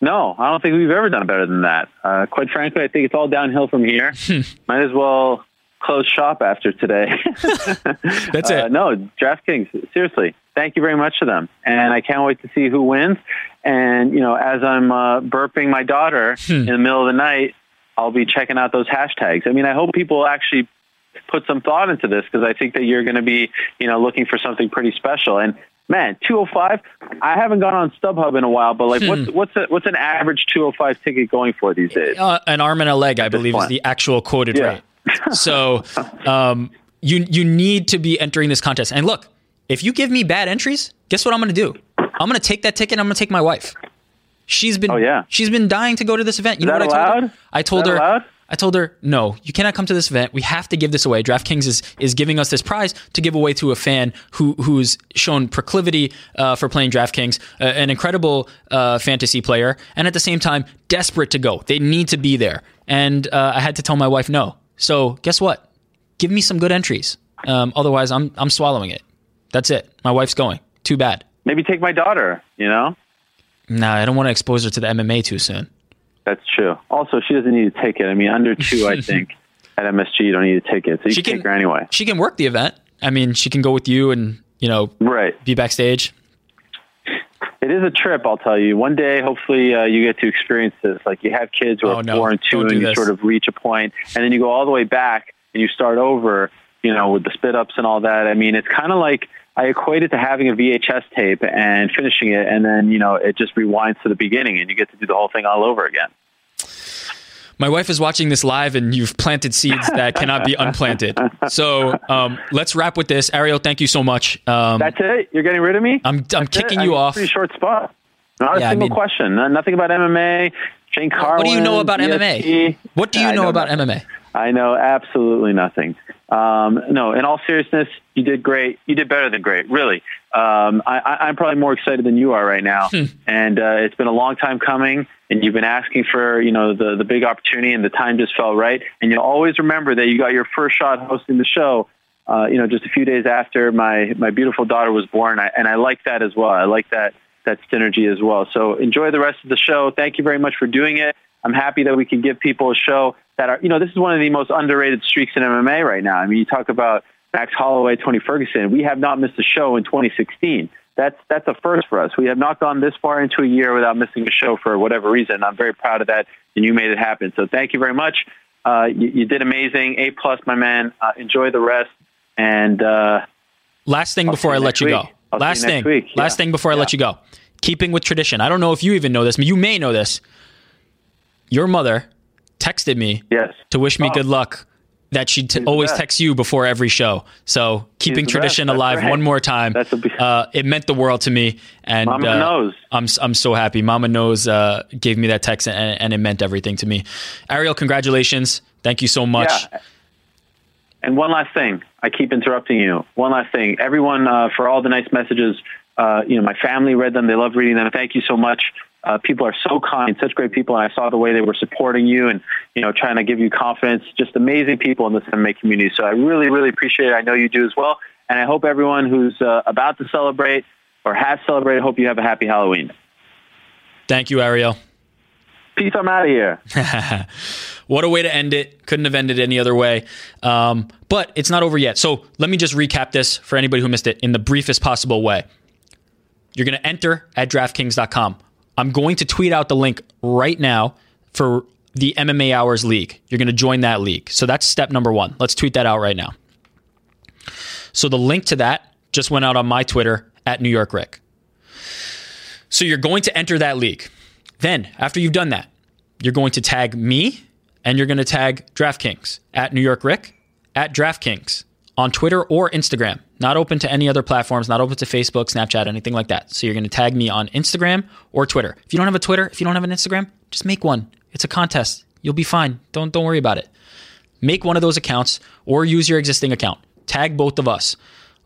No, I don't think we've ever done better than that. Uh, quite frankly, I think it's all downhill from here. Hmm. Might as well close shop after today. (laughs) That's Uh, it. no, DraftKings, seriously, thank you very much to them. And I can't wait to see who wins. And, you know, as I'm uh, burping my daughter Hmm. in the middle of the night, I'll be checking out those hashtags. I mean, I hope people actually put some thought into this because I think that you're going to be, you know, looking for something pretty special. And man, 205, I haven't gone on StubHub in a while, but like, what's what's a, what's an average 205 ticket going for these days? Uh, an arm and a leg, I believe, is the actual quoted Yeah. rate. So um, you you need to be entering this contest. And look, if you give me bad entries, guess what I'm going to do? I'm going to take that ticket. and I'm going to take my wife. She's been Oh, yeah. she's been dying to go to this event. You know that what I told her? I told Is her allowed? I told her no, you cannot come to this event. We have to give this away. DraftKings is is giving us this prize to give away to a fan who who's shown proclivity uh, for playing DraftKings, uh, an incredible uh, fantasy player, and at the same time desperate to go. They need to be there, and uh, I had to tell my wife no. So guess what? Give me some good entries. Um, otherwise, I'm I'm swallowing it. That's it. My wife's going. Too bad. Maybe take my daughter, you know? Nah, I don't want to expose her to the MMA too soon. That's true. Also, she doesn't need to take it. I mean, under two, I (laughs) think, at MSG, you don't need a ticket. So you She can take her anyway. She can work the event. I mean, she can go with you and you know Right. be backstage. It is a trip, I'll tell you. One day, hopefully, uh, you get to experience this. Like you have kids who Oh, are no. four and 2 do and you this. sort of reach a point, and then you go all the way back and you start over. You know, with the spit ups and all that. I mean, it's kind of like I equate it to having a VHS tape and finishing it, and then you know it just rewinds to the beginning, and you get to do the whole thing all over again. My wife is watching this live, and you've planted seeds that cannot be unplanted. So um, let's wrap with this. Ariel, thank you so much. Um, That's it. You're getting rid of me. I'm I'm That's kicking it? you I- off. Pretty short spot. Not a Yeah, I single mean- question. Nothing about MMA. Shane Carwin. What do you know about. MMA? What do you I know about nothing. MMA? I know absolutely nothing. Um, no, in all seriousness, you did great. You did better than great, really. Um, I, I'm probably more excited than you are right now, Hmm. and uh, it's been a long time coming. And you've been asking for, you know, the the big opportunity, and the time just felt right. And you'll always remember that you got your first shot hosting the show. Uh, you know, just a few days after my my beautiful daughter was born, I, and I like that as well. I like that that synergy as well. So enjoy the rest of the show. Thank you very much for doing it. I'm happy that we can give people a show that are, you know, this is one of the most underrated streaks in MMA right now. I mean, you talk about Max Holloway, Tony Ferguson. We have not missed a show in 2016. That's that's a first for us. We have not gone this far into a year without missing a show for whatever reason. I'm very proud of that, and you made it happen. So thank you very much. Uh, you, you did amazing. A plus, my man. Uh, enjoy the rest. And uh, Last thing I'll before I let you week. go. I'll see you Last thing. week. Last Yeah. thing before I let you go. Keeping with tradition. I don't know if you even know this. But you may know this. Your mother texted me yes, to wish me Oh. good luck. That she t- always texts you before every show. So keeping tradition. Alive right. one more time. That's a be- uh, it meant the world to me. And Mama uh, knows. I'm I'm so happy. Mama knows uh, gave me that text and, and it meant everything to me. Ariel, congratulations. Thank you so much. Yeah. And one last thing, I keep interrupting you. One last thing, everyone, uh, for all the nice messages. Uh, you know, my family read them; they love reading them. Thank you so much. Uh, people are so kind, such great people, and I saw the way they were supporting you and you know trying to give you confidence. Just amazing people in the MMA community. So I really, really appreciate it. I know you do as well, and I hope everyone who's uh, about to celebrate or has celebrated, hope you have a happy Halloween. Thank you, Ariel. Peace. I'm out of here. (laughs) what a way to end it. Couldn't have ended any other way. Um, but it's not over yet. So let me just recap this for anybody who missed it in the briefest possible way. You're going to enter at DraftKings.com. I'm going to tweet out the link right now for the MMA Hours League. You're going to join that league. So that's step number one. Let's tweet that out right now. So the link to that just went out on my Twitter at New York Rick. So you're going to enter that league. Then, after you've done that, you're going to tag me and you're going to tag DraftKings at New York Rick at DraftKings on Twitter or Instagram. Not open to any other platforms, not open to Facebook, Snapchat, anything like that. So you're going to tag me on Instagram or Twitter. If you don't have a Twitter, if you don't have an Instagram, just make one. It's a contest. You'll be fine. Don't don't worry about it. Make one of those accounts or use your existing account. Tag both of us.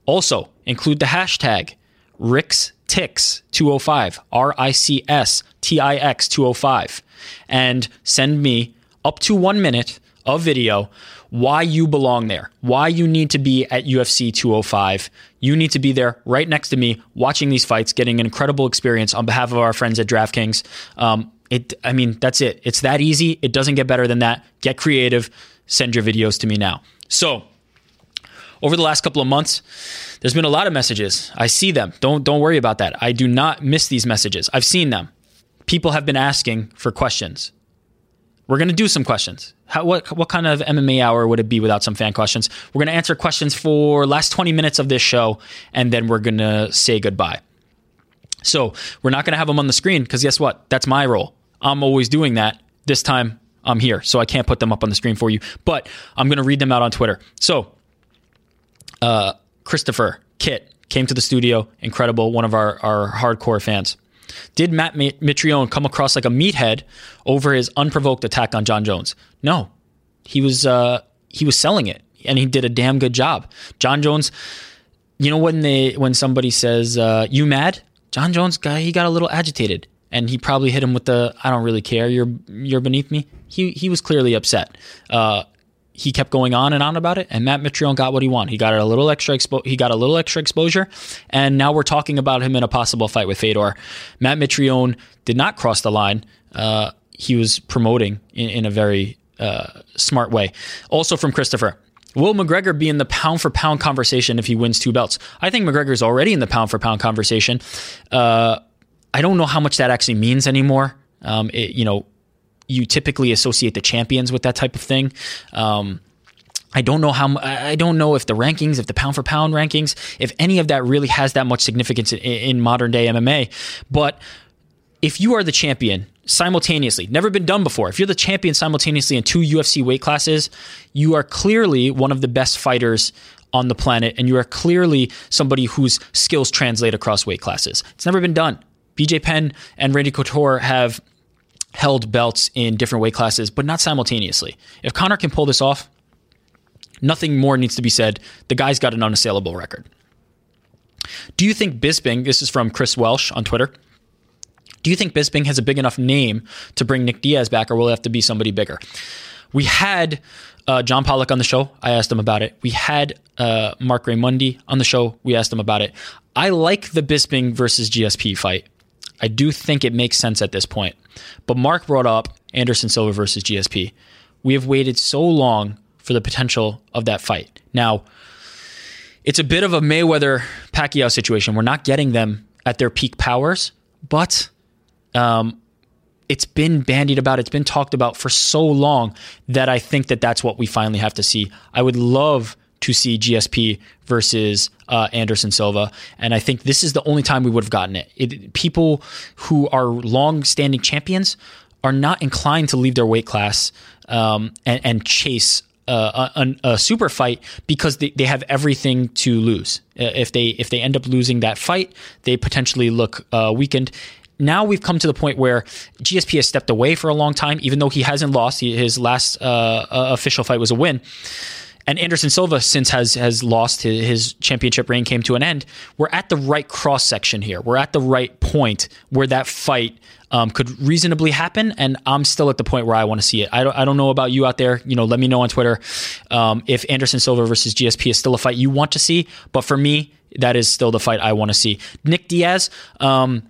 Also, include the hashtag Rick's Tix 205, R I C S T I X 205, and send me up to one minute of video why you belong there, why you need to be at UFC 205. You need to be there right next to me, watching these fights, getting an incredible experience on behalf of our friends at DraftKings. Um, it, I mean, that's it. It's that easy. It doesn't get better than that. Get creative. Send your videos to me now. So, over the last couple of months, there's been a lot of messages. I see them. Don't don't worry about that. I do not miss these messages. I've seen them. People have been asking for questions. We're going to do some questions. How, what what kind of MMA hour would it be without some fan questions? We're going to answer questions for last 20 minutes of this show, and then we're going to say goodbye. So we're not going to have them on the screen because guess what? That's my role. I'm always doing that. This time I'm here, so I can't put them up on the screen for you. But I'm going to read them out on Twitter. So uh, Christopher Kit came to the studio. Incredible, one of our our hardcore fans. Did Matt Mitrione come across like a meathead over his unprovoked attack on Jon Jones? No, he was uh, he was selling it, and he did a damn good job. Jon Jones, you know when they when somebody says uh, you mad, Jon Jones guy he got a little agitated, and he probably hit him with the I don't really care, you're you're beneath me. He he was clearly upset. Uh, he kept going on and on about it, and Matt Mitrione got what he wanted. He got a little extra expo- he got a little extra exposure, and now we're talking about him in a possible fight with Fedor. Matt Mitrione did not cross the line. Uh, he was promoting in, in a very uh, smart way. Also from Christopher. Will McGregor be in the pound for pound conversation if he wins two belts? I think McGregor's already in the pound for pound conversation. Uh, I don't know how much that actually means anymore. Um, it, you know, you typically associate the champions with that type of thing. Um, I don't know how. I don't know if the rankings, if the pound for pound rankings, if any of that really has that much significance in, in modern day MMA. But if you are the champion simultaneously, never been done before. If you're the champion simultaneously in two UFC weight classes, you are clearly one of the best fighters on the planet, and you are clearly somebody whose skills translate across weight classes. It's never been done. BJ Penn and Randy Couture have held belts in different weight classes, but not simultaneously. If Conor can pull this off, nothing more needs to be said. The guy's got an unassailable record. Do you think Bisping, this is from Chris Welsh on Twitter, do you think Bisping has a big enough name to bring Nick Diaz back, or will it have to be somebody bigger? We had uh, John Pollock on the show. I asked him about it. We had uh, Marc Raimondi on the show. We asked him about it. I like the Bisping versus GSP fight. I do think it makes sense at this point. But Marc brought up Anderson Silva versus GSP. We have waited so long for the potential of that fight. Now, it's a bit of a Mayweather Pacquiao situation. We're not getting them at their peak powers, but um, it's been bandied about, it's been talked about for so long that I think that that's what we finally have to see. I would love to see GSP versus uh, Anderson Silva. And I think this is the only time we would have gotten it. it people who are long-standing champions are not inclined to leave their weight class um, and, and, chase uh, a, a, super fight because they, they have everything to lose. Uh, if they if they end up losing that fight, they potentially look uh, weakened now we've come to the point where GSP has stepped away for a long time, even though he hasn't lost. He, his last uh, uh, official fight was a win and Anderson Silva, since has has lost his, his, championship reign, came to an end. We're at the right cross section here. We're at the right point where that fight um, could reasonably happen, and I'm still at the point where I want to see it. I don't, I don't know about you out there. You know, let me know on Twitter um, if Anderson Silva versus GSP is still a fight you want to see. But for me, that is still the fight I want to see. Nick Diaz. Um,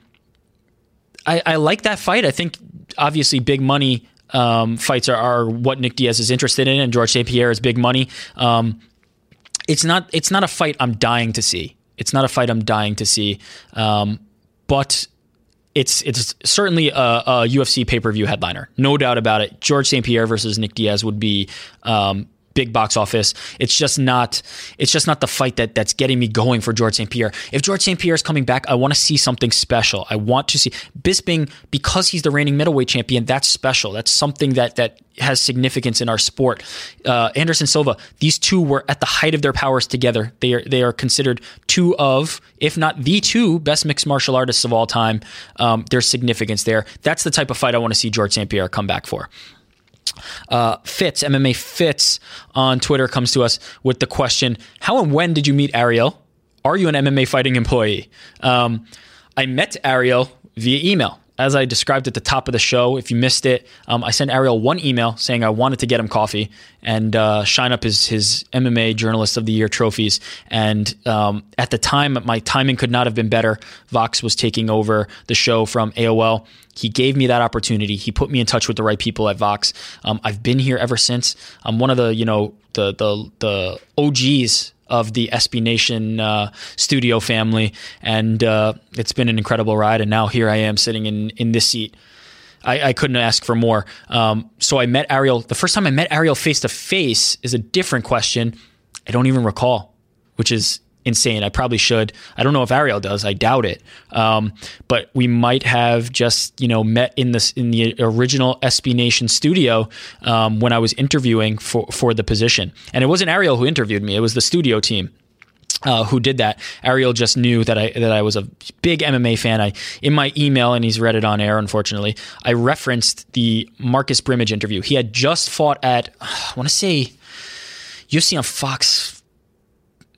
I, I like that fight. I think obviously big money um, fights are, are, what Nick Diaz is interested in, and George St. Pierre is big money. Um, it's not it's not a fight I'm dying to see. It's not a fight I'm dying to see, um, but it's it's certainly a, a UFC pay per view headliner, no doubt about it. George St. Pierre versus Nick Diaz would be um, big box office. It's just not it's just not the fight that that's getting me going for George St. Pierre. If George St. Pierre is coming back, I want to see something special. I want to see Bisping because he's the reigning middleweight champion. That's special. That's something that that has significance in our sport. Uh, Anderson Silva, these two were at the height of their powers together. They are they are considered two of, if not the two, best mixed martial artists of all time. Um, there's significance there. That's the type of fight I want to see George St. Pierre come back for. Uh, Fitz, MMA Fitz on Twitter comes to us with the question How and when did you meet Ariel? Are you an MMA fighting employee? Um, I met Ariel via email as I described at the top of the show, if you missed it, um, I sent Ariel one email saying I wanted to get him coffee and uh, shine up his, his MMA Journalist of the Year trophies. And um, at the time, my timing could not have been better. Vox was taking over the show from AOL. He gave me that opportunity. He put me in touch with the right people at Vox. Um, I've been here ever since. I'm one of the you know the the the OGs of the SB Nation uh, studio family, and uh, it's been an incredible ride. And now here I am sitting in in this seat. I, I couldn't ask for more. Um, so I met Ariel. The first time I met Ariel face to face is a different question. I don't even recall, which is insane. I probably should. I don't know if Ariel does. I doubt it. Um, but we might have just you know met in this in the original SB Nation studio um, when I was interviewing for for the position. And it wasn't Ariel who interviewed me. It was the studio team. Uh, who did that? Ariel just knew that I that I was a big MMA fan. I in my email, and he's read it on air. Unfortunately, I referenced the Marcus Brimage interview. He had just fought at (sighs) I want to say UFC on Fox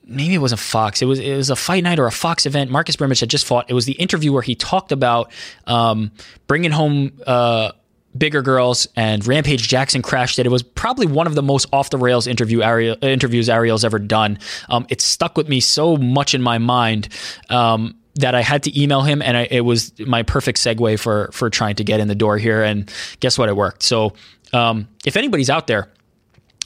maybe it wasn't Fox. It was it was a fight night or a Fox event. Marcus Brimage had just fought. It was the interview where he talked about um, bringing home uh, bigger girls, and Rampage Jackson crashed it. It was probably one of the most off the rails interview Ariel, interviews Ariel's ever done. Um, it stuck with me so much in my mind. Um, that I had to email him, and I, it was my perfect segue for for trying to get in the door here. And guess what? It worked. So, um, if anybody's out there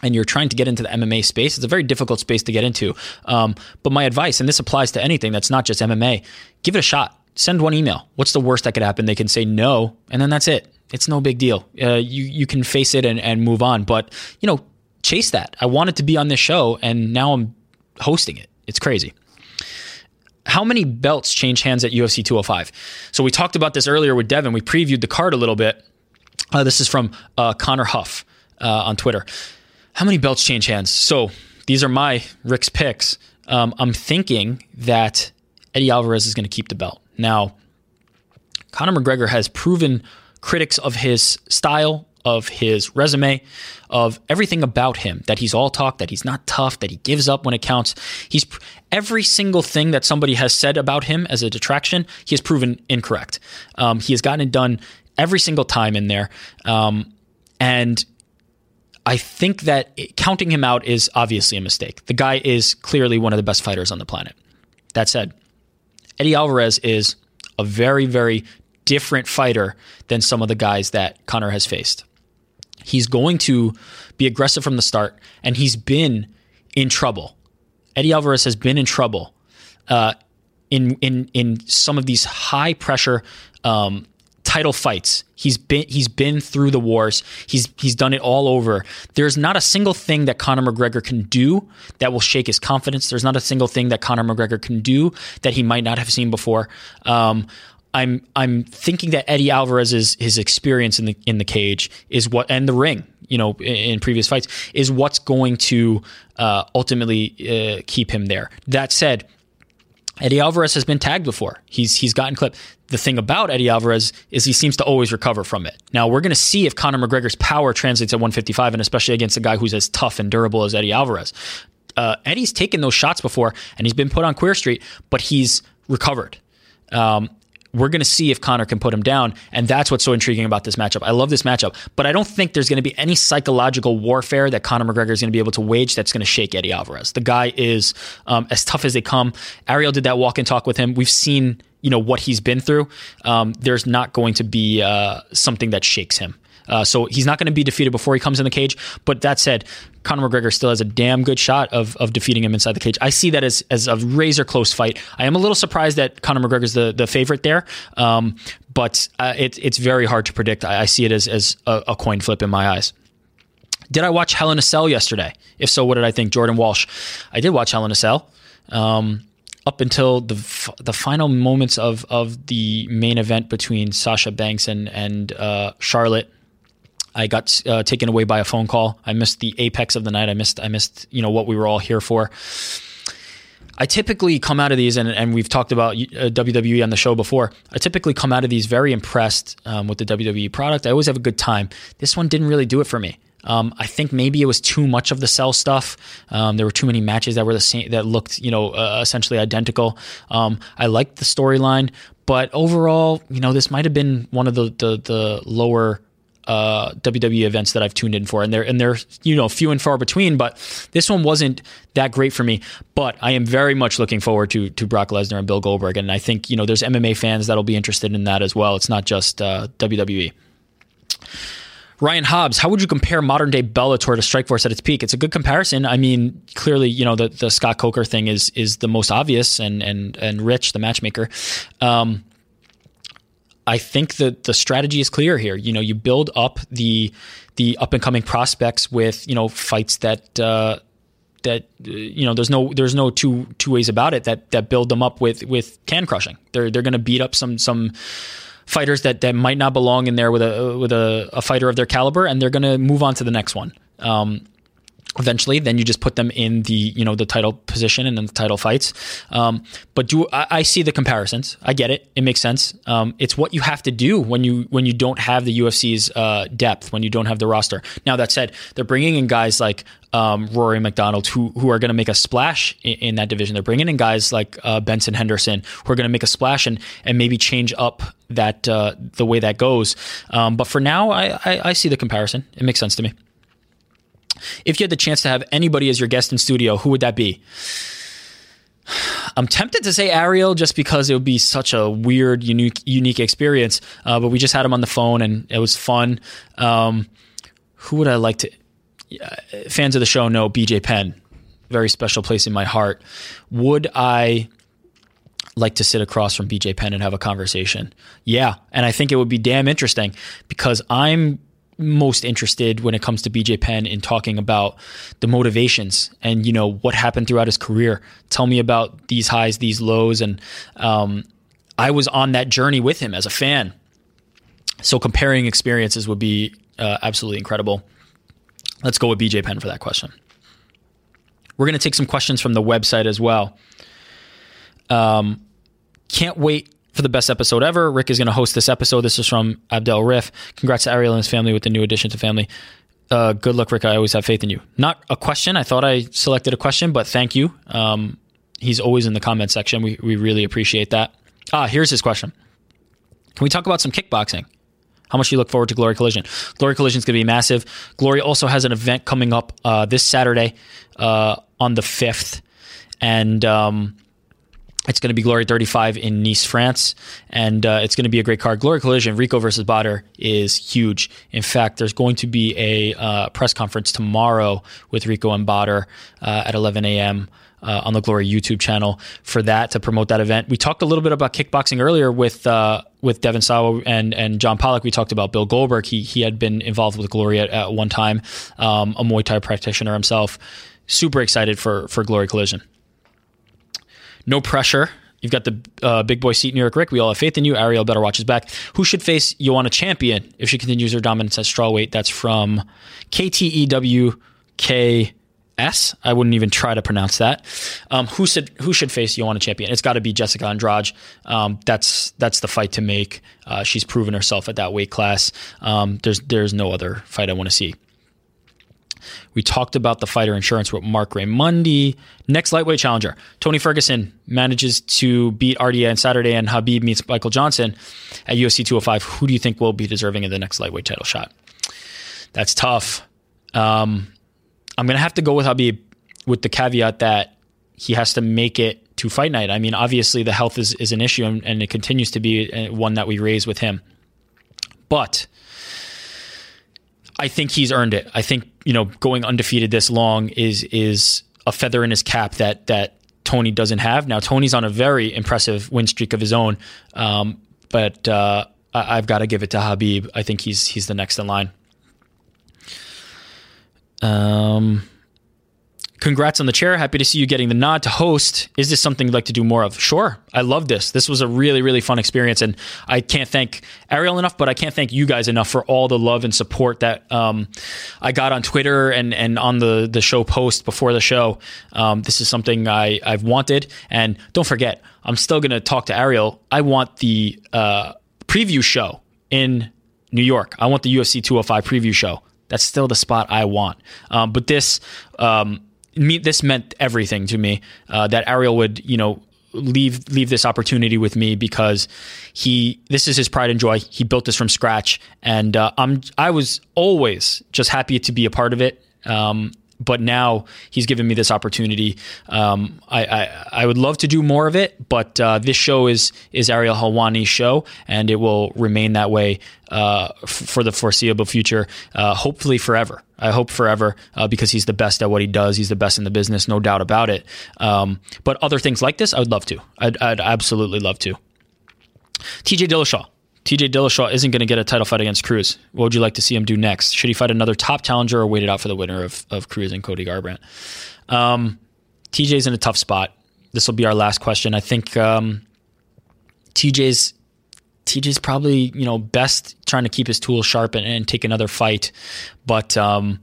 and you're trying to get into the MMA space, it's a very difficult space to get into. Um, but my advice, and this applies to anything that's not just MMA, give it a shot. Send one email. What's the worst that could happen? They can say no, and then that's it. It's no big deal. Uh, you you can face it and, and move on. But you know, chase that. I wanted to be on this show, and now I'm hosting it. It's crazy. How many belts change hands at UFC 205? So we talked about this earlier with Devon. We previewed the card a little bit. Uh, this is from uh, Connor Huff uh, on Twitter. How many belts change hands? So these are my Rick's picks. Um, I'm thinking that Eddie Alvarez is going to keep the belt. Now, Conor McGregor has proven critics of his style, of his resume, of everything about him that he's all talk, that he's not tough, that he gives up when it counts. He's every single thing that somebody has said about him as a detraction, he has proven incorrect. Um, he has gotten it done every single time in there. Um, and I think that counting him out is obviously a mistake. The guy is clearly one of the best fighters on the planet. That said, Eddie Alvarez is a very, very different fighter than some of the guys that Conor has faced. He's going to be aggressive from the start, and he's been in trouble. Eddie Alvarez has been in trouble uh, in in in some of these high pressure um, title fights. He's been he's been through the wars. He's he's done it all over. There's not a single thing that Conor McGregor can do that will shake his confidence. There's not a single thing that Conor McGregor can do that he might not have seen before. Um, I'm I'm thinking that Eddie Alvarez's his experience in the in the cage is what and the ring, you know, in, in previous fights is what's going to uh, ultimately uh, keep him there. That said, Eddie Alvarez has been tagged before. He's he's gotten clipped the thing about Eddie Alvarez is he seems to always recover from it. Now we're going to see if Conor McGregor's power translates at 155, and especially against a guy who's as tough and durable as Eddie Alvarez. Uh, Eddie's taken those shots before, and he's been put on Queer Street, but he's recovered. Um, we're going to see if Conor can put him down. And that's what's so intriguing about this matchup. I love this matchup, but I don't think there's going to be any psychological warfare that Conor McGregor is going to be able to wage that's going to shake Eddie Alvarez. The guy is um, as tough as they come. Ariel did that walk and talk with him. We've seen you know what he's been through. Um, there's not going to be uh, something that shakes him. Uh, so he's not going to be defeated before he comes in the cage. But that said, Conor McGregor still has a damn good shot of, of defeating him inside the cage. I see that as, as a razor close fight. I am a little surprised that Conor McGregor's the, the favorite there, um, but uh, it, it's very hard to predict. I, I see it as, as a, a, coin flip in my eyes. Did I watch Hell in a Cell yesterday? If so, what did I think? Jordan Walsh. I did watch Hell in a Cell. Um, up until the the final moments of of the main event between Sasha Banks and and uh, Charlotte I got uh, taken away by a phone call. I missed the apex of the night. I missed I missed you know what we were all here for. I typically come out of these, and, and we've talked about uh, WWE on the show before. I typically come out of these very impressed um, with the WWE product. I always have a good time. This one didn't really do it for me. Um, I think maybe it was too much of the cell stuff. Um, there were too many matches that were the same that looked, you know, uh, essentially identical. Um, I liked the storyline, but overall, you know, this might have been one of the the, the lower uh, WWE events that I've tuned in for, and they're and they're you know few and far between. But this one wasn't that great for me. But I am very much looking forward to to Brock Lesnar and Bill Goldberg, and I think you know there's MMA fans that'll be interested in that as well. It's not just uh, WWE. Ryan Hobbs, how would you compare modern day Bellator to Strikeforce at its peak? It's a good comparison. I mean, clearly, you know, the, the Scott Coker thing is is the most obvious, and and and Rich, the matchmaker. Um, I think that the strategy is clear here. You know, you build up the the up and coming prospects with you know fights that uh, that uh, you know there's no there's no two two ways about it that that build them up with with can crushing. They're they're going to beat up some some fighters that that might not belong in there with a with a, a fighter of their caliber, and they're going to move on to the next one. Um, eventually then you just put them in the you know the title position and then the title fights. Um, but do I, I, see the comparisons. I get it. It makes sense. Um, it's what you have to do when you when you don't have the ufc's uh, depth when you don't have the roster. Now that said they're bringing in guys like um, Rory MacDonald who who are going to make a splash in, in, that division. They're bringing in guys like uh, benson henderson who are going to make a splash and and maybe change up that uh, the way that goes. Um, but for now I, I i see the comparison. It makes sense to me if you had the chance to have anybody as your guest in studio, who would that be? I'm tempted to say Ariel just because it would be such a weird, unique, unique experience. Uh, but we just had him on the phone and it was fun. Um, who would I like to? Uh, fans of the show know BJ Penn, very special place in my heart. Would I like to sit across from BJ Penn and have a conversation? Yeah, and I think it would be damn interesting because I'm most interested when it comes to BJ Penn in talking about the motivations and you know what happened throughout his career. Tell me about these highs, these lows, and um, I was on that journey with him as a fan. So comparing experiences would be uh, absolutely incredible. Let's go with BJ Penn for that question. We're going to take some questions from the website as well. Um, can't wait for the best episode ever. Rick is going to host this episode. This is from Abdel Riff. Congrats to Ariel and his family with the new addition to family. Uh, good luck, Rick. I always have faith in you. Not a question. I thought I selected a question, but thank you. Um, he's always in the comment section. We, we really appreciate that. Ah, here's his question. Can we talk about some kickboxing? How much you look forward to Glory Collision? Glory Collision is going to be massive. Glory also has an event coming up uh, this Saturday uh, on the 5th. And um, it's going to be Glory 35 in Nice, France, and uh, it's going to be a great card. Glory Collision, Rico versus Badr is huge. In fact, there's going to be a uh, press conference tomorrow with Rico and Badr uh, at 11 a.m. Uh, on the Glory YouTube channel for that to promote that event. We talked a little bit about kickboxing earlier with uh, with Devon Sawa and and John Pollock. We talked about Bill Goldberg. He he had been involved with Glory at, at one time, um, a Muay Thai practitioner himself. Super excited for for Glory Collision. No pressure. You've got the uh, big boy seat, New York Rick. We all have faith in you. Ariel better watch his back. Who should face Joanna Champion if she continues her dominance at strawweight? That's from KTEWKS. I wouldn't even try to pronounce that. Um, who should who should face Joanna Champion? It's got to be Jessica Andrade. Um, that's that's the fight to make. Uh, she's proven herself at that weight class. Um, there's there's no other fight I want to see. We talked about the fighter insurance with Marc Raimondi. Next lightweight challenger, Tony Ferguson manages to beat RDA on Saturday, and Khabib meets Michael Johnson at UFC 205. Who do you think will be deserving of the next lightweight title shot? That's tough. Um, I'm gonna have to go with Khabib with the caveat that he has to make it to fight night. I mean, obviously the health is, is an issue, and, and it continues to be uh, one that we raise with him. But I think he's earned it. I think you know going undefeated this long is is a feather in his cap that that Tony doesn't have. Now Tony's on a very impressive win streak of his own, um, but uh, I, have got to give it to Khabib. I think he's he's the next in line. Um, congrats on the chair. Happy to see you getting the nod to host. Is this something you'd like to do more of? Sure. I love this. This was a really, really fun experience. And I can't thank Ariel enough, but I can't thank you guys enough for all the love and support that um, I got on Twitter and, and on the, the show post before the show. Um, this is something I, I've wanted. And don't forget, I'm still going to talk to Ariel. I want the uh, preview show in New York. I want the UFC 205 preview show. That's still the spot I want. Um, but this, um, me, this meant everything to me. Uh, that Ariel would, you know, leave leave this opportunity with me because he this is his pride and joy. He built this from scratch, and uh, I'm I was always just happy to be a part of it. Um, but now he's given me this opportunity. Um, I, I, I would love to do more of it, but uh, this show is is Ariel Helwani's show, and it will remain that way uh, f- for the foreseeable future. Uh, hopefully forever. I hope forever uh, because he's the best at what he does. He's the best in the business, no doubt about it. Um, but other things like this, I would love to. I'd, I'd absolutely love to. TJ Dillashaw TJ Dillashaw isn't going to get a title fight against Cruz. What would you like to see him do next? Should he fight another top challenger or wait it out for the winner of, of Cruz and Cody Garbrandt? Um, TJ's in a tough spot. This will be our last question. I think um, TJ's TJ's probably you know best trying to keep his tools sharp and, and take another fight, but um,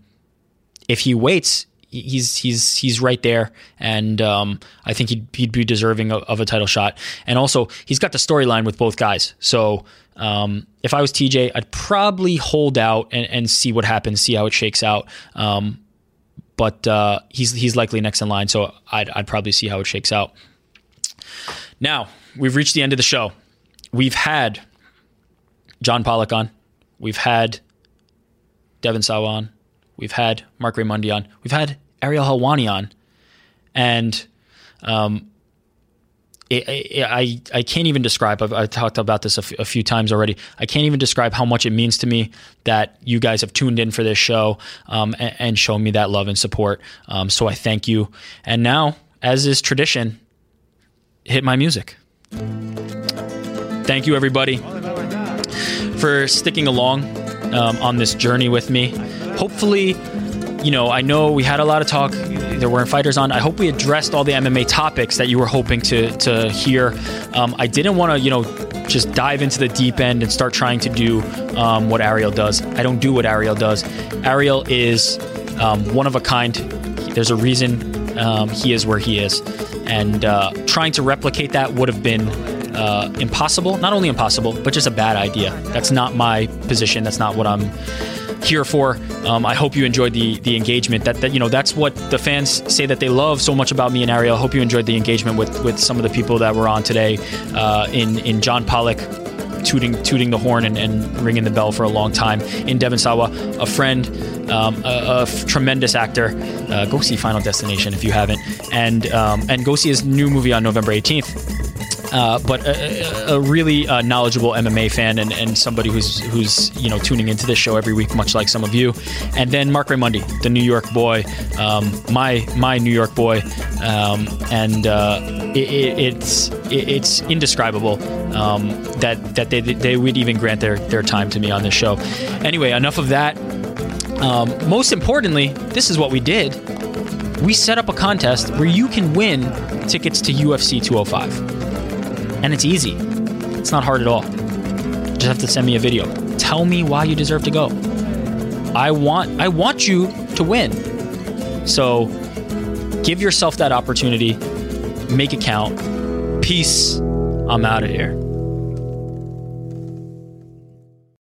if he waits, he's he's he's right there, and um, I think he'd he'd be deserving of, of, a title shot. And also, he's got the storyline with both guys. So um, if I was TJ, I'd probably hold out and, and, see what happens, see how it shakes out. Um, but uh, he's he's likely next in line, so I'd I'd probably see how it shakes out. Now we've reached the end of the show. We've had John Pollock on. We've had Devon Sawa on. We've had Marc Raimondi on. We've had Ariel Helwani on. And um, it, it, I, I can't even describe, I've, I've talked about this a, f- a few times already. I can't even describe how much it means to me that you guys have tuned in for this show um, and, and, shown me that love and support. Um, so I thank you. And now, as is tradition, hit my music. Thank you, everybody, for sticking along um, on this journey with me hopefully, you know, I know we had a lot of talk. There weren't fighters on. I hope we addressed all the MMA topics that you were hoping to to hear. Um, I didn't want to, you know, just dive into the deep end and start trying to do um, what Ariel does. I don't do what Ariel does. Ariel is um, one of a kind. There's a reason um, he is where he is, and uh, trying to replicate that would have been uh, impossible. Not only impossible, but just a bad idea. That's not my position. That's not what I'm here for. Um, I hope you enjoyed the the engagement. That, that you know that's what the fans say that they love so much about me and Ariel. I hope you enjoyed the engagement with with some of the people that were on today. Uh, in in John Pollock. Tooting, tooting the horn and, and, ringing the bell for a long time. In Devon Sawa, a friend, um, a, a f- tremendous actor. Uh, go see Final Destination if you haven't, and um, and go see his new movie on November 18th uh, but a, a really uh, knowledgeable MMA fan and, and somebody who's who's you know tuning into this show every week, much like some of you. And then Marc Raimondi, the New York boy, um, my my New York boy, um, and uh, it, it, it's it, it's indescribable um, that that they, they would even grant their their time to me on this show. Anyway, enough of that. Um, most importantly, this is what we did. We set up a contest where you can win tickets to UFC 205 and it's easy. It's not hard at all. You just have to send me a video. Tell me why you deserve to go. I want I want you to win. So Give yourself that opportunity. Make it count. Peace. I'm out of here.